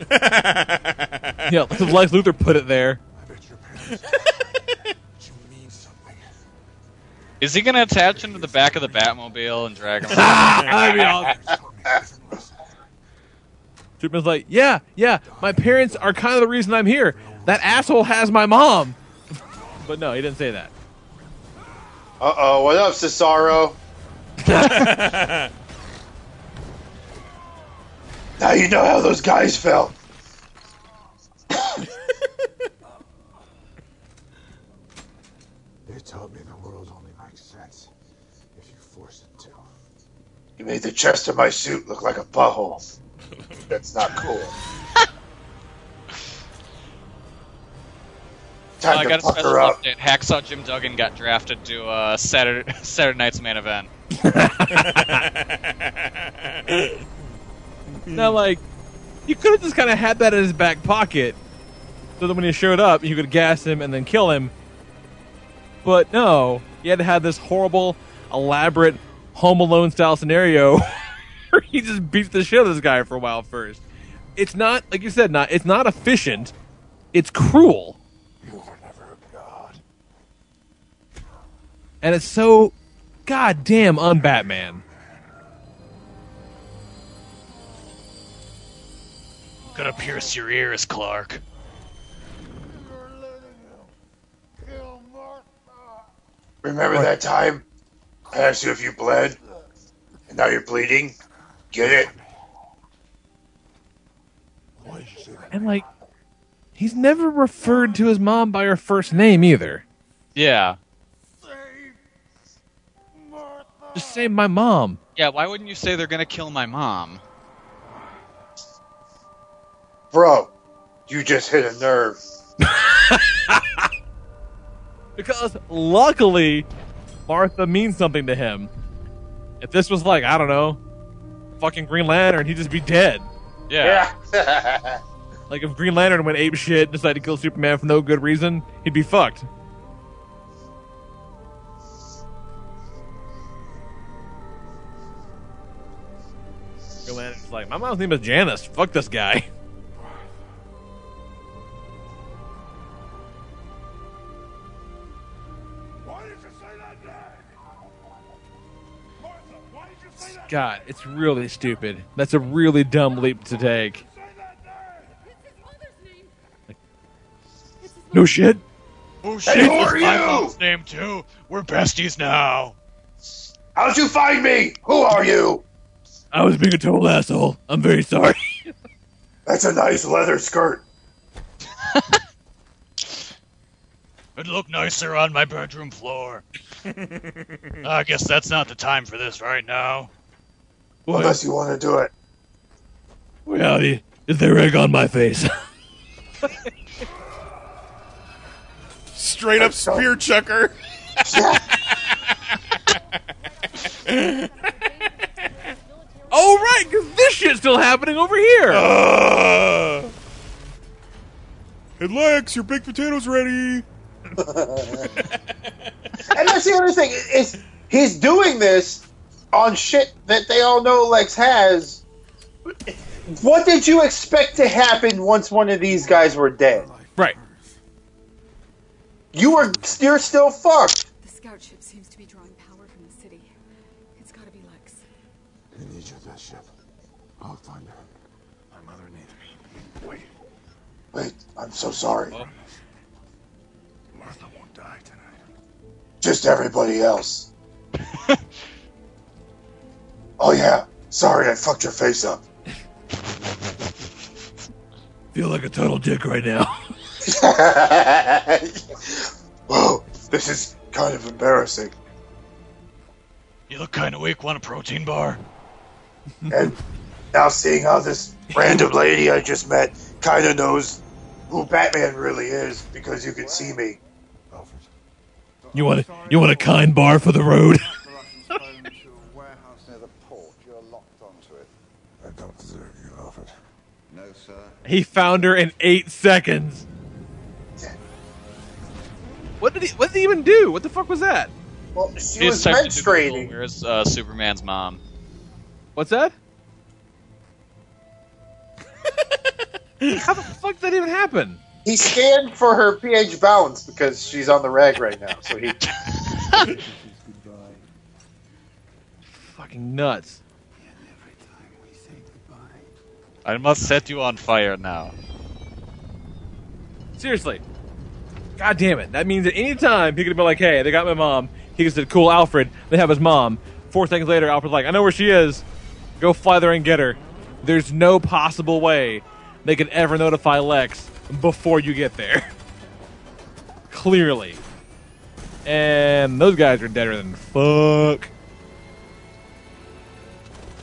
[laughs] yeah, Lex Luthor put it there. Is he gonna attach him to the back of the Batmobile and drag him? [laughs] That'd be awesome. Superman's like, yeah, yeah, my parents are kind of the reason I'm here. That asshole has my mom. but no, he didn't say that. Uh oh, what up, Cesaro? [laughs] now you know how those guys felt. They taught me the world only makes sense if you force it to. You made the chest of my suit look like a butthole. That's not cool. [laughs] Time I to got a special up. update. Hacksaw Jim Duggan got drafted to uh, Saturday [laughs] Saturday night's main event. [laughs] Now, mm. like, you could have just kind of had that in his back pocket, so that when he showed up, you could gas him and then kill him. But no, you had to have this horrible, elaborate Home Alone style scenario [laughs] where he just beats the shit out of this guy for a while first. It's not, like you said, not it's not efficient. It's cruel. You were never a god. and it's so goddamn un-Batman. Gonna pierce your ears, Clark. Remember that time I asked you if you bled, and now you're bleeding? Get it? And like, he's never referred to his mom by her first name either. Yeah. Just say my mom. Yeah, why wouldn't you say they're gonna kill my mom? Bro, you just hit a nerve. [laughs] Because luckily, Martha means something to him. If this was like, I don't know, fucking Green Lantern, he'd just be dead. Yeah. [laughs] [laughs] Like if Green Lantern went ape shit and decided to kill Superman for no good reason, he'd be fucked. Green Lantern's like, my mom's name is Janice. Fuck this guy. God, it's really stupid. That's a really dumb leap to take. No shit. Oh shit, Hey, who are my you? mom's name too. We're besties now. How'd you find me? Who are you? I was being a total asshole. I'm very sorry. That's a nice leather skirt. [laughs] It'd look nicer on my bedroom floor. [laughs] I guess that's not the time for this right now. Unless you want to do it. Reality is there egg on my face. [laughs] Straight up spear chucker. [laughs] oh [laughs] right, because this shit's still happening over here. Uh, hey Lex, your baked potatoes ready. And that's the other thing is he's doing this on shit that they all know Lex has. What did you expect to happen once one of these guys were dead? Right. You were you're still fucked. The scout ship seems to be drawing power from the city. It's gotta be Lex. I need you at that ship. I'll find her. My mother needs me. Wait. Wait, I'm so sorry. Martha won't die tonight. Just everybody else. [laughs] yeah, sorry I fucked your face up. Feel like a total dick right now. [laughs] Whoa, this is kind of embarrassing. You look kind of weak. Want a protein bar? And now seeing how this random lady I just met kind of knows who Batman really is because you can see me. You want a, you want a kind bar for the road? [laughs] Near the port, you're locked onto it. I don't deserve you, Alfred. No, sir. he found her in eight seconds. What did he? What did he even do? What the fuck was that? Well, she He's was typed into Google, menstruating. Where's uh, Superman's mom? What's that? [laughs] How the fuck did that even happen? He scanned for her pH balance because she's on the rag right now. So he [laughs] [laughs] Fucking nuts. I must set you on fire now. Seriously. God damn it. That means at any time he could be like, hey, they got my mom, he could say, cool, Alfred, they have his mom. Four seconds later, Alfred's like, I know where she is. Go fly there and get her. There's no possible way they could ever notify Lex before you get there. [laughs] Clearly. And those guys are deader than fuck.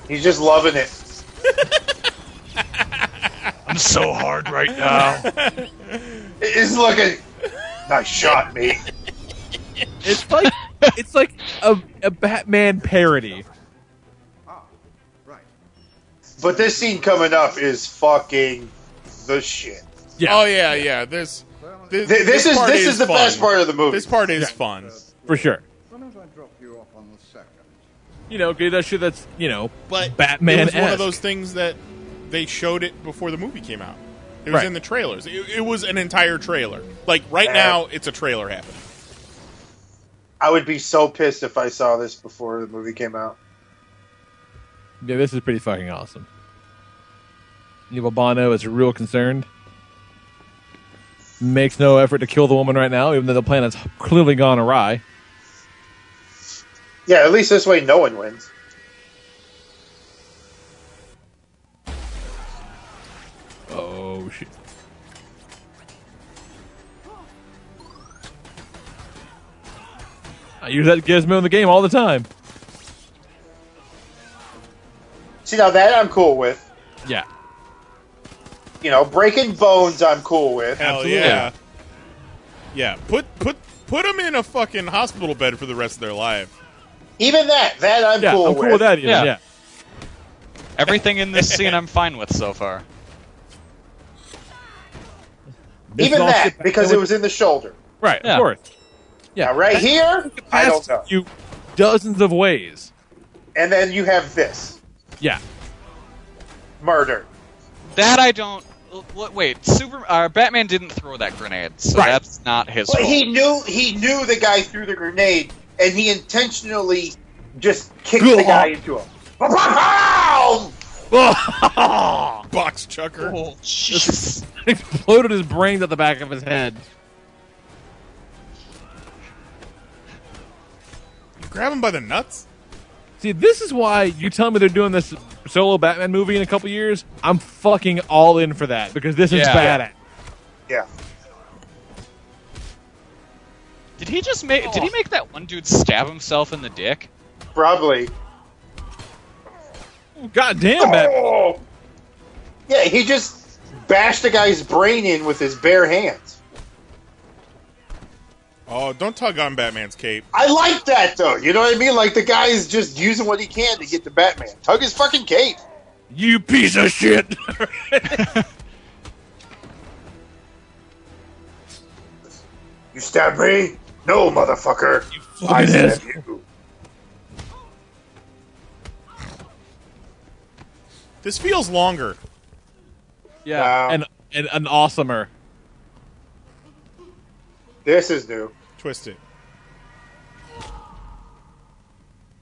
he's just loving it. [laughs] [laughs] I'm so hard right now. He's looking. Nice shot, mate. It's like it's like a, a Batman parody. Ah. Right. But this scene coming up is fucking the shit. Yeah. Oh yeah, yeah. This this, Th- this is- part this is the fun. best part of the movie. This part is fun. For sure. Why don't I drop you off on the second? You know, get that shit that's, you know, But Batman it was one of those things that they showed it before the movie came out. It was Right. in the trailers. It, it was an entire trailer. Like right now, it's a trailer happening. I would be so pissed if I saw this before the movie came out. Yeah, this is pretty fucking awesome. Evil Bono is real concerned. Makes no effort to kill the woman right now, even though the plan has clearly gone awry. Yeah, at least this way no one wins. I use that gizmo in the game all the time. See, now that I'm cool with. Yeah. You know, breaking bones, I'm cool with. Hell yeah. Yeah, put put put them in a fucking hospital bed for the rest of their life. Even that, that I'm Yeah, cool I'm with. cool with that. Even, Yeah. yeah. Everything in this [laughs] scene I'm fine with so far. This Even that, because it was in the shoulder. right. Yeah. Of course. Yeah. Now, right here, I don't know. You dozens of ways. And then you have this Yeah. murder. That I don't. Wait, Super uh, Batman didn't throw that grenade, so Right. that's not his But fault. he knew he knew the guy threw the grenade, and he intentionally just kicked Good the guy into him. [laughs] Box chucker. Oh, Jesus. [laughs] Exploded his brains at the back of his head. Grab him by the nuts. See, this is why you tell me they're doing this solo Batman movie in a couple years. I'm fucking all in for that because this is Yeah. badass. Yeah. Did he just make? Did he make that one dude stab himself in the dick? Probably. God damn, Batman. Oh! Yeah, he just bashed the guy's brain in with his bare hands. Oh, don't tug on Batman's cape. I like that though. You know what I mean? Like the guy's just using what he can to get to Batman. Tug his fucking cape. You piece of shit. [laughs] You stab me? No, motherfucker. I fucking stab ass. you. This feels longer. Yeah, Wow. and, and an awesomer. This is new. Twist it.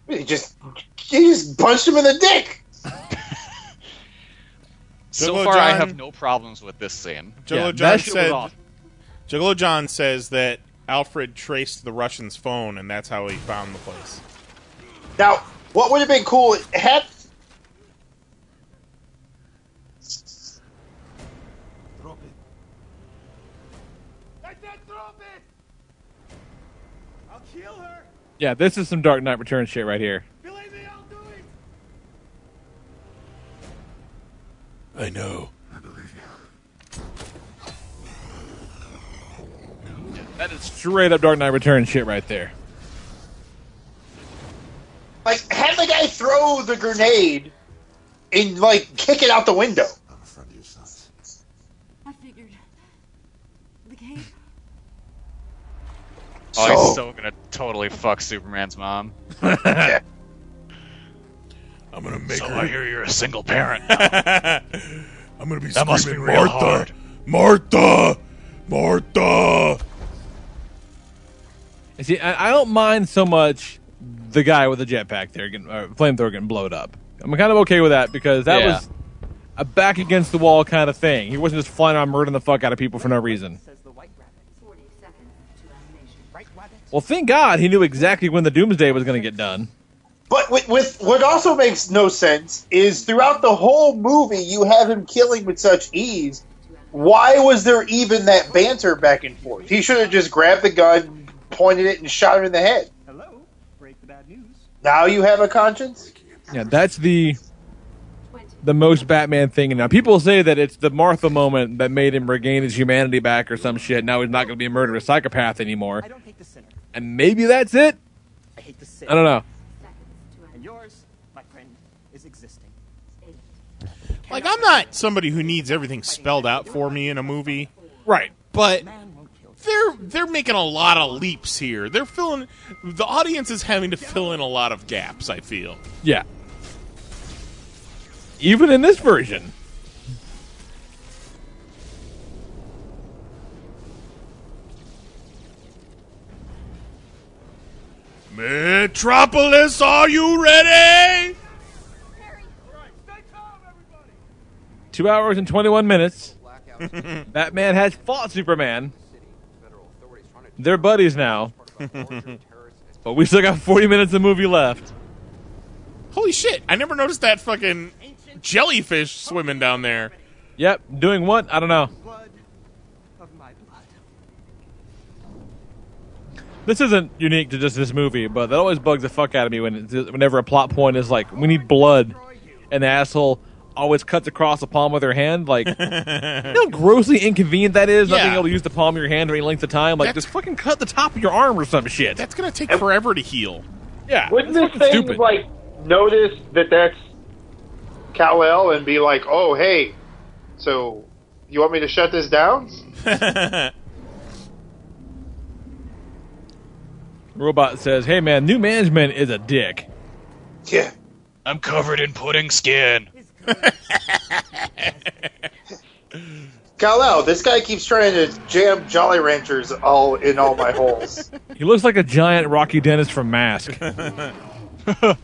He just he just punched him in the dick. [laughs] So Juggalo far, I have no problems with this scene. Juggalo Yeah, John that shit was said. awesome. Juggalo John says that Alfred traced the Russian's phone, and that's how he found the place. Now, what would have been cool had Drop it. I said drop it! I'll kill her! Yeah, this is some Dark Knight Returns shit right here. Believe me, I'll do it! I know. I believe you. That is straight up Dark Knight Returns shit right there. like have the guy throw the grenade and like kick it out the window. I'm a friend of your son's. I figured. The cape. Oh, So- he's so gonna totally fuck Superman's mom. [laughs] Yeah. I'm gonna make So her. I hear you're a single parent. [laughs] I'm gonna be That must screaming, be real Martha, hard." Martha, Martha. You See, I, I don't mind so much the guy with the jetpack there, getting, uh, flamethrower getting blowed up. I'm kind of okay with that because that Yeah. was a back against the wall kind of thing. He wasn't just flying around murdering the fuck out of people for no reason. Says the white rabbit. 40 seconds to animation. Right rabbit? Well, thank God he knew exactly when the Doomsday was going to get done. But with, with what also makes no sense is throughout the whole movie you have him killing with such ease. Why was there even that banter back and forth? He should have just grabbed the gun, pointed it, and shot him in the head. Hello? Break the bad news. Now you have a conscience. Yeah, that's the the most Batman thing. And now people say that it's the Martha moment that made him regain his humanity back or some shit. Now he's not going to be a murderous psychopath anymore. I don't hate the sinner. And maybe that's it. I hate the sin. I don't know. And yours, my friend, is existing. Like, I'm not somebody who needs everything spelled out for me in a movie, Right. but they're they're making a lot of leaps here. They're filling the audience is having to fill in a lot of gaps. I feel. Yeah. Even in this version. Metropolis, are you ready? Two hours and 21 minutes. [laughs] Batman has fought Superman. They're buddies now. but we still got 40 minutes of movie left. Holy shit! I never noticed that fucking jellyfish swimming down there. Yep, doing what? I don't know. This isn't unique to just this movie, but that always bugs the fuck out of me when it's, whenever a plot point is like, we need blood, and the asshole always cuts across the palm of their hand. Like, [laughs] you know how grossly inconvenient that is, not being able to use the palm of your hand for any length of time? Like, just fucking cut the top of your arm or some shit. That's gonna take forever to heal. Yeah, Wouldn't that's this fucking thing stupid. like notice that that's Kal El and be like, "Oh, hey, so you want me to shut this down?" [laughs] Robot says, hey man, new management is a dick. Yeah. I'm covered in pudding skin. [laughs] Kal El, this guy keeps trying to jam Jolly Ranchers all in all my holes. He looks like a giant Rocky Dennis from Mask. [laughs]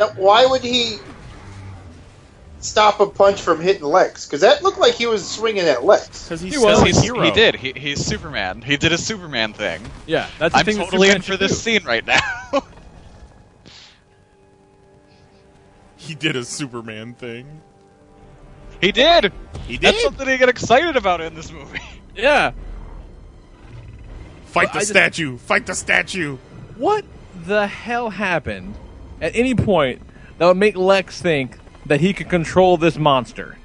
Now, why would he stop a punch from hitting Lex? Because that looked like he was swinging at Lex. Because He was. He's, he did. He, he's Superman. He did a Superman thing. Yeah, that's the I'm thing that totally in for this do. scene right now. [laughs] he did a Superman thing. he did. He did. That's did? something to get excited about in this movie. [laughs] Yeah. Fight Well, the I just- statue! Fight the statue! What the hell happened at any point that would make Lex think that he could control this monster?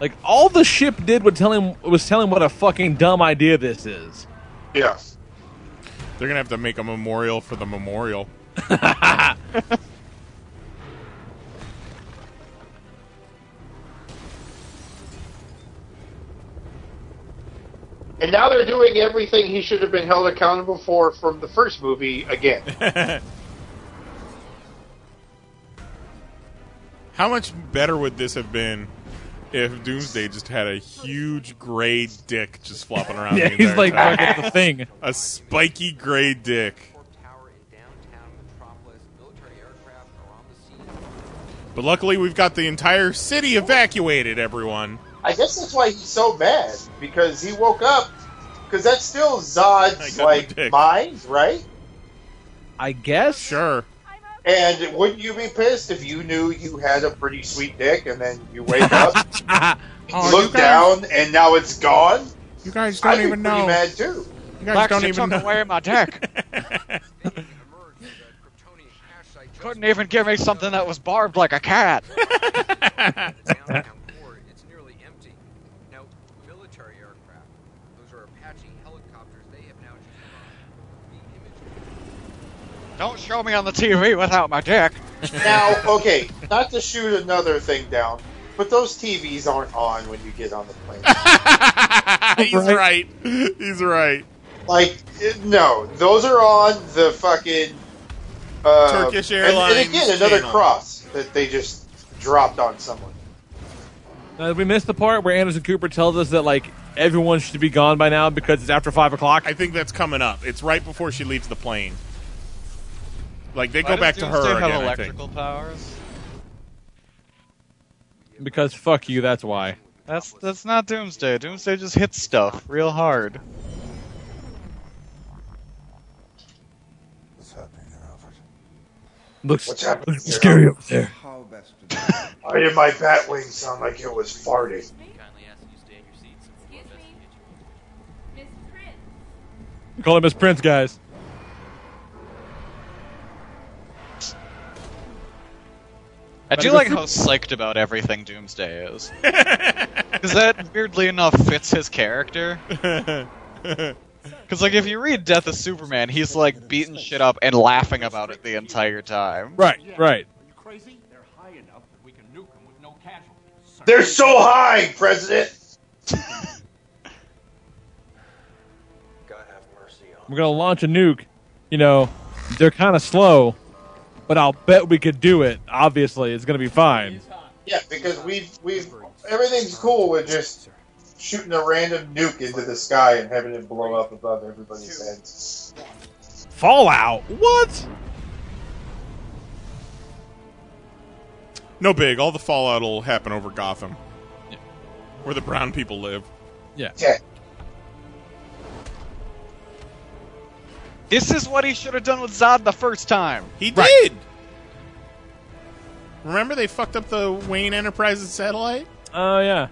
Like all the ship did would tell him was tell him what a fucking dumb idea this is. Yeah. They're gonna have to make a memorial for the memorial. [laughs] And now they're doing everything he should have been held accountable for from the first movie again. [laughs] How much better would this have been if Doomsday just had a huge gray dick just flopping around? Yeah, the he's like time? fucking the thing. [laughs] A spiky gray dick. But luckily, we've got the entire city evacuated. Everyone. I guess that's why he's so mad because he woke up because that's still Zod's like the mind, right? I guess. Sure. And wouldn't you be pissed if you knew you had a pretty sweet dick and then you wake up, [laughs] Oh, look guys- down, and now it's gone? You guys don't I'd be even pretty know. mad too. You guys Lex, don't you even took know. away my dick. [laughs] Couldn't even give me something that was barbed like a cat. [laughs] It's nearly empty. Now, military aircraft, those are Apache helicopters. They have now just Don't show me on the TV without my dick. Now, [laughs] okay, not to shoot another thing down, but those TVs aren't on when you get on the plane. [laughs] He's right. He's right. Like, no, those are on the fucking uh, Turkish and- And, again, another channel. cross that they just dropped on someone. Uh, we missed the part where Anderson Cooper tells us that like everyone should be gone by now because it's after five o'clock. I think that's coming up. It's right before she leaves the plane. Like they Why go does back to Doomsday her have again. I think. electrical powers? Because fuck you, that's why. That's that's not Doomsday. Doomsday just hits stuff real hard. What's happening there, Alfred? Looks, What's happening looks here, scary Alfred? up there. [laughs] How best to? Why [laughs] did my bat wing sound like it was farting? Call him Miss Prince, guys. I Better do like how psyched about everything Doomsday is. [laughs] Because that, weirdly enough, fits his character. [laughs] Because, like, if you read Death of Superman, he's, like, beating shit up and laughing about it the entire time. Right, right. Crazy? They're high enough that we can nuke them with no casualties. They're so high, President. [laughs] We're gonna launch a nuke. You know, they're kind of slow, but I'll bet we could do it. Obviously, it's gonna be fine. Yeah, because we've we've everything's cool with just shooting a random nuke into the sky and having it blow up above everybody's heads. Fallout. What? No big. All the fallout will happen over Gotham, where the brown people live. Yeah. Yeah. This is what he should have done with Zod the first time. He did. Remember they fucked up the Wayne Enterprises satellite, Oh yeah.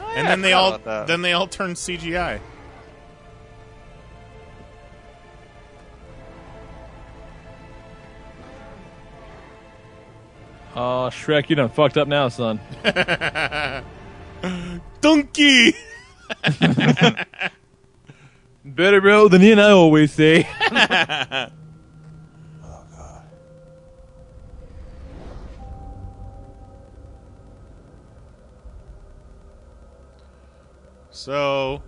Oh, and I then they all then they all turned CGI. Oh, Shrek, you done fucked up now, son. [laughs] Donkey. [laughs] Better bro than you and I always say. [laughs] Oh, so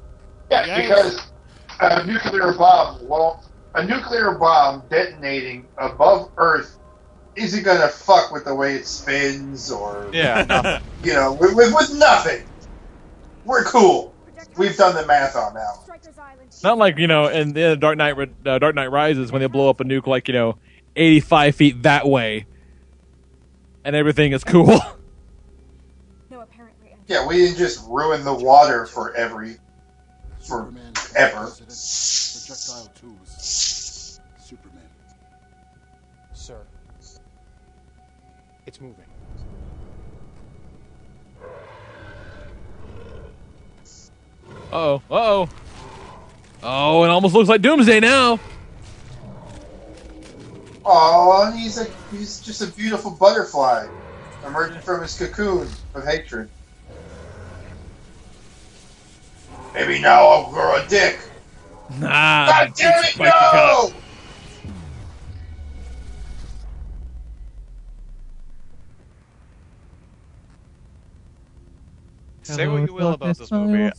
Yeah, Yeah, because a nuclear bomb won't. A nuclear bomb detonating above Earth isn't going to fuck with the way it spins or. Yeah. [laughs] You know, with, with, with nothing. We're cool. We've done the math on that one. Not like you know, in the Dark Knight, uh, Dark Knight Rises, when they blow up a nuke like you know, eighty-five feet that way, and everything is cool. [laughs] No, apparently. Yeah, we didn't just ruin the water for every. for ever. Projectile tools. Uh oh. Uh oh. Oh, it almost looks like Doomsday now. Oh, he's a he's just a beautiful butterfly emerging from his cocoon of hatred. Maybe now I'll grow a dick. Nah. God damn it, no! Say what you will about this movie.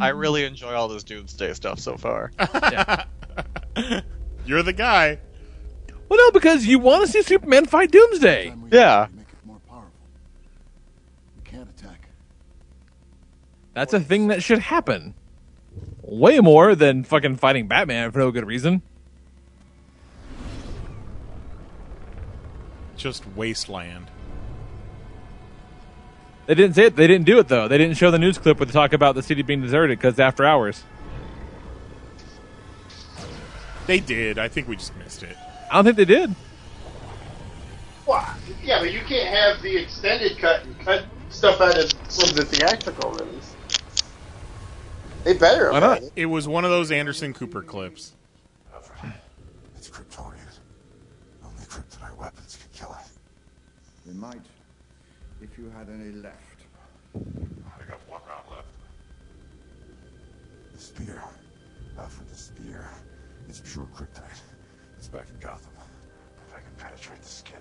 I really enjoy all this Doomsday stuff so far. [laughs] You're the guy. Well, no, because you want to see Superman fight Doomsday. Yeah. That's a thing that should happen. Way more than fucking fighting Batman for no good reason. Just wasteland. They didn't say it. They didn't do it though. They didn't show the news clip where they talk about the city being deserted because after hours. They did. I think we just missed it. I don't think they did. Well, yeah, but you can't have the extended cut and cut stuff out of from the theatrical release. They better. Why have not? It was one of those Anderson Cooper clips. It's Kryptonian. Only kryptonite weapons can kill it. They might, if you had any left. I got one round left. The spear. Alfred, the spear. It's pure kryptonite. It's back in Gotham. If I can penetrate the skin.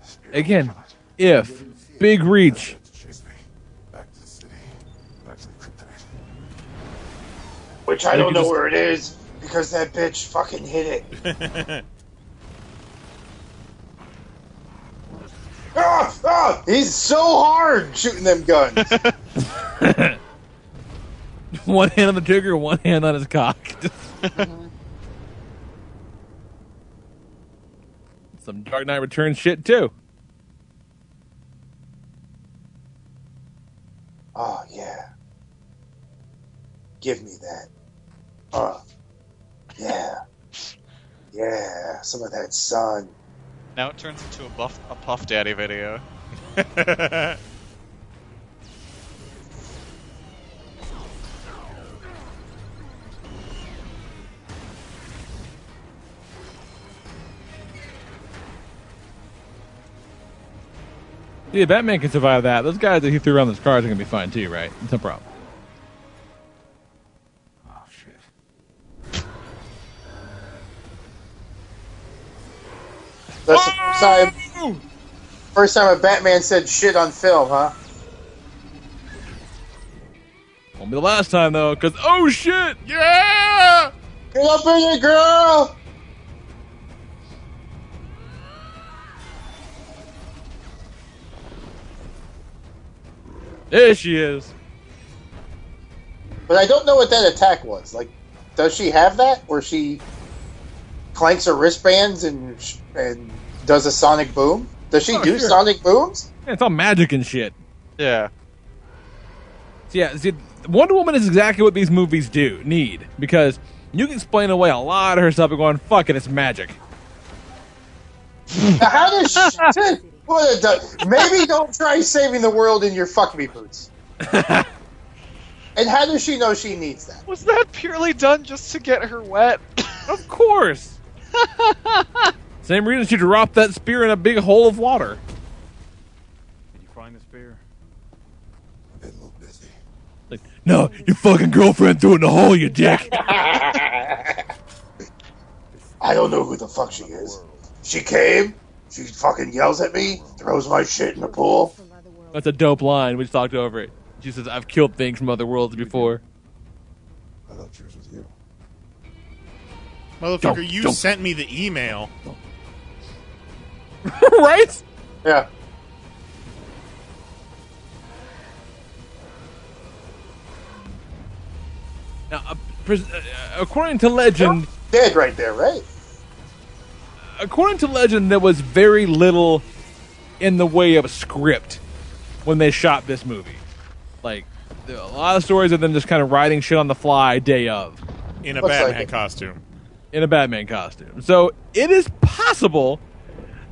The spear Again, if big reach. Chase me. Back to the city. Back to the kryptonite. Which I don't know where it is because that bitch fucking hit it. [laughs] ah, ah, he's so hard shooting them guns. [laughs] [laughs] one hand on the trigger, one hand on his cock. [laughs] Some Dark Knight Returns shit too. oh yeah, give me that. Oh. yeah, yeah, some of that sun. Now it turns into a buff a Puff Daddy video. [laughs] Yeah, Batman can survive that. Those guys that he threw around those cars are gonna be fine too, right? No problem. That's the first time, first time a Batman said shit on film, huh? Won't be the last time, though, because oh shit! Yeah! Get up in here, girl! There she is. But I don't know what that attack was. Like, does she have that? Where she clanks her wristbands and and does a sonic boom? Does she Oh, do sure. sonic booms? Yeah, it's all magic and shit. Yeah. So yeah, see, Wonder Woman is exactly what these movies do need because you can explain away a lot of her stuff and going, "Fuck it, it's magic." How does she? [laughs] what a maybe don't try saving the world in your fuck me boots. [laughs] and how does she know she needs that? Was that purely done just to get her wet? Of course. [laughs] Same reason she dropped that spear in a big hole of water. Did you find the spear? Been a little busy. Like, no, your fucking girlfriend threw it in the hole, you dick. [laughs] I don't know who the fuck she is. She came. She fucking yells at me, throws my shit in the pool. That's a dope line. We just talked over it. She says, "I've killed things from other worlds before." I thought yours was with you. Motherfucker, Don't- you don't- sent me the email. [laughs] right? Yeah. Now, uh, pres- uh, according to legend, Dead right there, right? according to legend, there was very little in the way of a script when they shot this movie. Like a lot of stories of them just kind of writing shit on the fly day of In a Looks Batman it. costume. in a Batman costume. So it is possible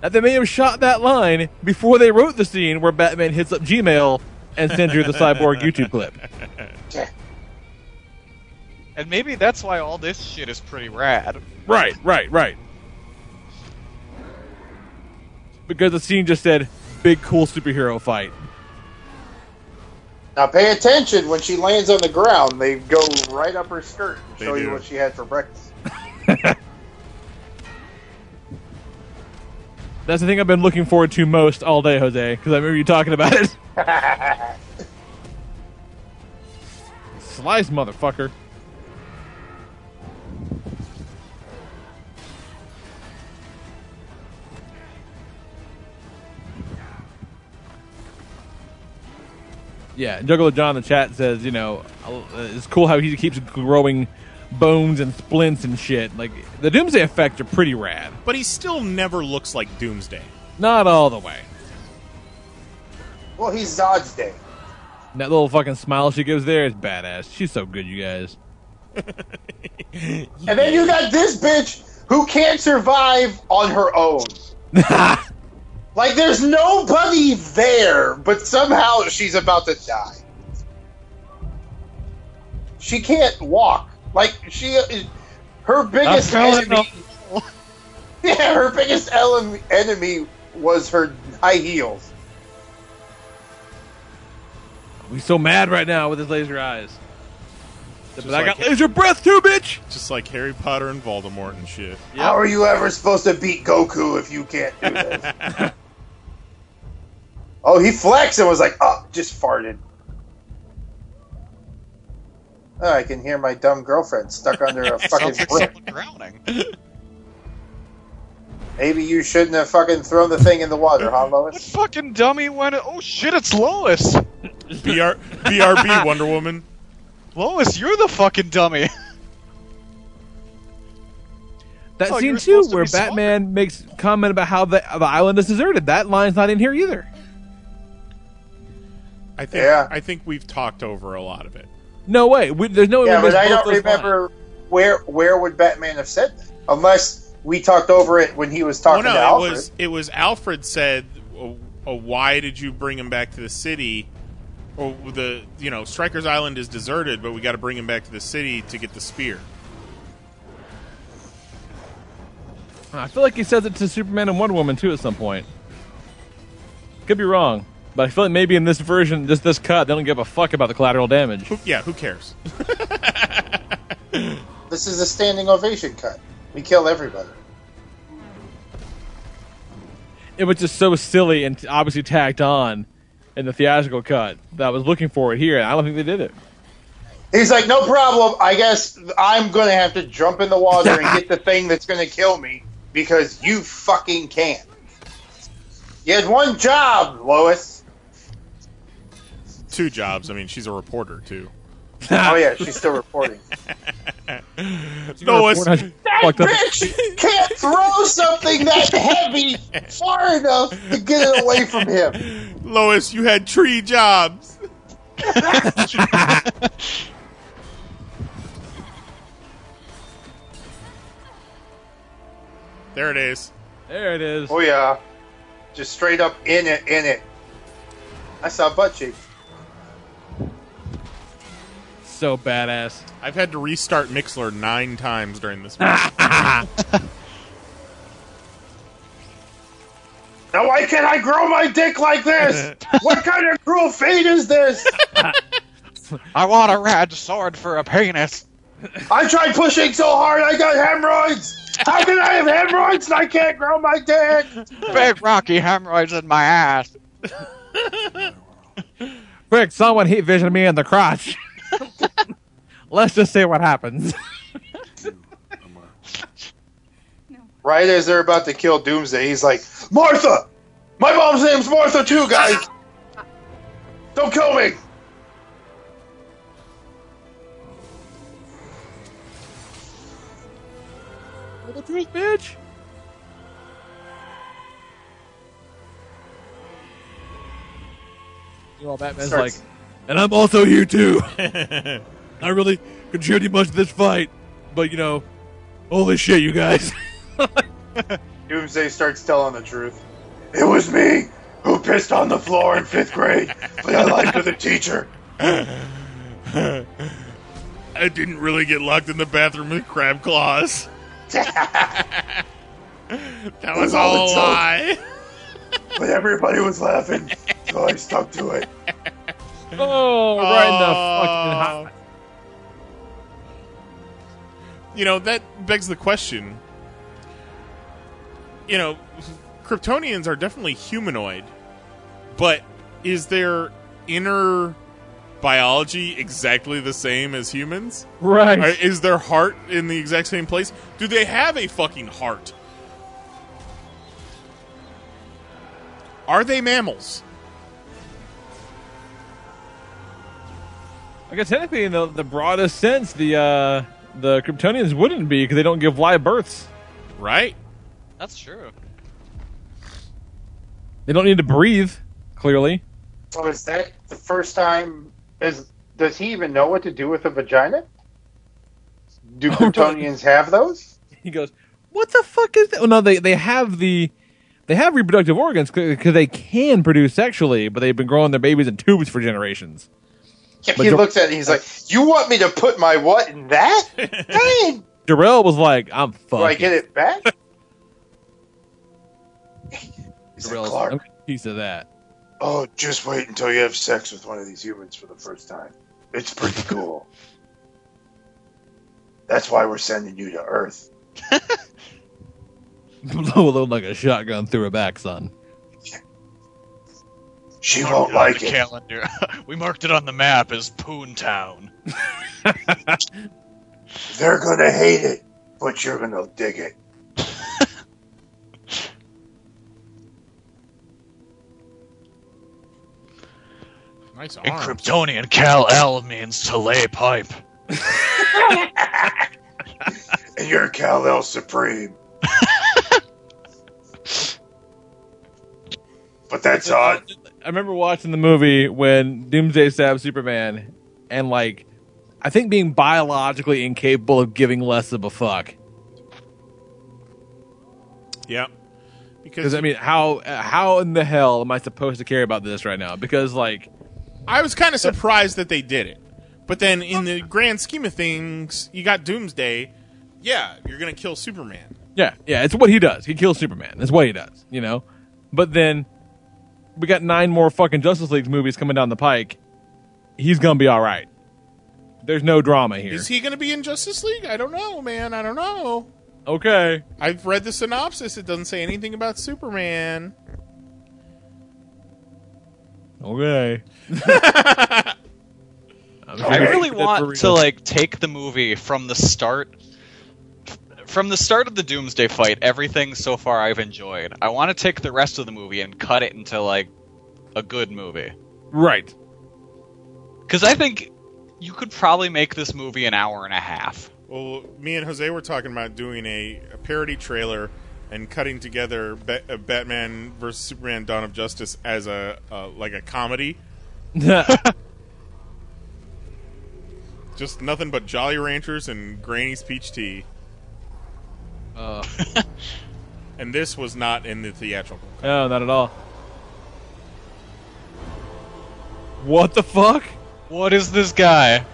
that they may have shot that line before they wrote the scene where Batman hits up Gmail and sends you the cyborg YouTube clip. [laughs] And maybe that's why all this shit is pretty rad. Right, right, right. Because the scene just said big cool superhero fight. Now pay attention when she lands on the ground. They go right up her skirt and They show you what she had for breakfast. [laughs] That's the thing I've been looking forward to most all day, Jose, because I remember you talking about it. [laughs] Slice, motherfucker. Yeah, Juggalo John in the chat says, you know, uh, it's cool how he keeps growing bones and splints and shit. Like, the Doomsday effects are pretty rad. But he still never looks like Doomsday. Not all the way. well, he's Zod's Day. That little fucking smile she gives there is badass. She's so good, you guys. [laughs] And then you got this bitch who can't survive on her own. [laughs] like there's nobody there, but somehow she's about to die. She can't walk. Like she, is her biggest enemy. [laughs] Yeah, her biggest ele- enemy was her high heels. He's so mad right now with his laser eyes. But Just I got laser breath too, bitch. Just like Harry Potter and Voldemort and shit. How are you ever supposed to beat Goku if you can't do this? [laughs] oh, he flexed and was like, "Oh, just farted." Oh, I can hear my dumb girlfriend stuck under a [laughs] fucking Sounds like brick. drowning. Maybe you shouldn't have fucking thrown the thing in the water, huh, What Lois? fucking dummy went? Oh shit! It's Lois. BR, BRB [laughs] Wonder Woman. Lois, you're the fucking dummy. That Oh, scene too, supposed to where be smart. Batman makes comment about how the the island is deserted. That line's not in here either. I think Yeah. I think we've talked over a lot of it. No way. We, there's no way. Yeah, but I both don't those remember where where would Batman have said that unless we talked over it when he was Oh talking no, to it Alfred. was it was Alfred said, oh, oh, "Why did you bring him back to the city?" Or the you know Stryker's Island is deserted, but we got to bring him back to the city to get the spear. I feel like he says it to Superman and Wonder Woman too at some point. Could be wrong, but I feel like maybe in this version, just this cut, they don't give a fuck about the collateral damage. Who, yeah, who cares? [laughs] This is a standing ovation cut. We kill everybody. It was just so silly and obviously tacked on in the theatrical cut that I was looking for it here, and I don't think they did it. He's like, no problem. I guess I'm going to have to jump in the water and get the [laughs] thing that's going to kill me because you fucking can't. You had one job, Lois. Two jobs. I mean, she's a reporter too. [laughs] oh yeah, she's still reporting. [laughs] no, Lois, That bitch can't throw something that heavy far enough to get it away from him. Lois, you had tree jobs. [laughs] there it is. There it is. Oh yeah, just straight up in it, in it. I saw butt cheeks. So badass. I've had to restart Mixlr nine times during this. [laughs] Now why can't I grow my dick like this? [laughs] what kind of cruel fate is this? [laughs] I want a red sword for a penis. I tried pushing so hard I got hemorrhoids. How can I have hemorrhoids and I can't grow my dick? Big rocky hemorrhoids in my ass. Quick, someone heat vision me in the crotch. Let's just see what happens. [laughs] Right as they're about to kill Doomsday, he's like, Martha! My mom's name's Martha too, guys! Don't kill me! the truth, bitch. You know, Batman's Starts- like, and I'm also here too. [laughs] Not really contributing much to this fight, but you know, holy shit, you guys. [laughs] Doomsday starts telling the truth. It was me who pissed on the floor in fifth grade, but I lied to the teacher. I didn't really get locked in the bathroom with crab claws. [laughs] that was all a joke. lie. But everybody was laughing, so I stuck to it. oh, right in the fucking hot. Oh. You know, that begs the question. You know, Kryptonians are definitely humanoid, but is their inner biology exactly the same as humans? Right. Or Is their heart in the exact same place? Do they have a fucking heart? Are they mammals? I guess technically, in the, the broadest sense, the uh, the Kryptonians wouldn't be because they don't give live births. Right. That's true. They don't need to breathe. Clearly, So is that the first time? Is does he even know what to do with a vagina? Do [laughs] Kryptonians have those? he goes, "What the fuck is that?" Well, no, they they have the they have reproductive organs because they can produce sexually, but they've been growing their babies in tubes for generations. Yeah, he Jor- looks at it. He's like, "You want me to put my what in that? [laughs] Dang, Jor-El was like, "I'm do I get it back?" [laughs] Jor-El's Clark. I'm a piece of that. Oh, just wait until you have sex with one of these humans for the first time. It's pretty [laughs] cool. That's why we're sending you to Earth. Blow a little like a shotgun through her back, son. She Marked won't it like the it. calendar. [laughs] we marked it on the map as Poontown. [laughs] They're gonna hate it, but you're gonna dig it. [laughs] Nice In arms. Kryptonian, Kal El means to lay pipe. And you're Kal El Supreme. but that's odd. I remember watching the movie when Doomsday stabbed Superman, and like, I think being biologically incapable of giving less of a fuck. Yeah. Because I mean, how how in the hell am I supposed to care about this right now? Because like, I was kind of surprised that they did it. But then in the grand scheme of things, you got Doomsday. Yeah, you're going to kill Superman. yeah, yeah, it's what he does. He kills Superman. That's what he does. You know. But then we got nine more fucking Justice League movies coming down the pike. He's gonna be all right. There's no drama here. Is he going to be in Justice League? I don't know, man. I don't know. okay. I've read the synopsis. It doesn't say anything about Superman. Okay. [laughs] I really want to like take the movie from the start from the start of the Doomsday fight, everything so far I've enjoyed. I want to take the rest of the movie and cut it into like a good movie. Right. Because I think you could probably make this movie an hour and a half. Well, me and Jose were talking about doing a, a parody trailer and cutting together Ba- uh, Batman versus Superman: Dawn of Justice as a uh, like a comedy. [laughs] Just nothing but Jolly Ranchers and Granny's peach tea. Uh. and this was not in the theatrical. No, not at all. What the fuck? What is this guy?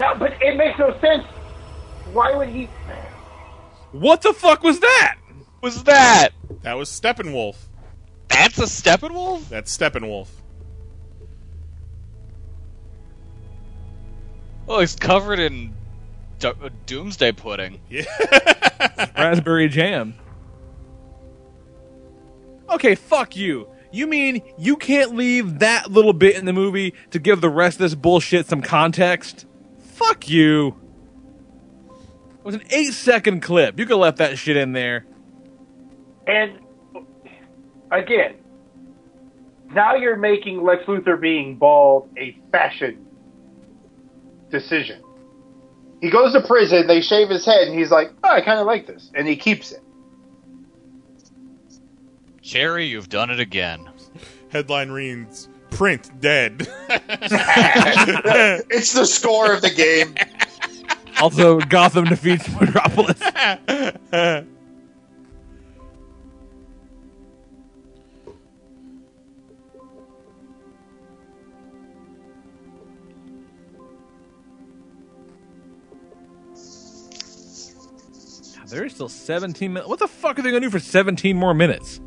No, but it makes no sense. Why would he? What the fuck was that? Was that? That was Steppenwolf. That's a Steppenwolf? That's Steppenwolf. Oh, he's covered in do- doomsday pudding. Yeah. [laughs] Raspberry jam. Okay, fuck you. You mean you can't leave that little bit in the movie to give the rest of this bullshit some context? Fuck you. It was an eight second clip. You could have left that shit in there. And again, now you're making Lex Luthor being bald a fashion decision. He goes to prison, they shave his head, and he's like, oh, I kind of like this. And he keeps it. Perry, you've done it again. Headline reads: "Print dead." [laughs] it's the score of the game. Also, Gotham defeats Metropolis. [laughs] There's still 17 minutes. What the fuck are they going to do for 17 more minutes?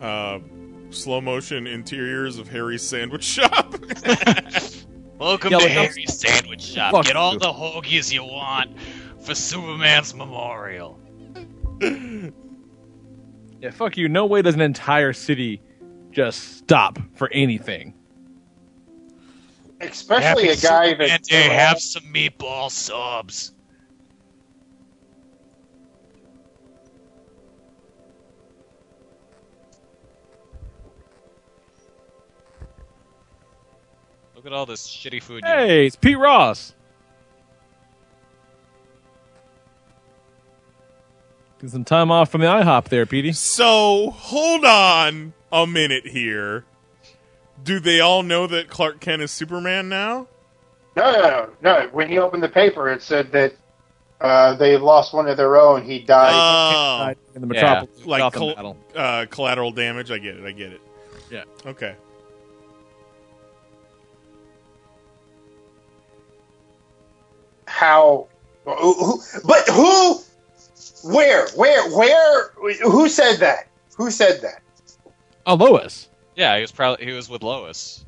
uh, slow motion interiors of Harry's sandwich [laughs] shop. Welcome Yeah, to like, I'm- Harry's Sandwich Shop. Fuck Get all you. the hoagies you want for Superman's memorial. Yeah, fuck you. No way does an entire city just stop for anything. Especially a guy that. And they have some meatball subs. Look at all this shitty food. you- Hey, it's Pete Ross. Get some time off from the IHOP there, Petey. so hold on a minute here. Do they all know that Clark Kent is Superman now? No, no, no, no. When he opened the paper, it said that uh, they lost one of their own. He died. Oh, in the Metropolis like col- uh, collateral damage. I get it. I get it. Yeah. Okay. How? Who, who- but who? Where? Where? Where? Who said that? Who said that? Oh, Lois. Yeah, he was probably he was with Lois.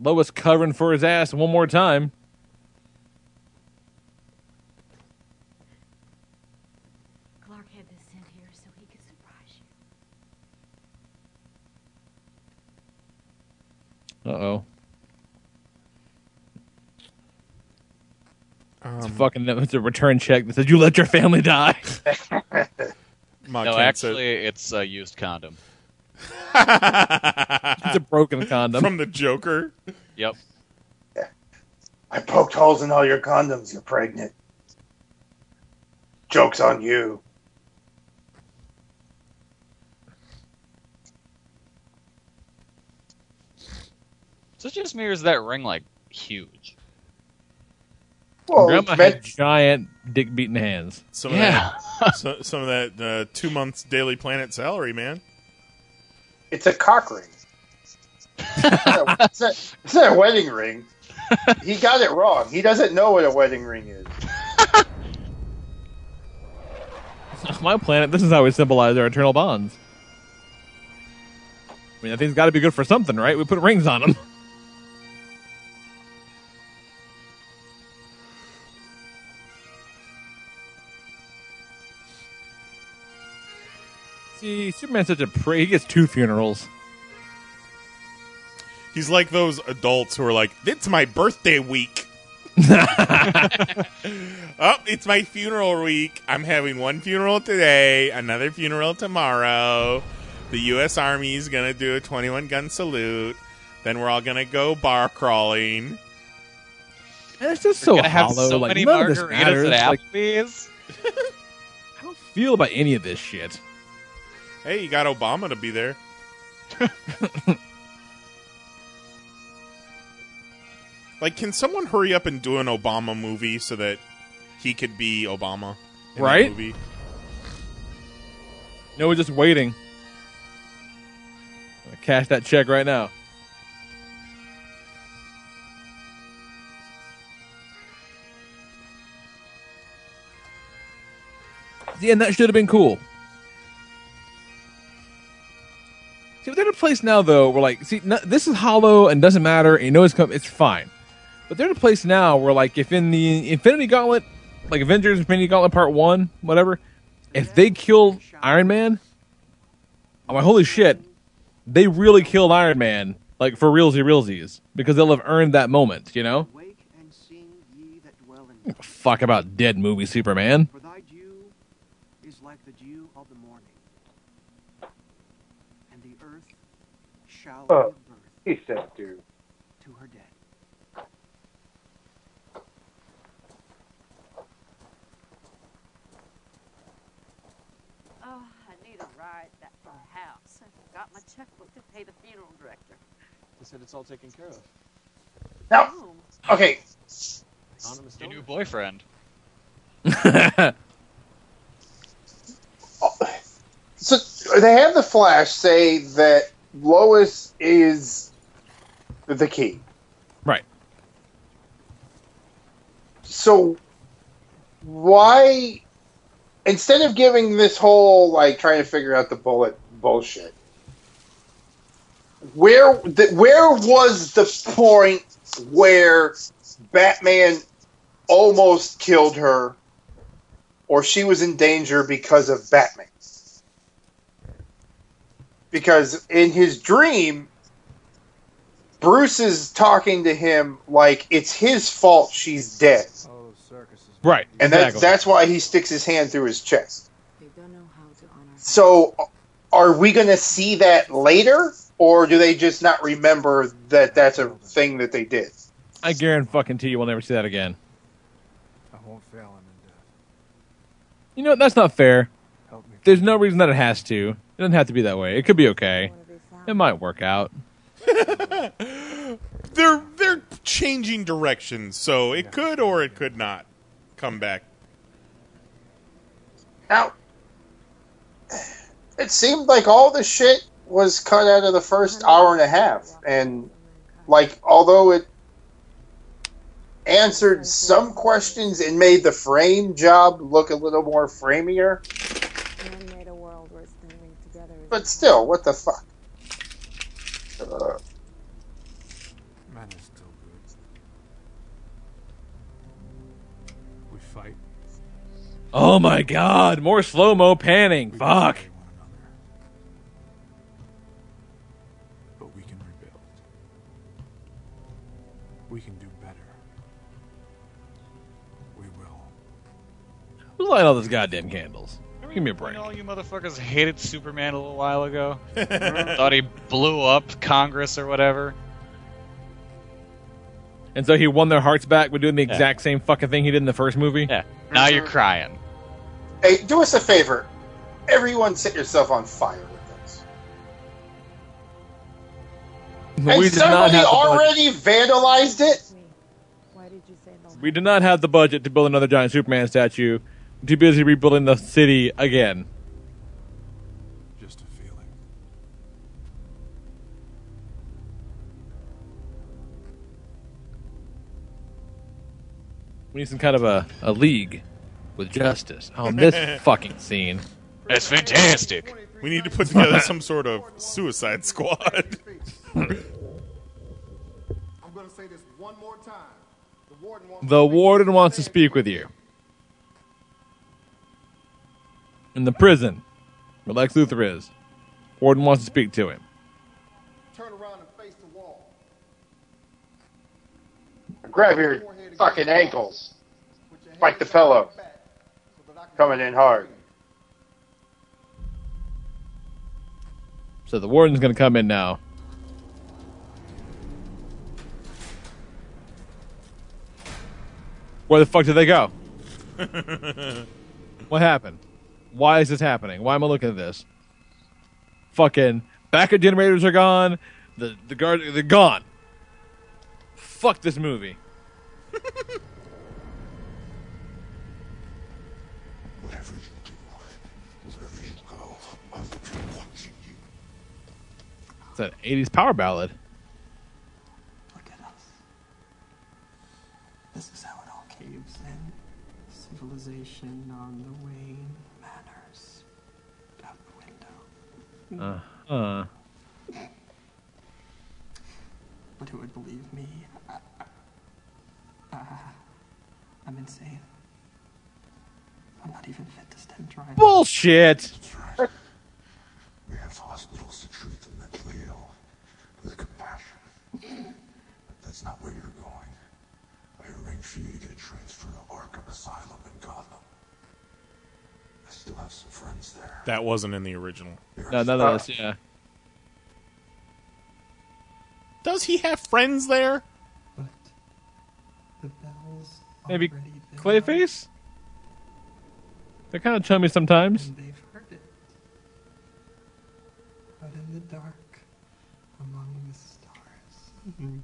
Lois covering for his ass one more time. Clark had this sent here so he could surprise you. Uh oh. Um, It's a fucking it's a return check that says you let your family die. [laughs] [laughs] Ma no, Kent said- actually, it's a used condom. [laughs] it's a broken condom from the Joker. Yep. I poked holes in all your condoms. You're pregnant. Joke's on you. So just me, or is that ring like huge? Well, Grandma had giant dick beating hands. Some of that, [laughs] so, some of that uh, two months Daily Planet salary, man. It's a cock ring. it's, a, it's not a wedding ring. He got it wrong. He doesn't know what a wedding ring is. [laughs] My planet, this is how we symbolize our eternal bonds. I mean, that thing's got to be good for something, right? We put rings on them. [laughs] See, Superman's such a prey. He gets two funerals. He's like those adults who are like, "It's my birthday week." [laughs] oh, it's my funeral week. I'm having one funeral today, another funeral tomorrow. the U.S. Army is gonna do a 21 gun salute. Then we're all gonna go bar crawling. And it's just We're so gonna have hollow. so like many none of this margaritas matters. at Like, Applebee's. [laughs] I don't feel about any of this shit. Hey, you got Obama to be there. [laughs] like, can someone hurry up and do an Obama movie so that he could be Obama? in Right? movie? No, we're just waiting. Gonna cash that check right now. Yeah, and that should have been cool. See, they're in a place now though where like, see, no, this is hollow and doesn't matter. And you know it's it's fine. But they're in a place now where like, if in the Infinity Gauntlet, like Avengers Infinity Gauntlet Part One, whatever, if they kill Iron Man, I'm like, holy shit, they really killed Iron Man, like for realsy realsies, because they'll have earned that moment, you know? Fuck about dead movie Superman. For thy dew is like the dew of the morning, and the earth shall Oh, he said, dude. to her dead. Oh, I need a ride back to the house. I forgot my checkbook to pay the funeral director. They said it's all taken care of. Now, oh. okay, Anonymous Your new boyfriend. [laughs] so they have the Flash say that Lois is the key. Right. So why instead of giving this whole like trying to figure out the bullet bullshit where the, where was the point where Batman almost killed her or she was in danger because of Batman because in his dream Bruce is talking to him like it's his fault she's dead Oh. Right. and that's exactly. that's why he sticks his hand through his chest. They don't know how to honor. So, are we going to see that later, or do they just not remember that that's a thing that they did? I guarantee fucking to you we'll never see that again. I won't fail him in death. You know what? That's not fair. There's no reason that it has to. It doesn't have to be that way. It could be okay. It might work out. [laughs] They're they're changing directions, so it could or it could not come back. Now, it seemed like all the shit was cut out of the first hour and a half, and like although it answered some questions and made the frame job look a little more framier, Man made a world where standing together is but still, what the fuck? Uh, Man is still good. We fight. Oh my god, more slow mo panning. Fuck. But we can rebuild. We can do better. We will. Who's lighting all those goddamn candles? Give me a break. You know, you motherfuckers hated Superman a little while ago. [laughs] Thought he blew up Congress or whatever. And so he won their hearts back by doing the Yeah. exact same fucking thing he did in the first movie? Yeah. Now you're crying. hey, do us a favor. Everyone, set yourself on fire with this. We Has did not somebody have already vandalized it? Why did you say no? We did not have the budget to build another giant Superman statue. Too busy rebuilding the city again. Just a feeling. We need some kind of a, a league with justice. Oh, this [laughs] fucking scene. That's fantastic. We need to put together some sort of suicide squad. [laughs] I'm going to say this one more time. The warden wants The warden wants to speak with you. In the prison where Lex Luthor is. Warden wants to speak to him. turn around and face the wall. Grab your fucking ankles. Like the pillow. Coming in hard. So the warden's going to come in now. Where the fuck did they go? [laughs] What happened? Why is this happening? Why am I looking at this? Fucking backup generators are gone. The the guard they're gone. Fuck this movie. It's an '80s power ballad. This is how it all caves in. Civilization on the wane, manners out the window. Uh uh. But who would believe me? I, I, I'm insane. I'm not even fit to stand trial. Bullshit. We have hospitals to treat the mentally ill with compassion. But that's not where you're going. I arranged for you to get transferred to Arkham Asylum in Gotham. I still have some friends there. That wasn't in the original. No, none of uh, this. Yeah. Does he have friends there? The bells Maybe already been Clayface. They're kind of chummy sometimes. and they've heard it. Out in the dark, among the stars. Mm-hmm.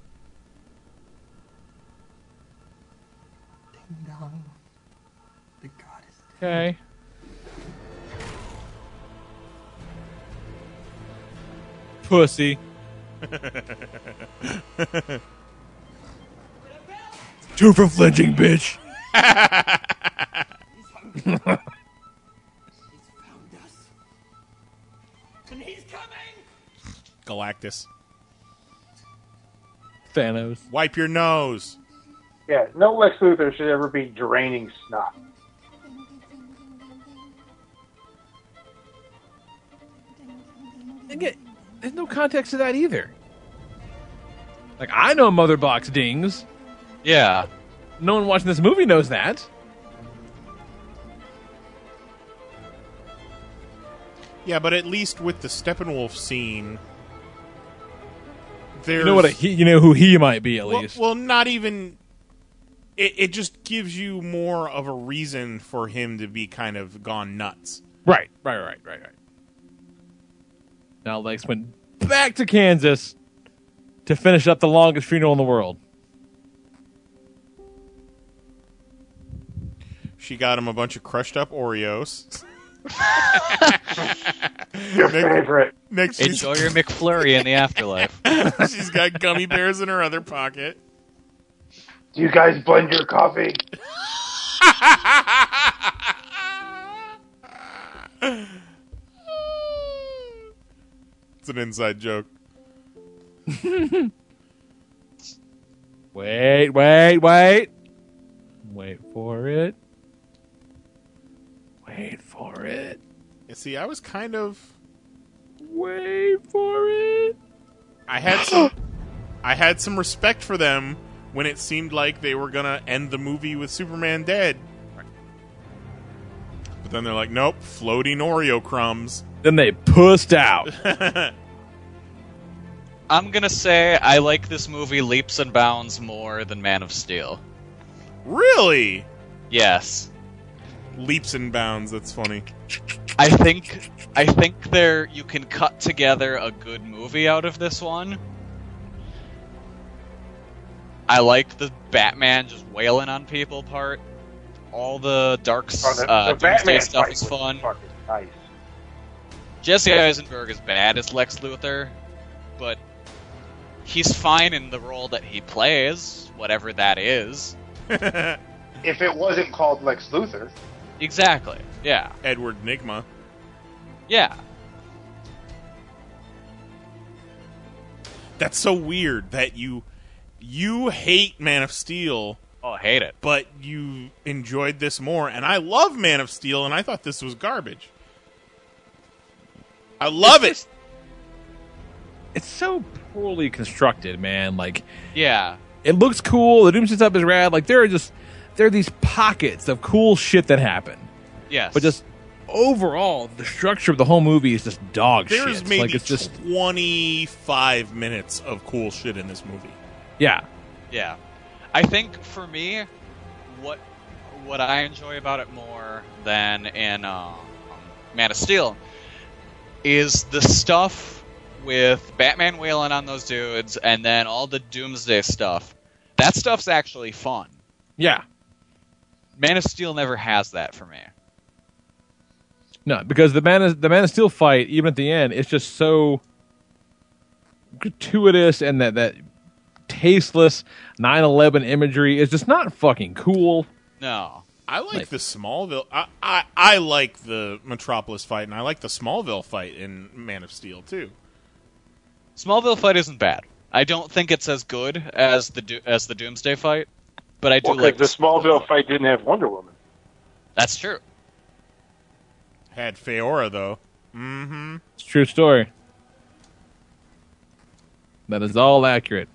Ding dong. The god is Okay. Pussy. [laughs] Two for flinching, bitch. And he's [laughs] coming! Galactus. Thanos. Wipe your nose. Yeah, no Lex Luthor should ever be draining snot. Again, there's no context to that either. Like I know Mother Box dings. Yeah. No one watching this movie knows that. Yeah, but at least with the Steppenwolf scene, there's You know what? A, he, you know who he might be at well, least. well, not even. It, it just gives you more of a reason for him to be kind of gone nuts. Right, right, right, right, right. Now Lex went back to Kansas to finish up the longest funeral in the world. She got him a bunch of crushed up Oreos. [laughs] Your Next- favorite. Next, she's- Enjoy your McFlurry in the afterlife. [laughs] she's got gummy bears in her other pocket. Do you guys blend your coffee? [laughs] It's an inside joke. [laughs] Wait, wait, wait. Wait for it. Wait for it. You see, I was kind of. Wait for it. I had some. [gasps] I had some respect for them when it seemed like they were gonna end the movie with Superman dead. But then they're like, nope, floating Oreo crumbs. Then they pussed out. [laughs] I'm gonna say I like this movie leaps and bounds more than Man of Steel. Really? Yes. Leaps and bounds. That's funny. I think I think there you can cut together a good movie out of this one. I liked the Batman just wailing on people part. All the dark Oh, the, uh, the Doomsday Batman stuff is was fun. fucking Nice. Jesse Eisenberg is bad as Lex Luthor, but he's fine in the role that he plays, whatever that is. [laughs] If it wasn't called Lex Luthor, Exactly. Yeah. Edward Nygma. Yeah. That's so weird that you you hate Man of Steel. Oh, hate it. But you enjoyed this more, and I love Man of Steel, and I thought this was garbage. I love it. [laughs] It's so poorly constructed, man. Like, Yeah. it looks cool. The Doomsday stuff is rad. Like, there are just there are these pockets of cool shit that happen. Yes. But just overall, the structure of the whole movie is just dog There's shit. maybe like it's just 25 minutes of cool shit in this movie. yeah. Yeah, I think for me, what what I enjoy about it more than in uh, Man of Steel is the stuff with Batman wailing on those dudes, and then all the Doomsday stuff. That stuff's actually fun. Yeah. Man of Steel never has that for me. No, because the man of, the Man of Steel fight, even at the end, it's just so gratuitous and that that tasteless 9/11 imagery is just not fucking cool. No. I like the Smallville. I, I I like the Metropolis fight, and I like the Smallville fight in Man of Steel too. Smallville fight isn't bad. I don't think it's as good as the as the Doomsday fight, but I do Well, 'cause like the Smallville fight didn't have Wonder Woman. That's true. Had Faora though. Mm-hmm. It's a true story. That is all accurate.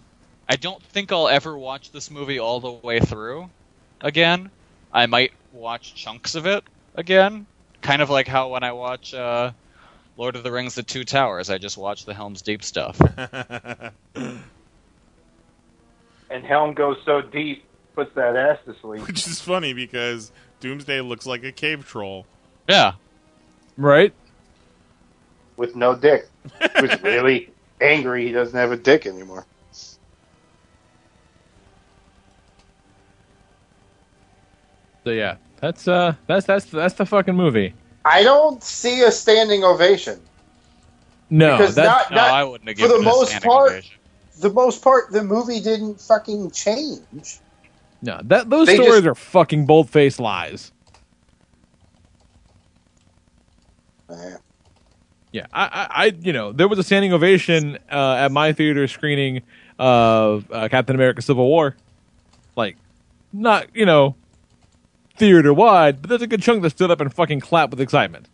I don't think I'll ever watch this movie all the way through again. I might watch chunks of it again, kind of like how when I watch uh, Lord of the Rings: The Two Towers, I just watch the Helm's Deep stuff. [laughs] And Helm goes so deep, puts that ass to sleep. Which is funny because Doomsday looks like a cave troll. Yeah. Right? With no dick. Who's [laughs] really angry he doesn't have a dick anymore. So yeah, that's uh that's that's that's the fucking movie. I don't see a standing ovation. No, because that's not, not for the most part. The most part, the movie didn't fucking change. no that those They stories just- are fucking bold faced lies. Yeah, I, I, I, you know, there was a standing ovation uh, at my theater screening of uh, Captain America: Civil War. Like, not you know, theater wide, but there's a good chunk that stood up and fucking clapped with excitement.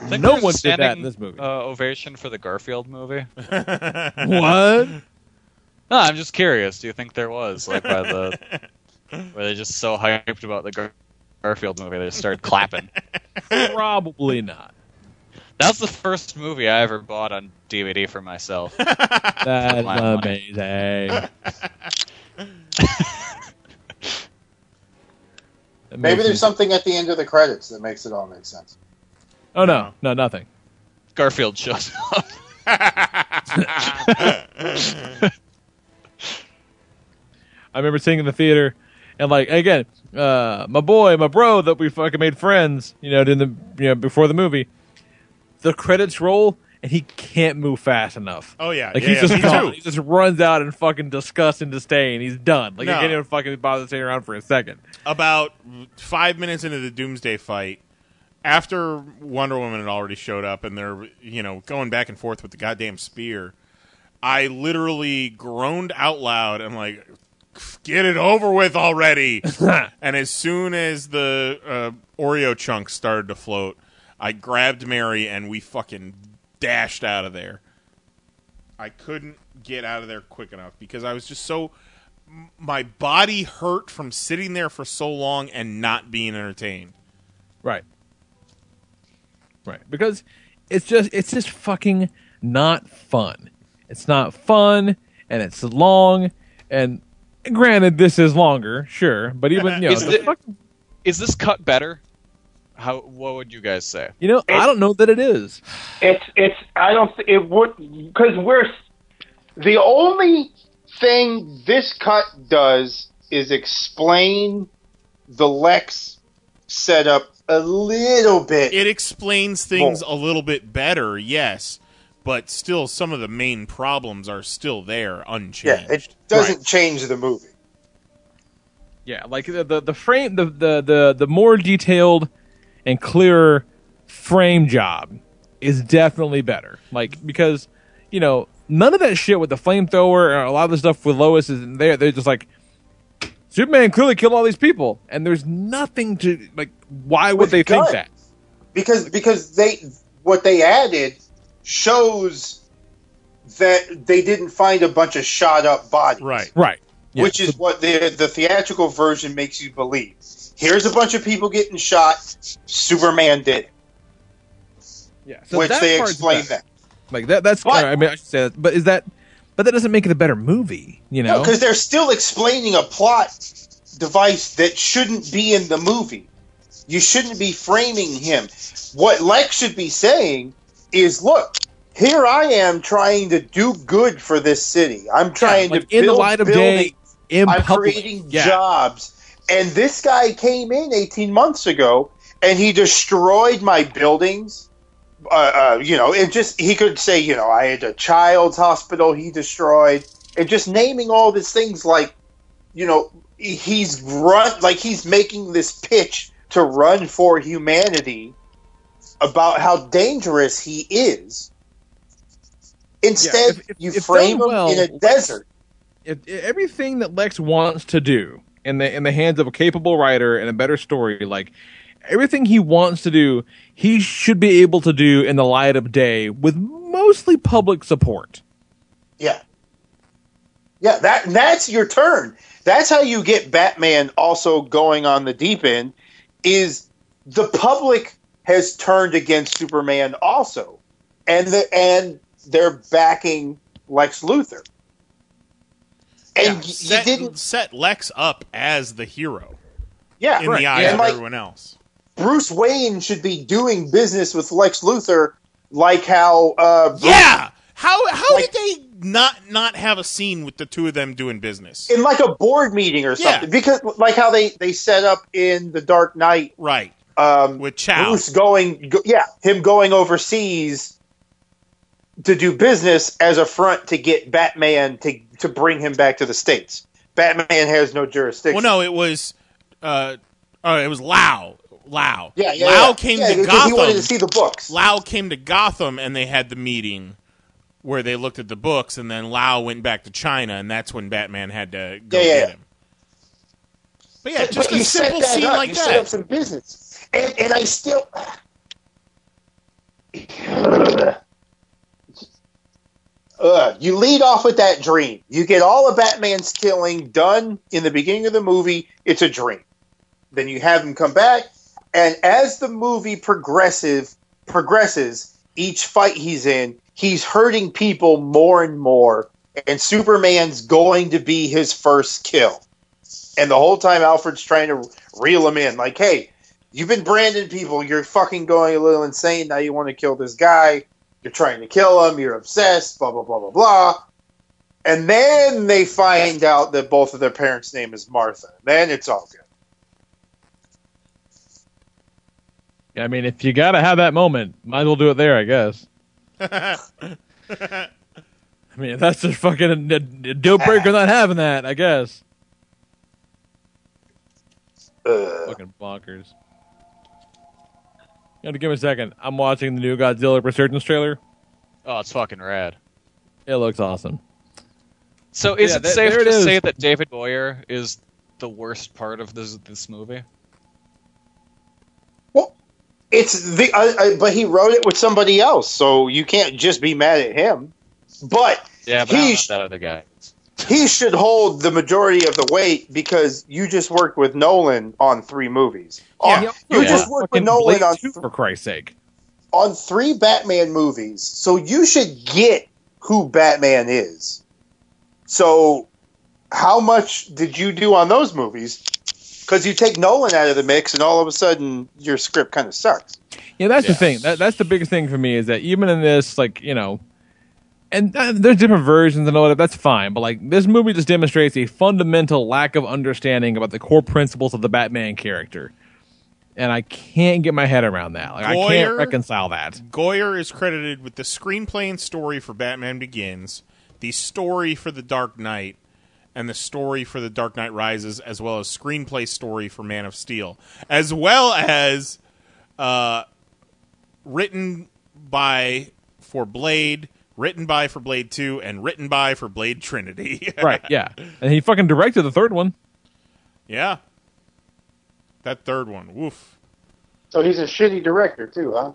No there's a one did that in this movie. Uh, ovation for the Garfield movie. [laughs] What? No, I'm just curious. Do you think there was like by the were they just so hyped about the Gar- Garfield movie they just started clapping? Probably not. That's the first movie I ever bought on DVD for myself. [laughs] That's My amazing. [laughs] That Maybe there's sense. something at the end of the credits that makes it all make sense. Oh no, no, nothing. Garfield shows up. [laughs] I remember seeing in the theater, and like again, uh, my boy, my bro, that we fucking made friends, you know, in the you know before the movie. The credits roll, and he can't move fast enough. Oh, yeah. like Yeah, he's yeah, just me gone. too. He just runs out in fucking disgust and disdain. He's done. Like No. he can't even fucking bother staying around for a second. About five minutes into the Doomsday fight, after Wonder Woman had already showed up and they're you know going back and forth with the goddamn spear, I literally groaned out loud. I'm like, "Get it over with already!" [laughs] and as soon as the uh, Oreo chunks started to float, I grabbed Mary and we fucking dashed out of there. I couldn't get out of there quick enough because I was just so my body hurt from sitting there for so long and not being entertained. Right. Right. Because it's just it's just fucking not fun. It's not fun and it's long and granted this is longer, sure, but even you [laughs] know, is, the thi- fuck- is this cut better? How? What would you guys say? you know, I don't know that it is. It's it's I don't th- it would because we're the only thing this cut does is explain the Lex setup a little bit. It explains things a little bit better, yes, but still some of the main problems are still there unchanged. Yeah, it doesn't change the movie. Yeah, like the the, the frame the, the the the more detailed and clearer frame job is definitely better. Like because you know none of that shit with the flamethrower or a lot of the stuff with Lois is there. They're just like Superman clearly killed all these people, and there's nothing to like. Why would With they think that? because because they what they added shows that they didn't find a bunch of shot up bodies. Right. Right. which is what the the theatrical version makes you believe. Here's a bunch of people getting shot. Superman did it. Yeah, so which they explain that. Like that. That's. I mean, I should say that. But is that? But that doesn't make it a better movie. You know. because they're still explaining a plot device that shouldn't be in the movie. You shouldn't be framing him. What Lex should be saying is, "Look, here I am trying to do good for this city. I'm trying like, to in the build light of buildings. day, I'm public. creating Yeah. jobs." And this guy came in 18 months ago, and he destroyed my buildings. Uh, uh, you know, and just he could say, you know, I had a child's hospital he destroyed, and just naming all these things like, you know, he's run like he's making this pitch to run for humanity about how dangerous he is. Instead, if- if- you if frame him well, in a desert. everything that Lex wants to do in the in the hands of a capable writer and a better story, like everything he wants to do, he should be able to do in the light of day with mostly public support. Yeah. Yeah, that that's your turn. That's how you get Batman also going on the deep end is the public has turned against Superman also. And the and they're backing Lex Luthor. And y- set, you didn't set Lex up as the hero yeah, in right. the eyes of like, everyone else. Bruce Wayne should be doing business with Lex Luthor like how uh Bruce- Yeah. How how did they not not have a scene with the two of them doing business? in like a board meeting or Yeah. something because like how they they set up in the Dark Knight right um with Chow. Bruce going go, yeah him going overseas to do business as a front to get Batman to to bring him back to the states Batman has no jurisdiction Well, no, it was uh, uh it was Lau. Lau. Yeah, yeah, Lau yeah. came Yeah, to Gotham. he wanted to see the books. Lau came to Gotham, and they had the meeting where they looked at the books, and then Lau went back to China, and that's when Batman had to go Yeah, yeah, get him. But yeah, just you a simple that scene up. like you that. set up some business and and I still [sighs] [laughs] Ugh, you lead off with that dream. You get all of Batman's killing done in the beginning of the movie. It's a dream. Then you have him come back, and as the movie progressive progresses, each fight he's in, he's hurting people more and more. And Superman's going to be his first kill. And the whole time, Alfred's trying to reel him in, like, "Hey, you've been branding people. You're fucking going a little insane. Now you want to kill this guy." You're trying to kill him. You're obsessed. Blah blah blah blah blah. And then they find out that both of their parents' name is Martha. Then it's all good. I mean, if you gotta have that moment, might as well do it there, I guess. [laughs] I mean, that's just fucking a, a deal breaker not having that, I guess. Fucking bonkers. You have to give me a second. I'm watching the new Godzilla Resurgence trailer. Oh, it's fucking rad. It looks awesome. So is Yeah, it th- safe there it to say that David Goyer is the worst part of this this movie? Well, it's the, I, I, but he wrote it with somebody else, so you can't just be mad at him. But Yeah, but he I'm not that other guy. He should hold the majority of the weight because you just worked with Nolan on three movies. On- Yeah. Uh, you Yeah. just worked with Nolan Blade on 2, for Christ's sake. on three Batman movies, so you should get who Batman is. So, how much did you do on those movies? Because you take Nolan out of the mix, and all of a sudden your script kind of sucks. Yeah, that's the thing. That, that's the biggest thing for me is that even in this, like you know, and uh, there's different versions and all that. That's fine, but like this movie just demonstrates a fundamental lack of understanding about the core principles of the Batman character, and I can't get my head around that. Like I can't reconcile that. Goyer is credited with the screenplay and story for Batman Begins, the story for The Dark Knight, and the story for The Dark Knight Rises, as well as screenplay story for Man of Steel, as well as uh, written by for Blade, written by for Blade Two, and written by for Blade Trinity. [laughs] right? Yeah, and he fucking directed the third one. yeah. That third one, woof. So he's a shitty director too, huh?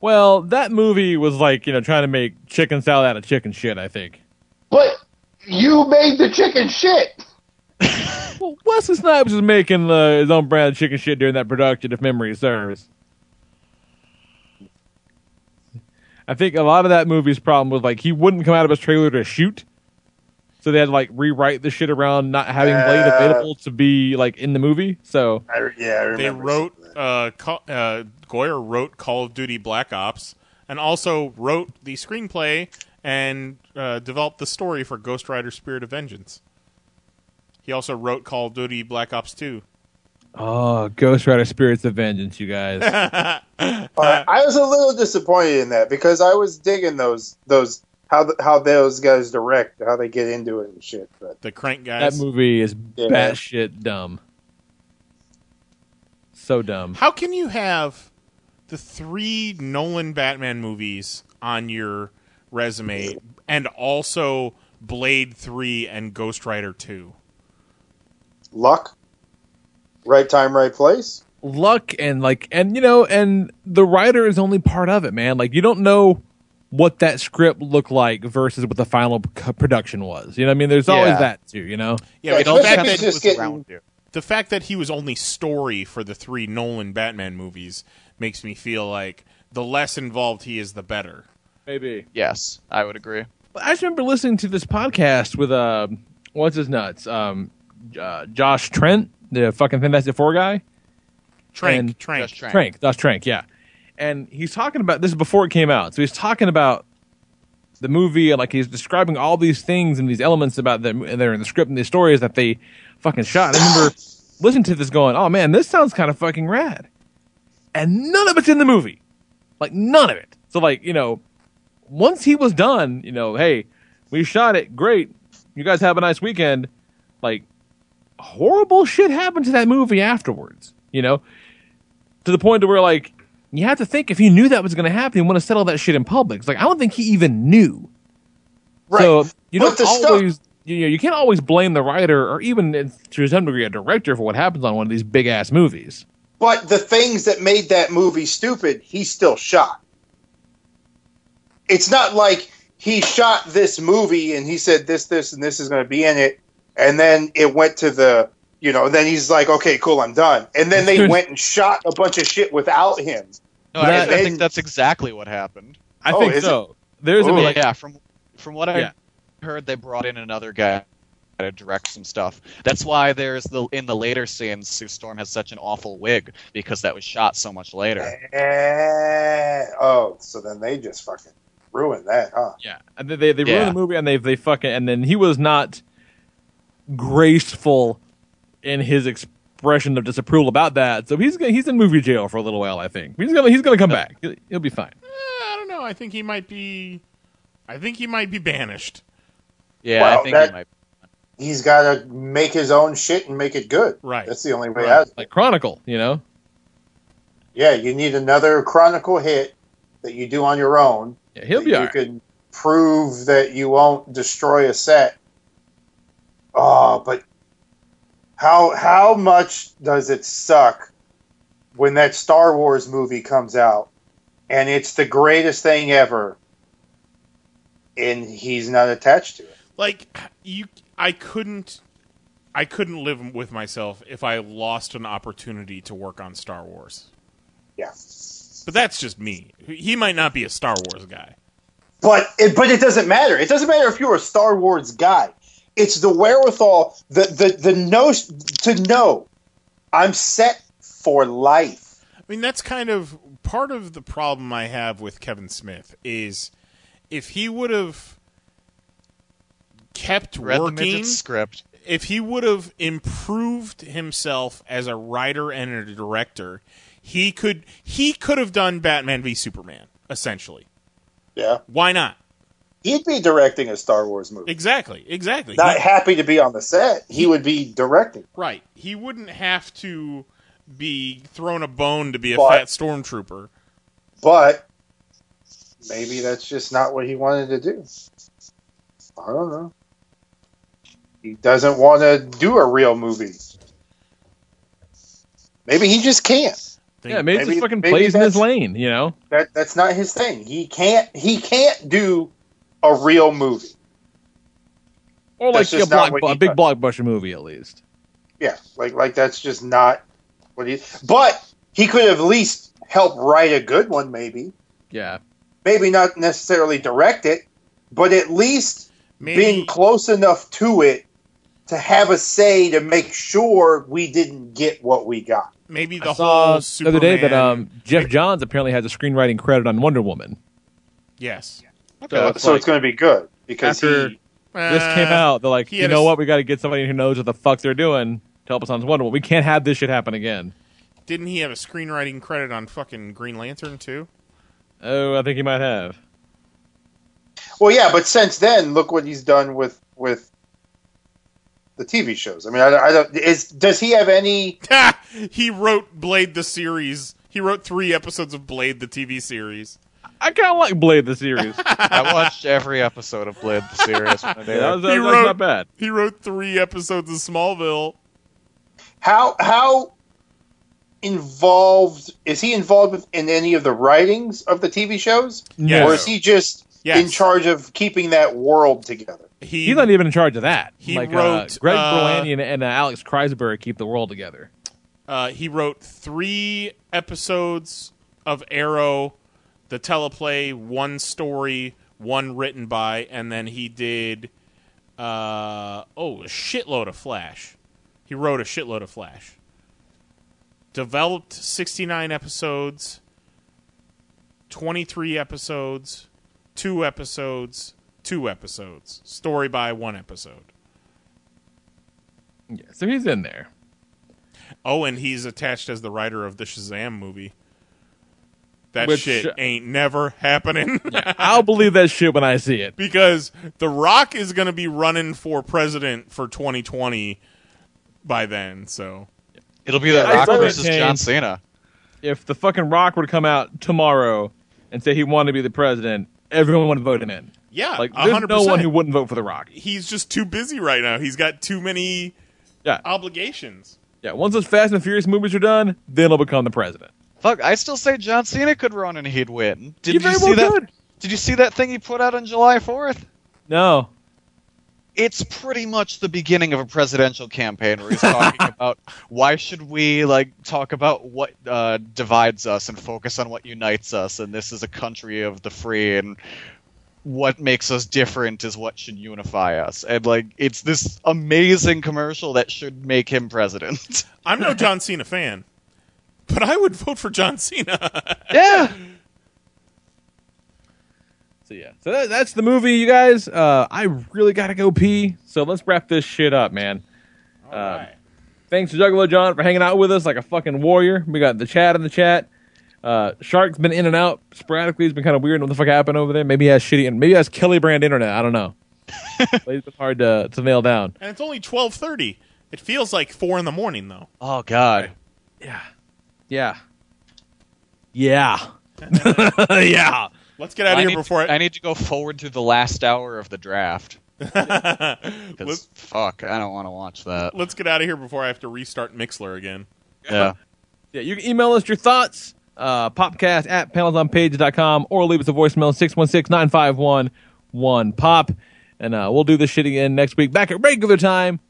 Well, that movie was like you know trying to make chicken salad out of chicken shit. I think. But You made the chicken shit. [laughs] Well, Wesley Snipes was making uh, his own brand of chicken shit during that production, if memory serves. I think a lot of that movie's problem was like he wouldn't come out of his trailer to shoot, so they had to like rewrite the shit around not having Blade Uh, available to be like in the movie. So I, yeah, I They remember. wrote uh, Call, uh, Goyer wrote Call of Duty Black Ops and also wrote the screenplay and uh, developed the story for Ghost Rider: Spirit of Vengeance. He also wrote Call of Duty Black Ops 2. Oh, Ghost Rider: Spirits of Vengeance, you guys. [laughs] I I was a little disappointed in that because I was digging those those how th- how those guys direct, how they get into it and shit. But the crank guys. that movie is Yeah. batshit dumb. So dumb. How can you have the three Nolan Batman movies on your resume and also Blade 3 and Ghost Rider 2? luck, right time, right place. luck and like and you know and the writer is only part of it man like you don't know what that script looked like versus what the final c- production was you know what i mean there's always Yeah. that too you know Yeah, Yeah, but the especially fact, if that, he's just getting- the fact that he was only story for the three Nolan Batman movies makes me feel like the less involved he is, the better. maybe Yes, I would agree. I just remember listening to this podcast with uh what's his nuts um uh, josh trank the fucking fantastic four guy Trank, And- Trank. Just Trank. Trank. That's Trank, yeah. And he's talking about this is before it came out. So he's talking about the movie and like he's describing all these things and these elements about them and they're in the script and these stories that they fucking shot. I remember listening to this going, Oh man, this sounds kind of fucking rad. And none of it's in the movie. Like none of it. So like, you know, once he was done, you know, hey, we shot it, great. You guys have a nice weekend. Like horrible shit happened to that movie afterwards, you know? to the point to where like you have to think if he knew that was going to happen, he want to settle that shit in public. It's like I don't think he even knew. Right. So you But don't the stuff- always you know you can't always blame the writer or even uh, to some degree a director for what happens on one of these big ass movies. But the things that made that movie stupid, he still shot. It's not like he shot this movie and he said this, this, and this is going to be in it, and then it went to the, you know, then he's like, okay, cool, I'm done. And then they [laughs] went and shot a bunch of shit without him. No, I, That- I think that's exactly what happened. I Oh, think is so. There's a yeah, like, yeah, from from what I Yeah. heard, they brought in another guy to direct some stuff. That's why there's the in the later scenes, Sue Storm has such an awful wig because that was shot so much later. Eh, oh, so then they just fucking ruined that, huh? yeah, and they they, they Yeah. ruined the movie and they they fucking and then he was not graceful in his expression of disapproval about that. So he's he's in movie jail for a little while. I think he's gonna he's gonna come back. He'll, he'll be fine. Eh, I don't know. I think he might be. I think he might be banished. Yeah, Well, I think that- he might. He's got to make his own shit and make it good. Right. That's the only way Right. out. Like Chronicle, you know. Yeah, you need another Chronicle hit that you do on your own. Yeah, he'll be you alright. can prove that you won't destroy a set. Oh, but how how much does it suck when that Star Wars movie comes out and it's the greatest thing ever and he's not attached to it. Like you, I couldn't. I couldn't live with myself if I lost an opportunity to work on Star Wars. Yeah. But that's just me. He might not be a Star Wars guy. But it, but it doesn't matter. It doesn't matter if you're a Star Wars guy. It's the wherewithal, the the the know to know I'm set for life. I mean, that's kind of part of the problem I have with Kevin Smith is if he would have kept Read the working, midget script. if he would have improved himself as a writer and a director, he could he could have done Batman v Superman essentially. Yeah. Why not? He'd be directing a Star Wars movie. Exactly, exactly. Not He- happy to be on the set. He would be directing. right. He wouldn't have to be thrown a bone to be a But- fat stormtrooper. But maybe that's just not what he wanted to do. I don't know. He doesn't want to do a real movie. Maybe he just can't. Yeah, maybe, Maybe- just fucking maybe plays in his that's- lane, you know. That that's not his thing. He can't he can't do a real movie. Or like a, block, a big does. blockbuster movie at least. Yeah, like like that's just not what he. But he could have at least helped write a good one, maybe. Yeah. Maybe not necessarily direct it, but at least Maybe- being close enough to it to have a say to make sure we didn't get what we got. Maybe I the saw whole the other day that um, Geoff Johns apparently has a screenwriting credit on Wonder Woman. yes. So, so it's going to be good because After he. Eh, this came out, they're like, you know a- what? We got to get somebody who knows what the fuck they're doing to help us on Wonder Woman. We can't have this shit happen again. Didn't he have a screenwriting credit on fucking Green Lantern too? Oh, I think he might have. Well, yeah, but since then, look what he's done with with the TV shows. I mean, I, I don't. Is does he have any? [laughs] he wrote Blade the series. He wrote three episodes of Blade the TV series. I kind of like Blade the series. [laughs] I watched every episode of Blade the series. When it that was, that He was wrote- not bad. He wrote three episodes of Smallville. How how involved is he involved in any of the writings of the TV shows, Yes. or is he just Yes. in charge of keeping that world together? He He's not even in charge of that. He like, uh, wrote, Greg uh, Berlanti and, and uh, Alex Kreisberg keep the world together. Uh, he wrote three episodes of Arrow, the teleplay, one story, one written by, and then he did uh, oh a shitload of Flash. He wrote a shitload of Flash. Developed sixty nine episodes, twenty three episodes, two episodes, two episodes. Story by one episode. Yeah, so he's in there. Oh, and he's attached as the writer of the Shazam movie. That Which- shit [laughs] ain't never happening. [laughs] I'll believe that shit when I see it. because The Rock is going to be running for president for 2020 by then. So It'll be The I Rock versus change. John Cena. If the fucking Rock were to come out tomorrow and say he wanted to be the president, everyone would vote him in. yeah, Like, there's hundred no one percent. who wouldn't vote for the Rock. He's just too busy right now. He's got too many Yeah, obligations. yeah. Once those Fast and Furious movies are done, then he'll become the president. Fuck, I still say John Cena could run and he'd win. Did He you very see well that? could. Did you see that thing he put out on July Fourth? No, It's pretty much the beginning of a presidential campaign where he's talking [laughs] about why should we like talk about what uh, divides us and focus on what unites us, and this is a country of the free, and what makes us different is what should unify us. And like, it's this amazing commercial that should make him president. I'm no [laughs] John Cena fan, but I would vote for John Cena. [laughs] yeah. So yeah, so that, that's the movie, you guys. Uh, I really gotta go pee, so let's wrap this shit up, man. Uh, Thanks to Juggalo John for hanging out with us like a fucking warrior. We got the chat in the chat. Uh, Shark's been in and out sporadically. He's been kind of weird. What the fuck happened over there? Maybe he has shitty and maybe he has Kelly brand internet. I don't know. [laughs] but it's been hard to to nail down. and it's only 12:30. It feels like four in the morning though. Oh God. Yeah. Yeah. Yeah. [laughs] yeah. Let's get out I of need here before to, I need to go forward to the last hour of the draft. I. [laughs] 'Cause, let's, fuck, I don't want to watch that. let's get out of here before I have to restart Mixlr again. [laughs] Yeah. Yeah, you can email us your thoughts, uh, popcast at panelsonpages.com, or leave us a voicemail 616-951-1pop. And uh, we'll do this shit again next week, back at regular time,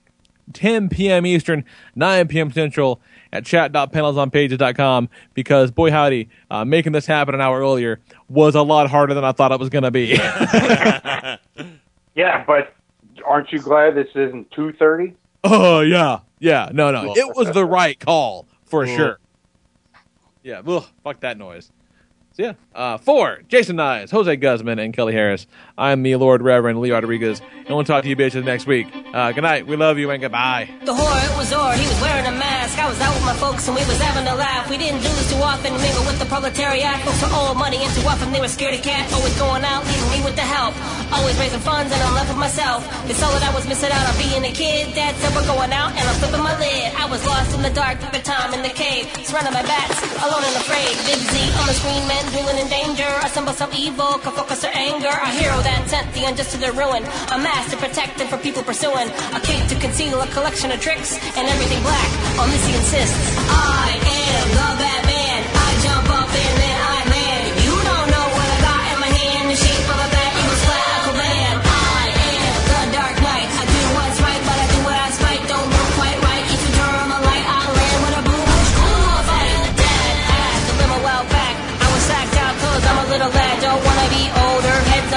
10 p.m. Eastern, 9 p.m. Central, at chat.panelsonpages.com, because, boy howdy, uh, making this happen an hour earlier was a lot harder than I thought it was going to be. [laughs] Yeah, but aren't you glad this isn't two thirty? oh, yeah. Yeah, no, no. It was the right call, for sure. Yeah, ugh, fuck that noise. So yeah, uh, for Jason Nyes, Jose Guzman, and Kelly Harris, I'm the Lord Reverend Lee Rodriguez, and we'll talk to you bitches next week. Uh, good night, we love you, and goodbye. The whore, it was Or, he was wearing a mask. I was out with my folks and we was having a laugh. We didn't do this too often, mingle with the proletariat. Folks for old money and too often they were scared of cat. Always going out, leaving me with the help. Always raising funds and I'm left with myself. They saw that I was missing out on being a kid. Dad said we're going out and I'm flipping my lid. I was lost in the dark, a time in the cave. Surrounded by bats, alone and afraid. Big Z on the screen, men drooling in danger. I symbol some evil, can focus their anger. A hero that sent the unjust to their ruin. A mask to protect them from people pursuing. A cape to conceal a collection of tricks. And everything black, on this he insists. I am the Batman.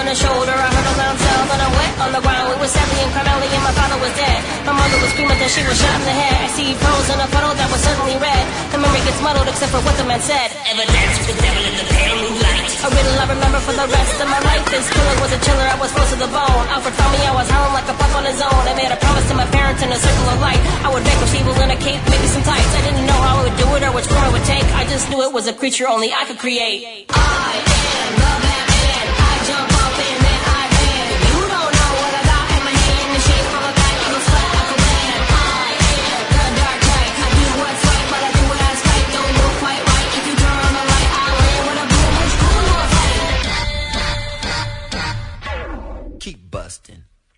The shoulder. I heard a loud sound, but I'm wet on the ground. We were Sally and Carmelli, and my father was dead. My mother was screaming that she was shot in the head. I see froze in a puddle that was suddenly red. The memory gets muddled except for what the man said. Ever dance with the devil in the pale moonlight? A riddle I remember for the rest of my life. This killer was a chiller, I was close to the bone. Alfred found me, I was howling like a pup on his own. I made a promise to my parents in a circle of light. I would vanquish evil in a cape, maybe some tights. I didn't know how I would do it or which form it would take. I just knew it was a creature only I could create. I am the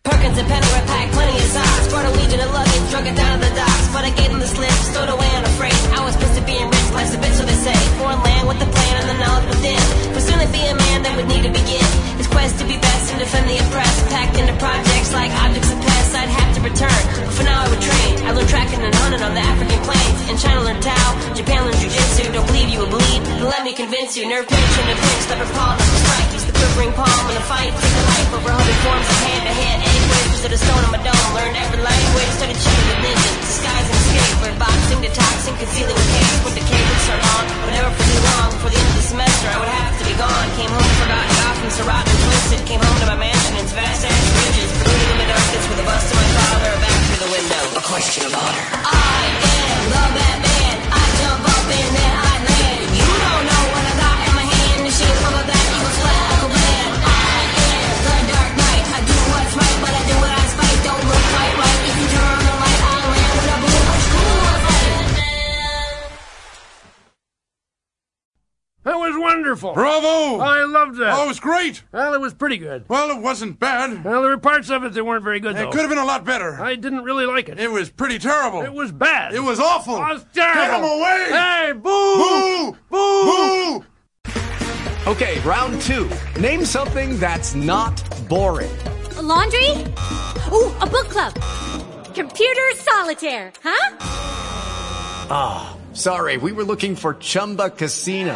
Perkins and Penny were packed, plenty of socks. Brought a legion of luggage, drug it down to the docks. But I gave them the slip, stowed away unafraid. I was pissed at being rich, life's a bitch, so they say. Foreign land with the plan and the knowledge within. But soon to be a man that would need to begin. His quest to be best and defend the oppressed. Packed into projects like objects of pests, I'd to return. But for now I would train. I learned tracking and hunting on the African plains. In China learned Tao, Japan learned Jiu-Jitsu. Don't believe you will bleed, but let me convince you. Nerve tension and pinch, leopard paw, the strike. Use the quivering palm in a fight. Take a life over a hundred forms of hand-to-hand. Anyways, was it a stone on my dome? Learned every language, studied cheating with ninjas. Disguise and escape, learned boxing, detoxing, concealing with case. Went to cave with Sarlon, but never for too long. Before the end of the semester, I would have to be gone. Came home forgotten, Gotham, Surratt, and twisted. Came home to my mansion its vast ass ridges. Brooding in the darkness with a bust of my father back through the window. A question of honor. I am the Batman. I jump up and then That was wonderful. Bravo! I loved that. Oh, it was great. Well, it was pretty good. Well, it wasn't bad. Well, there were parts of it that weren't very good, It though. could have been a lot better. I didn't really like it. It was pretty terrible. It was bad. It was awful. It was terrible. Get him away! Hey, boo! Boo! Boo! Okay, round two. Name something that's not boring. laundry? Ooh, a book club. Computer solitaire, huh? Ah, sorry, we were looking for Chumba Casino.